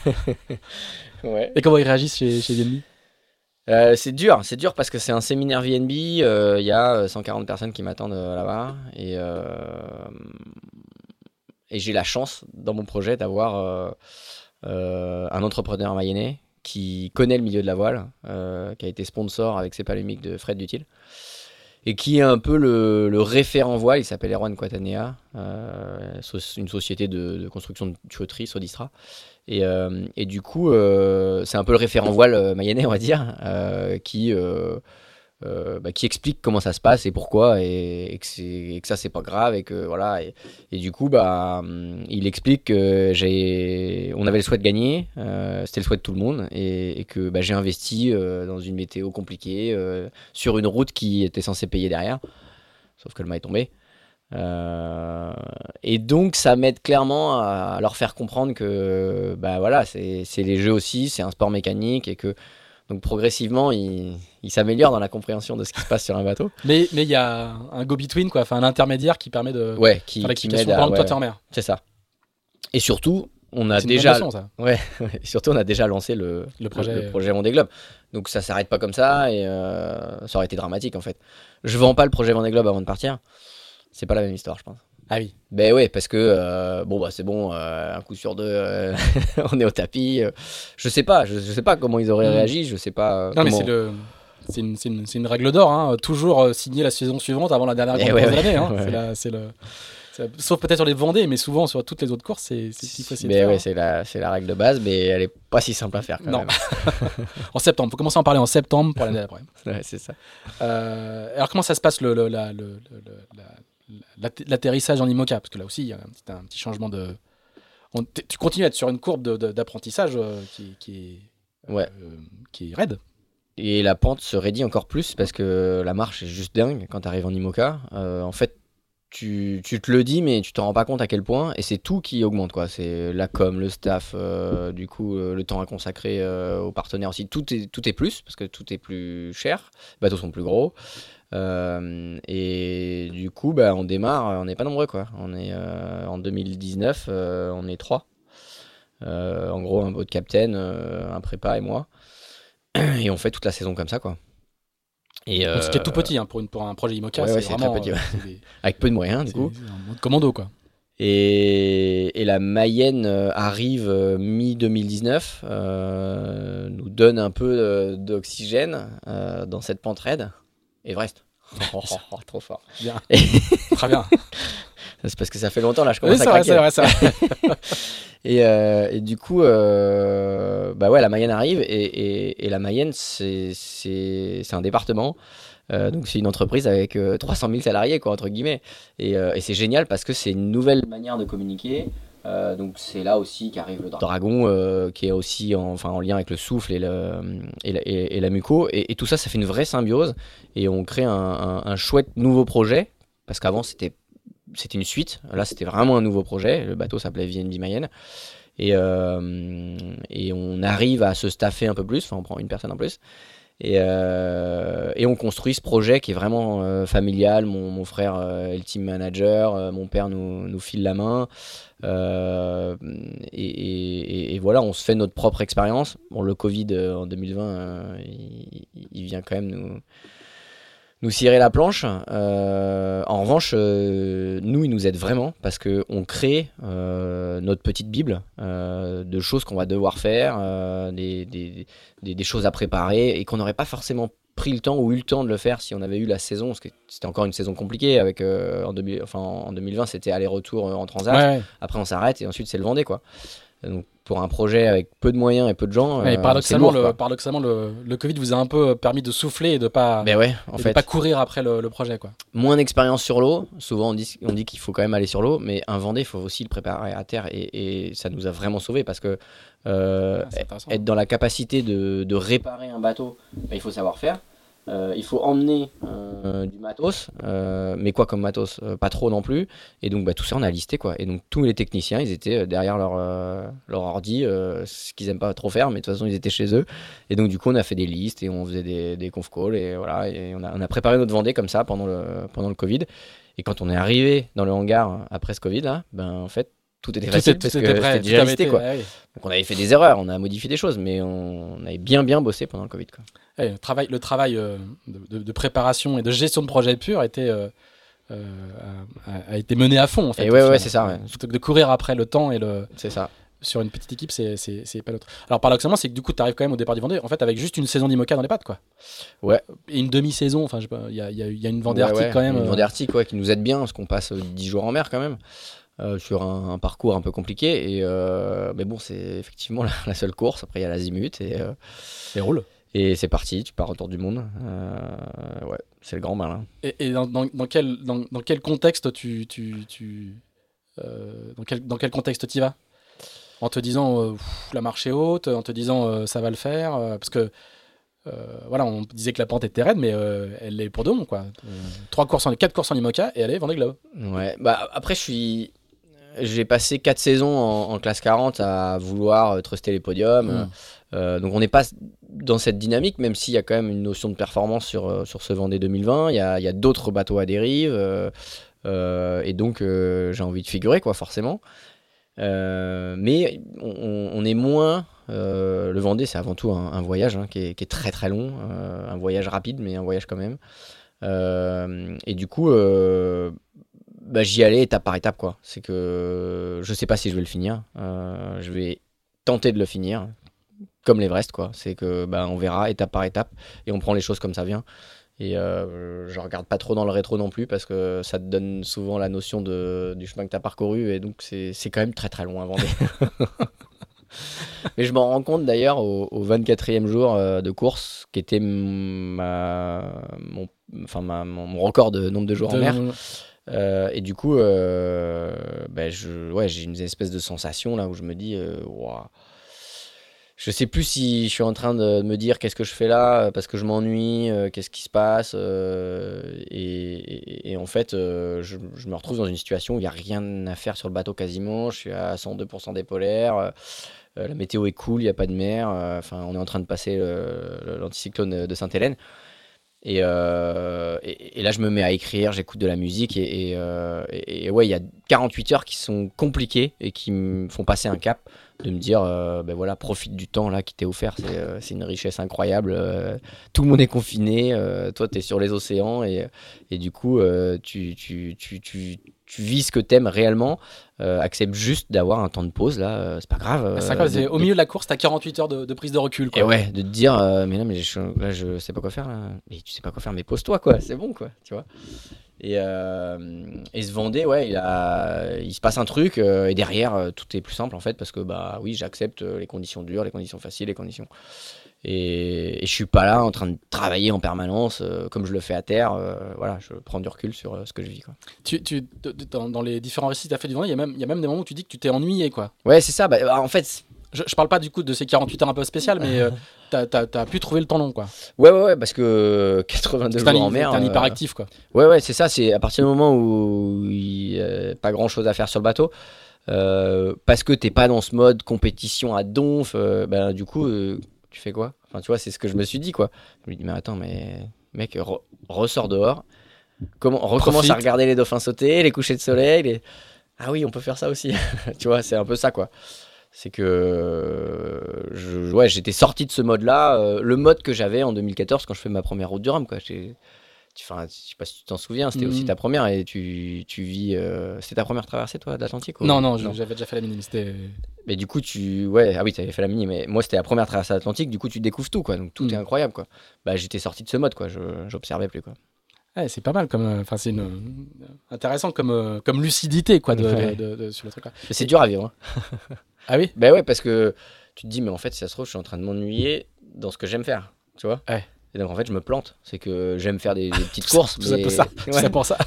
*laughs* Ouais. Et comment ils réagissent chez, chez VNB Euh, c'est dur, c'est dur parce que c'est un séminaire VNB. euh, Il y a euh, 140 personnes qui m'attendent euh, là-bas. Et, euh, j'ai la chance dans mon projet d'avoir euh, euh, un entrepreneur mayennais qui connaît le milieu de la voile, euh, qui a été sponsor avec ses palumiques de Fred Dutil. Et qui est un peu le, référent voile, il s'appelle Erwan Quatanea, euh, une société de, construction de tuyauterie, Sodistra. Et, euh, et du coup, euh, c'est un peu le référent voile mayennais, on va dire, qui, euh, bah, qui explique comment ça se passe et pourquoi, et, que, ça, c'est pas grave. Et, que, voilà, et, du coup, bah, hum, il explique que on avait le souhait de gagner, euh, c'était le souhait de tout le monde, et, que bah, j'ai investi euh, dans une météo compliquée, euh, sur une route qui était censée payer derrière, sauf que le mât est tombé. Et donc ça m'aide clairement à, à leur faire comprendre que bah voilà c'est les jeux aussi c'est un sport mécanique et que donc progressivement ils s'améliorent dans la compréhension de ce qui se passe sur un bateau. Mais mais il y a un go-between, quoi, enfin un intermédiaire qui permet de ouais qui, faire qui m'aide Par toi, t'es en mer. c'est ça. Et surtout on a C'est une bonne déjà leçon, ça. ouais, *laughs* ouais, surtout on a déjà lancé le Le projet. le, projet Vendée Globe. Donc ça s'arrête pas comme ça et euh, ça aurait été dramatique en fait. Je vends pas le projet Vendée Globe avant de partir. C'est pas la même histoire je pense Ah oui. Ben ouais, parce que euh, bon bah c'est bon, euh, un coup sur deux, euh, *laughs* on est au tapis. euh, je sais pas, je, je sais pas comment ils auraient Mm. réagi, je sais pas. euh, Non, mais c'est le. C'est une, règle d'or, hein. toujours signer la saison suivante avant la dernière Eh ouais, course de ouais, l'année. hein. *laughs* ouais. C'est le, Sauf peut-être sur les Vendées, mais souvent sur toutes les autres courses, c'est essayer de Ben ouais, hein. c'est la, règle de base, mais elle est pas si simple à faire quand Non. même. *laughs* En septembre, faut commencer à en parler en septembre pour l'année d'après. Ouais, c'est ça. Euh, alors comment ça se passe le, le- la- le- le- le- la- l'atte- l'atterrissage en IMOCA Parce que là aussi, il y a un petit, un petit changement de... on- tu continues à être sur une courbe d'apprentissage euh, qui, qui est, Ouais. euh, qui est raide. Et la pente se raidit encore plus parce que la marche est juste dingue quand tu arrives en IMOCA. Euh, en fait, tu, tu te le dis, mais tu t'en rends pas compte à quel point. Et c'est tout qui augmente, quoi. C'est la com, le staff, euh, du coup, euh, le temps à consacrer euh, aux partenaires aussi. Tout est, tout est plus parce que tout est plus cher. Les bateaux sont plus gros. Euh, et du coup, bah, on démarre, on n'est pas nombreux, quoi. On est euh, en 2019, euh, on est trois. Euh, en gros, un boat captain, euh, un prépa et moi. *clears throat* Et on fait toute la saison comme ça, quoi. Qui est tout euh, petit hein, pour, une, pour un projet IMOCA, ouais, c'est ouais, c'est vraiment... petit, ouais. euh, c'est des- *laughs* avec peu de moyens, du coup. c'est un mode commando, quoi. Et, et la Mayenne euh, arrive euh, mi-2019, euh, nous donne un peu euh, d'oxygène euh, dans cette pente raide. Everest. Oh, oh, oh, trop fort. Bien. Et- *laughs* Très bien. C'est parce que ça fait longtemps là, je Oui, commence c'est à craquer. vrai, c'est vrai. *laughs* Et, euh, et du coup, euh, bah ouais, la Mayenne arrive et, et- et la Mayenne, c'est un département. Euh, donc c'est une entreprise avec euh, 300 000 salariés, quoi, entre guillemets. Et, et c'est génial parce que c'est une nouvelle manière de communiquer. Euh, donc c'est là aussi qu'arrive le dragon, euh, qui est aussi en, enfin, en lien avec le souffle et, le, et, la, muco. Et, tout ça, ça fait une vraie symbiose. Et on crée un chouette nouveau projet. Parce qu'avant, c'était c'était une suite. Là, c'était vraiment un nouveau projet. Le bateau s'appelait VNB Mayenne. Et, euh, et on arrive à se staffer un peu plus. Enfin, on prend une personne en plus. Et, euh, et on construit ce projet qui est vraiment euh, familial. Mon, frère euh, est le team manager. euh, mon père nous, file la main. Et, et- voilà, on se fait notre propre expérience. Bon, le Covid en 2020, euh, il, il vient quand même nous, nous cirer la planche. Euh, en revanche, euh, nous, il nous aide vraiment parce qu'on crée euh, notre petite Bible de choses qu'on va devoir faire, des, des- des- des choses à préparer et qu'on n'aurait pas forcément pris le temps ou eu le temps de le faire si on avait eu la saison, parce que c'était encore une saison compliquée avec en, 2000 enfin, en 2020 c'était aller-retour en transat, ouais. après on s'arrête et ensuite c'est le Vendée quoi. Donc, pour un projet avec peu de moyens et peu de gens. Euh, paradoxalement, lourd, le, quoi. paradoxalement le, le Covid vous a un peu permis de souffler et de pas, Mais ouais, en et de fait, pas courir après le, le projet. Quoi. moins d'expérience sur l'eau. Souvent, on dit, on dit qu'il faut quand même aller sur l'eau, mais un Vendée, il faut aussi le préparer à terre. Et, et ça nous a vraiment sauvés parce que euh, Ah, être dans la capacité de, de réparer un bateau, bah, il faut savoir faire. Euh, il faut emmener euh, du matos, euh, mais quoi comme matos Pas trop non plus. Et donc bah, tout ça, on a listé quoi. Et donc tous les techniciens, ils étaient derrière leur, leur ordi, ce qu'ils aiment pas trop faire, mais de toute façon, ils étaient chez eux. Et donc du coup, on a fait des listes et on faisait des, des conf calls et voilà. Et on a, on a préparé notre Vendée comme ça pendant le, pendant le Covid. Et quand on est arrivé dans le hangar après ce Covid là, ben en fait tout était Tout facile était- parce tout que était c'était tout déjà listé quoi. ah oui. Donc on avait fait des erreurs, on a modifié des choses, mais on, avait bien bien bossé pendant le Covid. Quoi. Ouais, le travail, le travail euh, de, de- de préparation et de gestion de projet pur a été, euh, euh, a, a été mené à fond. En fait, Et ouais, ouais, c'est ça, ouais. Plutôt que de courir après le temps et le, C'est ça. sur une petite équipe, c'est pas l'autre. Alors paradoxalement, c'est que du coup, tu arrives quand même au départ du Vendée, en fait, avec juste une saison d'Imoca dans les pattes, quoi. Ouais. Et une demi-saison, enfin, je sais pas, il y a, y a- y a une Vendée Arctique quand même. Une Vendée Arctique ouais, qui nous aide bien parce qu'on passe euh, 10 jours en mer quand même. Euh, sur un, un parcours un peu compliqué et euh, mais bon c'est effectivement *laughs* la, la seule course après il y a l'azimut et, euh, et roule. et c'est parti tu pars autour du monde ouais c'est le grand malin Et, et dans, dans- dans quel, dans, dans quel contexte tu. tu, tu dans, quel, dans quel contexte tu vas? En te disant euh, Pff, la marche est haute, en te disant euh, ça va le faire euh, Parce que. voilà, on disait que la pente était raide, mais elle est pour deux, quoi. Euh, Trois courses en, quatre courses en IMOCA et elle est Vendée Globe. Ouais, bah après je suis j'ai passé 4 saisons en, en classe 40 à vouloir euh, truster les podiums. Mm. Euh, donc on n'est pas dans cette dynamique, même s'il y a quand même une notion de performance sur, euh, sur ce Vendée 2020. Il y a, d'autres bateaux à dérive. euh, euh, et donc euh, j'ai envie de figurer, quoi, forcément. Euh, mais on, est moins. euh, le Vendée, c'est avant tout un, un voyage hein, qui, est, qui est très très long. euh, un voyage rapide, mais un voyage quand même. Euh, et du coup, euh, bah, j'y allais étape par étape. quoi. C'est que je sais pas si je vais le finir. Euh, je vais tenter de le finir. Comme l'Everest, quoi. C'est que bah, on verra étape par étape et on prend les choses comme ça vient. Et euh, je regarde pas trop dans le rétro non plus parce que ça te donne souvent la notion de, du chemin que tu as parcouru et donc c'est c'est quand même très très loin à Vendée. *laughs* Mais je m'en rends compte d'ailleurs au, au 24e jour euh, de course qui était ma, mon, enfin ma- mon, record de nombre de jours en mer. Euh, et du coup, euh, ben, je, ouais, j'ai une espèce de sensation là où je me dis, euh, Ouah. je sais plus si je suis en train de me dire qu'est-ce que je fais là euh, parce que je m'ennuie, qu'est-ce qui se passe. et, en fait, je, me retrouve dans une situation où il n'y a rien à faire sur le bateau quasiment. Je suis à 102% des polaires. la météo est cool, il n'y a pas de mer. Enfin, on est en train de passer l'anticyclone de Sainte-Hélène. Et, euh, et, là, je me mets à écrire, j'écoute de la musique. Et, euh, ouais, il y a 48 heures qui sont compliquées et qui me font passer un cap de me dire euh, ben voilà, profite du temps là qui t'est offert. C'est une richesse incroyable. tout le monde est confiné. toi, tu sur les océans. Et, du coup, tu, tu vis ce que t'aimes réellement. Euh, accepte juste d'avoir un temps de pause là. euh, c'est pas grave. C'est euh, de- au de- milieu de la course, t'as 48 heures de, de prise de recul. Quoi. et ouais, de te dire, mais non, mais je, là, je sais pas quoi faire. Là. Mais tu sais pas quoi faire, mais pose-toi, quoi. C'est bon, quoi. Tu vois. Et, et se Vendée, ouais, il, a, il se passe un truc. et derrière, tout est plus simple, en fait, parce que, bah oui, j'accepte les conditions dures, les conditions faciles, les conditions. Et, et je suis pas là en train de travailler en permanence, euh, comme je le fais à terre. euh, voilà, je prends du recul sur euh, ce que je vis, quoi. Tu, tu- dans, dans les différents récits que tu as fait du Vendée, il y, a même- il y a même des moments où tu dis que tu t'es ennuyé. quoi. Ouais, c'est ça. Bah, bah, en fait, Je, je parle pas du coup de ces 48 heures un peu spéciales, mais euh, *laughs* t'as as, pu trouver le temps long. quoi. ouais, ouais, ouais, parce que *laughs* 82 C'est un, jours en mer. t'es un hyperactif. Quoi. Ouais, ouais, c'est ça. C'est à partir du moment où il n'y a pas grand chose à faire sur le bateau, euh, parce que t'es pas dans ce mode compétition à donf, ben, du coup, tu fais quoi? Enfin, tu vois, c'est ce que je me suis dit, quoi. Je me dis, mais attends, mais mec, re- ressors dehors, comment, recommence Profite. à regarder les dauphins sauter, les couchers de soleil. les- Ah oui, on peut faire ça aussi. *laughs* tu vois, c'est un peu ça, quoi. C'est que je, ouais, j'étais sorti de ce mode-là, euh, le mode que j'avais en 2014 quand je fais ma première route du Rhum, quoi. Enfin, je sais pas si tu t'en souviens, c'était aussi Mhm. ta première et tu, tu vis. euh, c'était ta première traversée, toi, de l'Atlantique Non, non, j'avais déjà fait la minime. C'était. Mais du coup, tu. Ouais, ah oui, tu avais fait la mini, mais moi, c'était la première traversée atlantique, du coup, tu découvres tout, quoi. Donc tout Mhm. est incroyable, quoi. Bah, j'étais sorti de ce mode, quoi. Je J'observais plus, quoi. Ouais, c'est pas mal comme. euh, Enfin, c'est une- intéressant comme, euh, comme lucidité, quoi, de, Ouais. de- sur le. Mais c'est dur à vivre. hein. Ah oui? *laughs* Ben ouais, parce que tu te dis, mais en fait, si ça se trouve, je suis en train de m'ennuyer dans ce que j'aime faire. Tu vois Ouais. Et donc, en fait, je me plante. C'est que j'aime faire des, des petites *laughs* courses. Ça *laughs* mais- pour ça. Ouais. pour ça.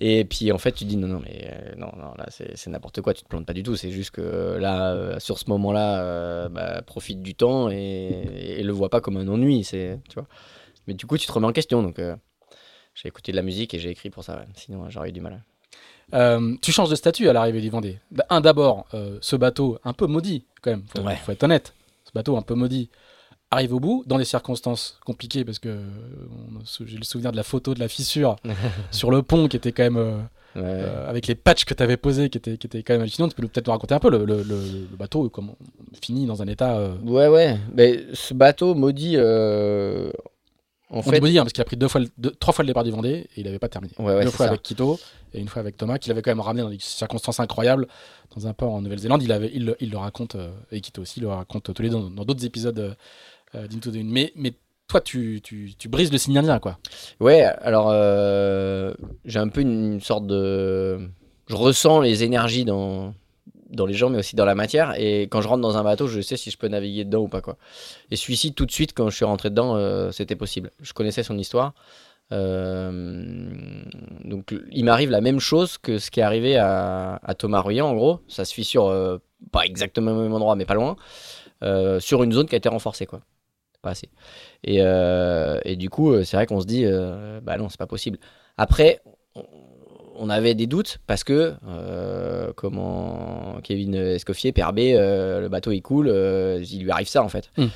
Et puis, en fait, tu te dis, non, non, mais euh, non, non, là, c'est c'est n'importe quoi. Tu te plantes pas du tout. C'est juste que là, euh, sur ce moment-là, euh, bah, profite du temps et, et le vois pas comme un ennui. C'est, tu vois. Mais du coup, tu te remets en question. Donc, j'ai écouté de la musique et j'ai écrit pour ça. ouais. Sinon, j'aurais eu du mal. Euh, tu changes de statut à l'arrivée du Vendée. Bah, Un, d'abord, euh, ce bateau un peu maudit, quand même, faut, Ouais. faut être honnête. Ce bateau un peu maudit arrive au bout, dans des circonstances compliquées, parce que j'ai le souvenir de la photo de la fissure *laughs* sur le pont qui était quand même. euh, Ouais. euh, avec les patchs que tu avais posés qui étaient, qui étaient quand même hallucinants. Tu peux peut-être nous raconter un peu le, le- le- bateau, comment finit dans un état. euh, Ouais, ouais. Mais ce bateau maudit, en On fait, dit maudit, hein, parce qu'il a pris deux fois le- deux- trois fois le départ du Vendée et il n'avait pas terminé. Ouais, ouais, deux fois ça. avec Quito et une fois avec Thomas, qu'il avait quand même ramené dans des circonstances incroyables dans un port en Nouvelle-Zélande. Il, avait, il, le- il le raconte, euh, et Quito aussi, il le raconte tous les deux dans d'autres épisodes euh, euh, the Wind. Mais, toi, tu, brises le signe indien, quoi. Ouais, alors euh, j'ai un peu une, sorte de. Je ressens les énergies dans, les gens, mais aussi dans la matière. Et quand je rentre dans un bateau, je sais si je peux naviguer dedans ou pas. Quoi. Et celui-ci, tout de suite, quand je suis rentré dedans, euh, c'était possible. Je connaissais son histoire. Donc il m'arrive la même chose que ce qui est arrivé à, Thomas Ruyant, en gros. Ça se fissure euh, pas exactement au même endroit, mais pas loin. sur une zone qui a été renforcée, quoi. Pas assez. Et, euh, et du coup, euh, c'est vrai qu'on se dit, euh, bah non, c'est pas possible. Après, on- avait des doutes parce que, euh, comment Kevin Escoffier, PRB, le bateau il coule, il lui arrive ça en fait. Mm.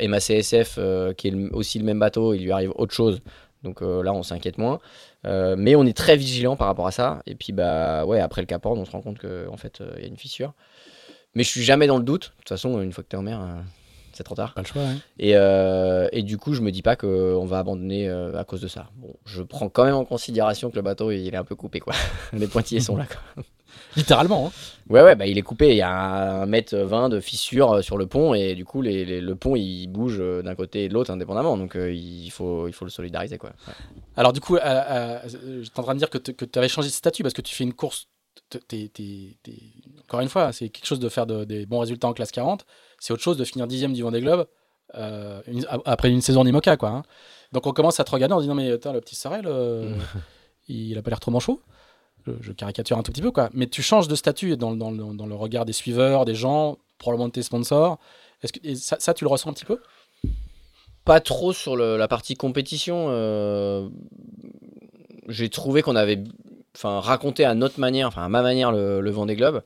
Et ma CSF, qui est le- aussi le même bateau, il lui arrive autre chose. Donc là, on s'inquiète moins. Mais on est très vigilant par rapport à ça. Et puis, bah ouais, après le Cap Horn, on se rend compte qu'en fait, euh, il y a une fissure. Mais je suis jamais dans le doute. De toute façon, une fois que tu es en mer, c'est trop tard. Pas le choix, ouais. Et, euh, et du coup, je me dis pas qu'on va abandonner euh, à cause de ça. Bon, je prends quand même en considération que le bateau, il est un peu coupé, quoi. *laughs* Les pointillés sont là, quoi. *laughs* Littéralement. hein. Ouais, ouais, bah il est coupé. Il y a un mètre 20 de fissure euh, sur le pont et du coup, les, les- le pont, il bouge d'un côté et de l'autre indépendamment. Donc, euh, il, faut, il faut le solidariser, quoi. Ouais. Alors, du coup, j'étais en train de dire que tu avais changé de statut parce que tu fais une course. t'es- Encore une fois, c'est quelque chose de faire de- des bons résultats en classe 40. C'est autre chose de finir dixième du Vendée Globe euh, une- après une saison en IMOCA, quoi. hein. Donc, on commence à te regarder en disant Mais attends, le petit Sorel, euh, *laughs* il a pas l'air trop manchot. Je, je caricature un tout petit peu, quoi. Mais tu changes de statut dans, dans le- dans le regard des suiveurs, des gens, probablement de tes sponsors. Est-ce que et ça, ça, tu le ressens un petit peu? Pas trop sur le- la partie compétition. euh, J'ai trouvé qu'on avait enfin, raconté à notre manière, enfin à ma manière, le, le Vendée Globe,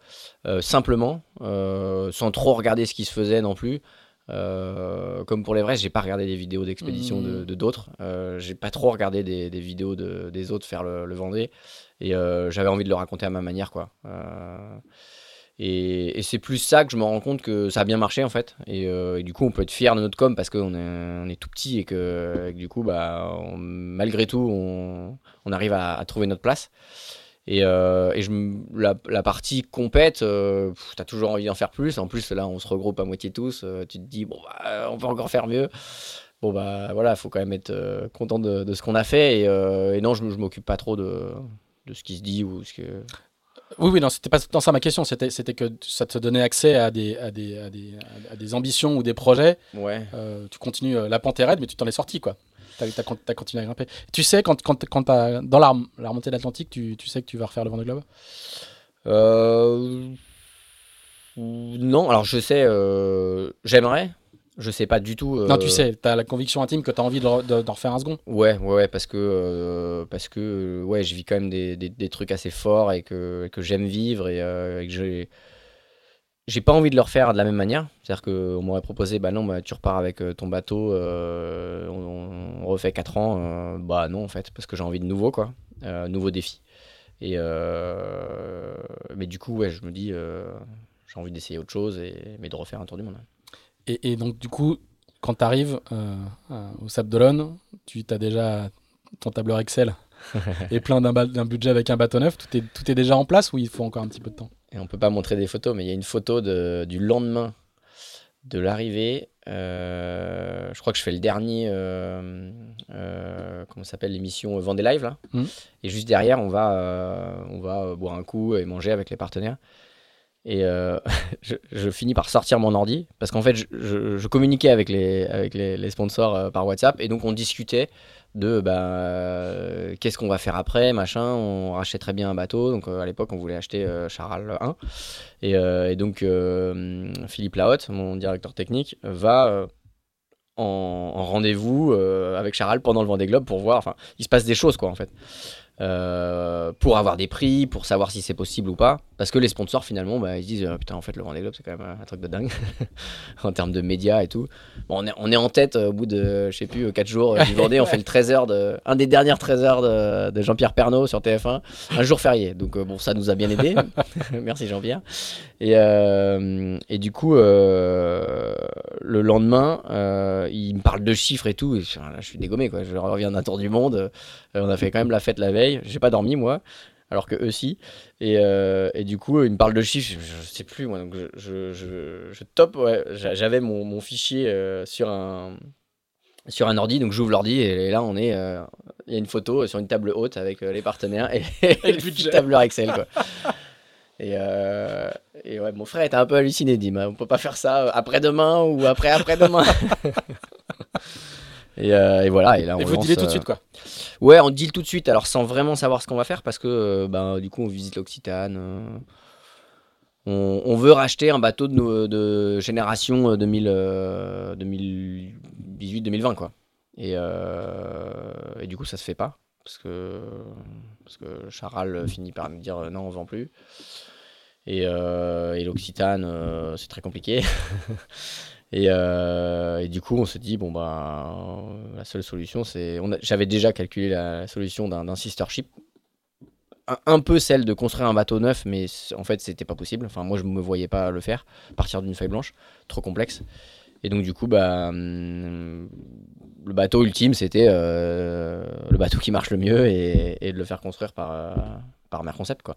euh, simplement, euh, sans trop regarder ce qui se faisait non plus. Euh, comme pour l'Everest, j'ai pas regardé des vidéos d'expédition de de d'autres. J'ai pas trop regardé des, des vidéos de- des autres faire le, le Vendée. Et j'avais envie de le raconter à ma manière, quoi. Et, c'est plus ça que je me rends compte que ça a bien marché en fait. Et, euh, du coup, on peut être fier de notre com parce qu'on est, tout petit et que, du coup, bah, malgré tout, on, arrive à, trouver notre place. Et, euh, la, partie compète, euh, t'as toujours envie d'en faire plus. En plus, là, on se regroupe à moitié tous. euh, tu te dis, bon, bah, on peut encore faire mieux. Bon, bah voilà, faut quand même être content de, ce qu'on a fait. Et, non, je, je m'occupe pas trop de, de ce qui se dit ou ce que. Oui, oui, non, c'était pas dans ça ma question. C'était, c'était que ça te donnait accès à des, à des, à des, à des ambitions ou des projets. Ouais. Euh, tu continues, euh, la pente est raide, mais tu t'en es sorti, quoi. T'as, t'as, con- t'as continué à grimper. Tu sais, quand, quand, quand t'as, dans la, la remontée de l'Atlantique, tu, tu sais que tu vas refaire le Vendée Globe? Euh... Non, alors je sais, j'aimerais, je sais pas du tout. euh, Non, tu sais, t'as la conviction intime que t'as envie de, re- de- d'en refaire un second. Ouais, ouais, ouais, parce que, euh, parce que euh, ouais, je vis quand même des, des, des trucs assez forts et que, que j'aime vivre et, euh, et que j'ai. J'ai pas envie de le refaire de la même manière. C'est-à-dire qu'on m'aurait proposé, bah non, bah, tu repars avec euh, ton bateau, euh, on, on refait 4 ans. euh, bah non, en fait, parce que j'ai envie de nouveau, quoi. Euh, nouveau défi. Et euh, mais du coup, ouais, je me dis, euh, j'ai envie d'essayer autre chose, et, mais de refaire un tour du monde. Et, et donc, du coup, quand t'arrives euh, euh, au Sable d'Olonne, tu as déjà ton tableur Excel *laughs* et plein d'un, budget avec un bateau neuf. Tout est, tout est déjà en place ou il faut encore un petit peu de temps? Et on peut pas montrer des photos, mais il y a une photo de, du lendemain de l'arrivée je crois que je fais le dernier, comment s'appelle l'émission Vendée Live là. Mm. Et juste derrière, on va, on va boire un coup et manger avec les partenaires. Et *laughs* je, je, finis par sortir mon ordi parce qu'en fait, je, communiquais avec les, avec les, sponsors par WhatsApp et donc on discutait de bah, euh, qu'est-ce qu'on va faire après, machin. On rachèterait bien un bateau. Donc euh, à l'époque, on voulait acheter euh, Charal 1. Et, donc Philippe Lahotte, mon directeur technique, va en, en rendez-vous avec Charal pendant le Vendée Globe pour voir. Enfin, il se passe des choses quoi en fait. Euh, pour avoir des prix, pour savoir si c'est possible ou pas. Parce que les sponsors, finalement, bah, ils se disent euh, Putain, en fait, le Vendée Globe, c'est quand même un truc de dingue *laughs* en termes de médias et tout. Bon, on, est, on est en tête euh, au bout de, je sais plus, 4 jours du *laughs* Vendée. on fait le 13 heures de, un des dernières 13 heures de, de Jean-Pierre Pernaud sur TF1, un jour férié. Donc, bon, ça nous a bien aidé. *laughs* Merci Jean-Pierre. Et, et, du coup, le lendemain, il me parle de chiffres et tout. Et, là, je suis dégommé, quoi. Je reviens d'un tour du monde. on a fait quand même la fête la veille. J'ai pas dormi, moi, alors que eux si. Et, euh, et, du coup, ils me parlent de chiffres, je, sais plus, moi. Donc, je, je, je, top, ouais. J'avais mon, mon, fichier euh, sur un sur un ordi, donc j'ouvre l'ordi et, là on est, euh, il y a une photo sur une table haute avec les partenaires et, *laughs* et le budget. tableur Excel quoi. Et, et, ouais, mon frère était un peu halluciné, dit, on peut pas faire ça après-demain ou après-après-demain. *laughs* Euh, et, voilà. Et là, on et vous lance, dealez tout de suite, quoi. Ouais, on deal tout de suite, alors sans vraiment savoir ce qu'on va faire, parce que euh, ben, du coup, on visite l'Occitane. Euh, on, veut racheter un bateau de, de génération 2018-2020, quoi. Et, et, du coup, ça se fait pas, parce que, parce que Charal finit par nous dire non, on vend plus. Et, et l'Occitane, c'est très compliqué. *laughs* Euh, et, du coup, on s'est dit, bon, bah, la seule solution, c'est. J'avais déjà calculé la solution d'un sister ship. Un, peu celle de construire un bateau neuf, mais en fait, c'était pas possible. Enfin, moi, je me voyais pas le faire, partir d'une feuille blanche, trop complexe. Et donc, du coup, bah, hum, le bateau ultime, c'était euh, le bateau qui marche le mieux et, de le faire construire par, euh, par Merconcept, quoi.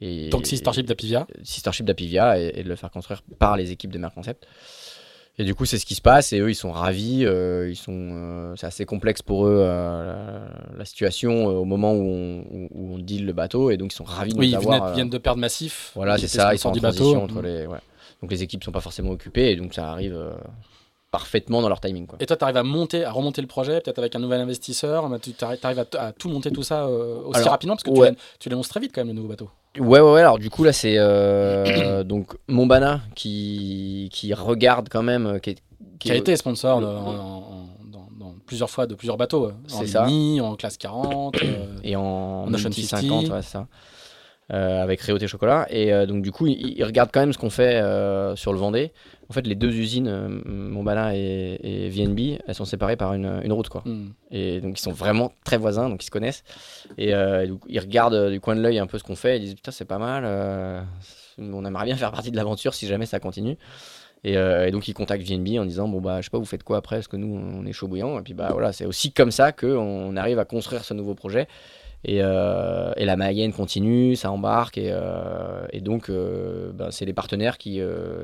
Et, donc, Sister Ship d'Apivia Sister Ship d'Apivia et, et, de le faire construire par les équipes de Merconcept. Et du coup, c'est ce qui se passe et eux, ils sont ravis. Euh, ils sont, euh, c'est assez complexe pour eux euh, la, situation au moment où on, où, on, deal le bateau et donc ils sont ravis de oui, avoir. Ils viennent de perdre massif. Voilà, c'est ça. Ils sont en transition entre les. Ouais. Donc les équipes sont pas forcément occupées et donc ça arrive parfaitement dans leur timing. Quoi. Et toi, tu arrives à monter, à remonter le projet, peut-être avec un nouvel investisseur. Tu arrives à, tout monter tout ça aussi rapidement parce que tu, tu l'annonces très vite quand même le nouveau bateau. Ouais, ouais, ouais. Alors, du coup, là, c'est euh, *coughs* donc Mombana qui, qui regarde quand même. Euh, qui, qui, a été sponsor dans, plusieurs fois de plusieurs bateaux. En ça. en classe 40. Euh, et en, Ocean 50, ouais, ça. Avec Réauté Chocolat. Et donc, du coup, il, il, regarde quand même ce qu'on fait sur le Vendée. En fait, les deux usines, euh, Montbala et, et, VNB, elles sont séparées par une, une route. Quoi. Hmm. Et donc, ils sont vraiment très voisins, donc ils se connaissent. Et, euh, ils regardent euh, du coin de l'œil un peu ce qu'on fait. Ils disent Putain, c'est pas mal. on aimerait bien faire partie de l'aventure si jamais ça continue. Et, donc, ils contactent VNB en disant Bon, bah, je sais pas, vous faites quoi après? Parce que nous, on est chaud bouillant. Et puis, bah, voilà, c'est aussi comme ça qu'on arrive à construire ce nouveau projet. Euh, et, la Mayenne continue, ça embarque, et, euh, donc euh, ben, c'est les partenaires qui,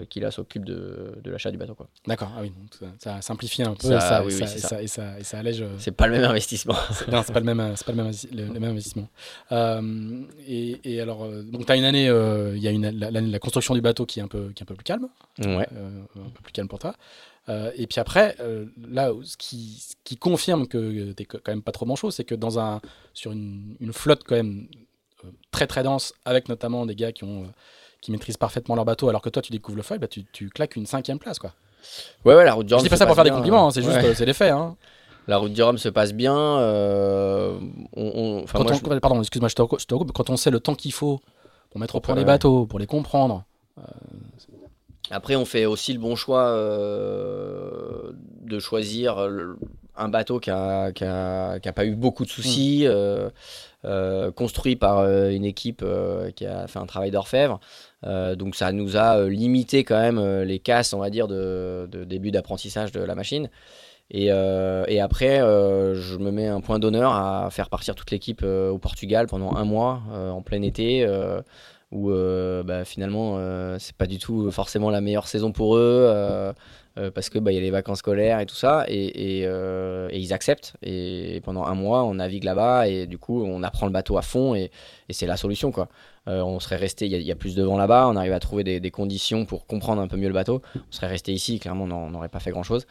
qui là s'occupent de, de l'achat du bateau. D'accord, ah oui, ça, simplifie un peu ça, et, ça, et, ça, allège. C'est pas le même investissement. *laughs* non, c'est pas le même, pas le même, le, même investissement. et, alors, donc tu as une année, il y a une, la, la, construction du bateau qui est un peu, qui est un peu plus calme, ouais. un peu plus calme pour toi. Euh, et puis après, euh, là, ce qui, qui confirme que tu quand même pas trop manchot, c'est que dans un, sur une, une flotte quand même euh, très très dense, avec notamment des gars qui, ont, qui maîtrisent parfaitement leur bateau, alors que toi tu découvres le foil, bah, tu, tu claques une cinquième place. Quoi. Ouais, ouais, la route du Rhum. Je dis pas ça pour faire des compliments, hein, c'est juste c'est les faits. Hein. La route du Rhum se passe bien. on, on, Pardon, excuse-moi, je te, recoupe. Quand on sait le temps qu'il faut pour mettre au point les bateaux, pour les comprendre, après, on fait aussi le bon choix euh, de choisir un bateau qui n'a qui a, qui a pas eu beaucoup de soucis, mm. euh, euh, construit par une équipe qui a fait un travail d'orfèvre. donc ça nous a limité quand même les casses, on va dire, de, de début d'apprentissage de la machine. Et, et après, je me mets un point d'honneur à faire partir toute l'équipe au Portugal pendant un mois, en plein été où euh, bah, finalement euh, c'est pas du tout forcément la meilleure saison pour eux euh, parce que bah, y a les vacances scolaires et tout ça et, ils acceptent et pendant un mois on navigue là-bas et du coup on apprend le bateau à fond et, c'est la solution quoi. On serait resté, il y, a- plus de vent là-bas, on arrive à trouver des, conditions pour comprendre un peu mieux le bateau. On serait resté ici, clairement on n'aurait pas fait grand-chose.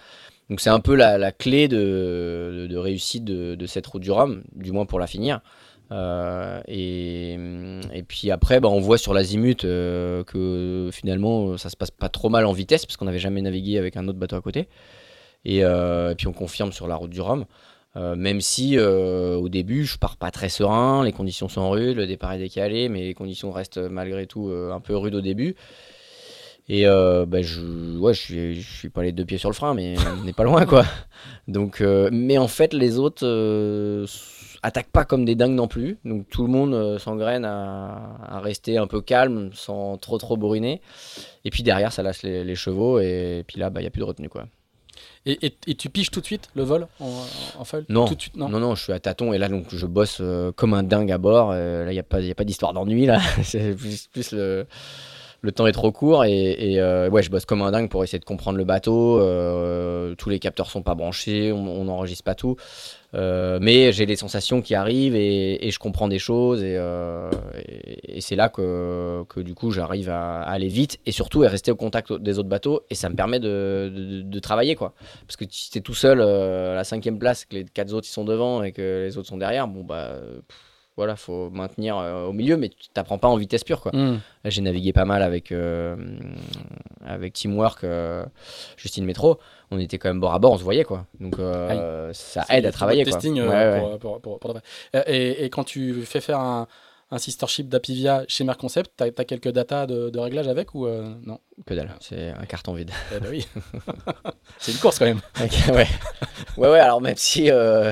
Donc c'est un peu la, clé de, réussite de cette route du Rhum, du moins pour la finir. Euh, et, puis après, bah, on voit sur l'azimut euh, que finalement ça se passe pas trop mal en vitesse parce qu'on n'avait jamais navigué avec un autre bateau à côté. Et, euh, puis on confirme sur la route du Rhum. Même si au début je pars pas très serein, les conditions sont rudes, le départ est décalé, mais les conditions restent malgré tout un peu rudes au début. Et bah, je, ouais, suis, pas les deux pieds sur le frein, mais on n'est pas loin quoi. *laughs* Donc, mais en fait, les autres euh, attaquent pas comme des dingues non plus. Donc tout le monde euh, s'engraine à, à rester un peu calme, sans trop trop bourriner. Et puis derrière, ça lâche les, les chevaux, et puis là, bah, il y a plus de retenue quoi. Et, et- et tu piges tout de suite le vol en, en foil Non. Tout de suite, non. Non, non, je suis à tâtons, et là, donc je bosse euh, comme un dingue à bord. Euh, là, il n'y a pas, y a pas d'histoire d'ennui là. *laughs* C'est plus, plus le le temps est trop court et, et, euh, ouais, je bosse comme un dingue pour essayer de comprendre le bateau. euh, tous les capteurs sont pas branchés, on on n'enregistre pas tout. Euh, mais j'ai les sensations qui arrivent et, et je comprends des choses et, euh, et- c'est là que, que du coup j'arrive à, aller vite et surtout à rester au contact des autres bateaux et ça me permet de, de- de travailler quoi. Parce que si t'es tout seul euh, à la cinquième place, que les quatre autres ils sont devant et que les autres sont derrière, bon bah voilà, faut maintenir euh, au milieu, mais tu t'apprends pas en vitesse pure quoi. Hmm. Là, J'ai navigué pas mal avec, euh, avec Teamwork, euh, Justine Métro. On était quand même bord à bord, on se voyait quoi. Donc euh, ça aide à travailler quoi. testing Ouais, ouais. Pour, pour- pour- pour de vrai. Et, et quand tu fais faire un, un sister ship d'Apivia chez Merconcept, t'as as quelques datas de, de réglage avec ou non? Que dalle, c'est un carton vide. Eh ben oui. *laughs* C'est une course quand même. Ouais. ouais, ouais, alors même si euh,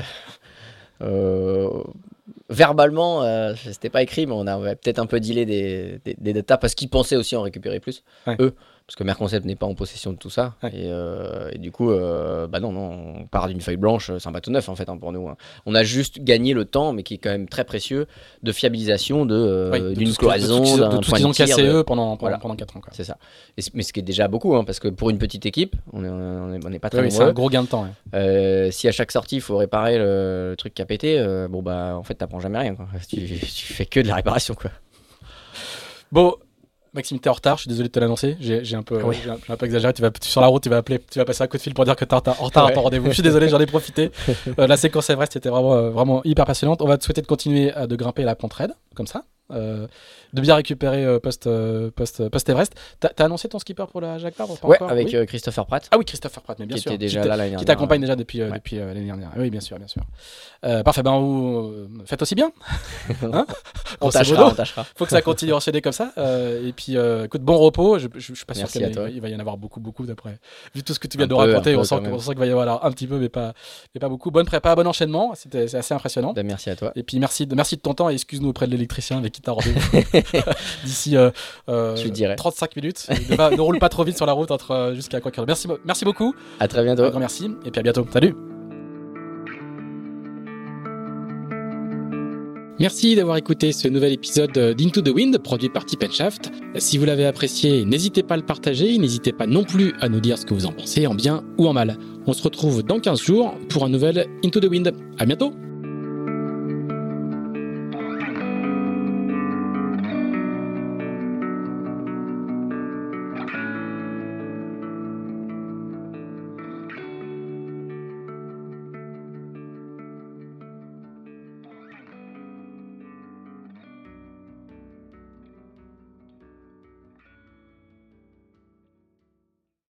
verbalement, euh, c'était pas écrit, mais on avait peut-être un peu dealé des, des, des datas parce qu'ils pensaient aussi en récupérer plus, Ouais. eux. Parce que Merconcept n'est pas en possession de tout ça. Ouais. Et, euh, et du coup, euh, bah non, non, on part d'une feuille blanche, c'est un bateau neuf en fait hein, pour nous. hein. On a juste gagné le temps, mais qui est quand même très précieux, de fiabilisation de, euh, Oui, de d'une cloison, d'un point qu'ils ont cassé eux pendant, pendant, Voilà. pendant 4 ans. C'est ça. Et mais ce qui est déjà beaucoup, hein, parce que pour une petite équipe, on est, on est, on est pas très Oui, c'est un gros gain de temps. ouais. Euh, si à chaque sortie il faut réparer le, le truc qui a pété, euh, bon bah en fait t'apprends jamais rien quoi. *laughs* Tu, tu fais que de la réparation quoi. Bon, Maxime, t'es en retard, je suis désolé de te l'annoncer. J'ai un, peu- Oui. j'ai un, peu exagéré. Tu vas, sur la route, tu vas, appeler, tu vas passer un coup de fil pour dire que t'es en retard à ton rendez-vous. Je suis désolé, j'en ai profité. *laughs* Euh, la séquence Everest était vraiment, euh, vraiment hyper passionnante. On va te souhaiter de continuer à, de grimper la pente raide, comme ça. euh, de bien récupérer euh, post, euh, post, post Everest. T'as annoncé ton skipper pour la Jacques Vabre Ouais, encore avec Oui euh, Christopher Pratt Ah oui, Christopher Pratt, mais bien qui sûr. était déjà Qui là l'année qui dernière. t'accompagne déjà depuis, euh, Ouais. depuis euh, l'année dernière. Oui, bien sûr, bien sûr. Euh, parfait, ben vous euh, faites aussi bien. *laughs* Hein On tâchera, modo. on tâchera. faut que ça continue à enchaîner comme ça. euh, et puis, euh, écoute, bon repos. Je, je, je suis pas sûr qu'il va y en avoir beaucoup, beaucoup d'après. Vu tout ce que tu viens de raconter, on sent, qu'il va y avoir un petit peu, mais pas, mais pas beaucoup. Bonne prépa, bon enchaînement. C'était c'est assez impressionnant. Bah, merci à toi. Et puis merci de, merci de ton temps et excuse-nous auprès de l'électricien avec qui t'as rendez-vous *laughs* *laughs* d'ici euh, euh, Je lui dirai. 35 minutes. Ne, va- ne roule pas trop vite sur la route entre euh, jusqu'à quoi que- Merci, merci beaucoup. À très Un bientôt. grand merci et puis à bientôt. Salut. Merci d'avoir écouté ce nouvel épisode d'Into the Wind produit par Tip Shaft. Si vous l'avez apprécié, n'hésitez pas à le partager, n'hésitez pas non plus à nous dire ce que vous en pensez, en bien ou en mal. On se retrouve dans 15 jours pour un nouvel Into the Wind. À bientôt!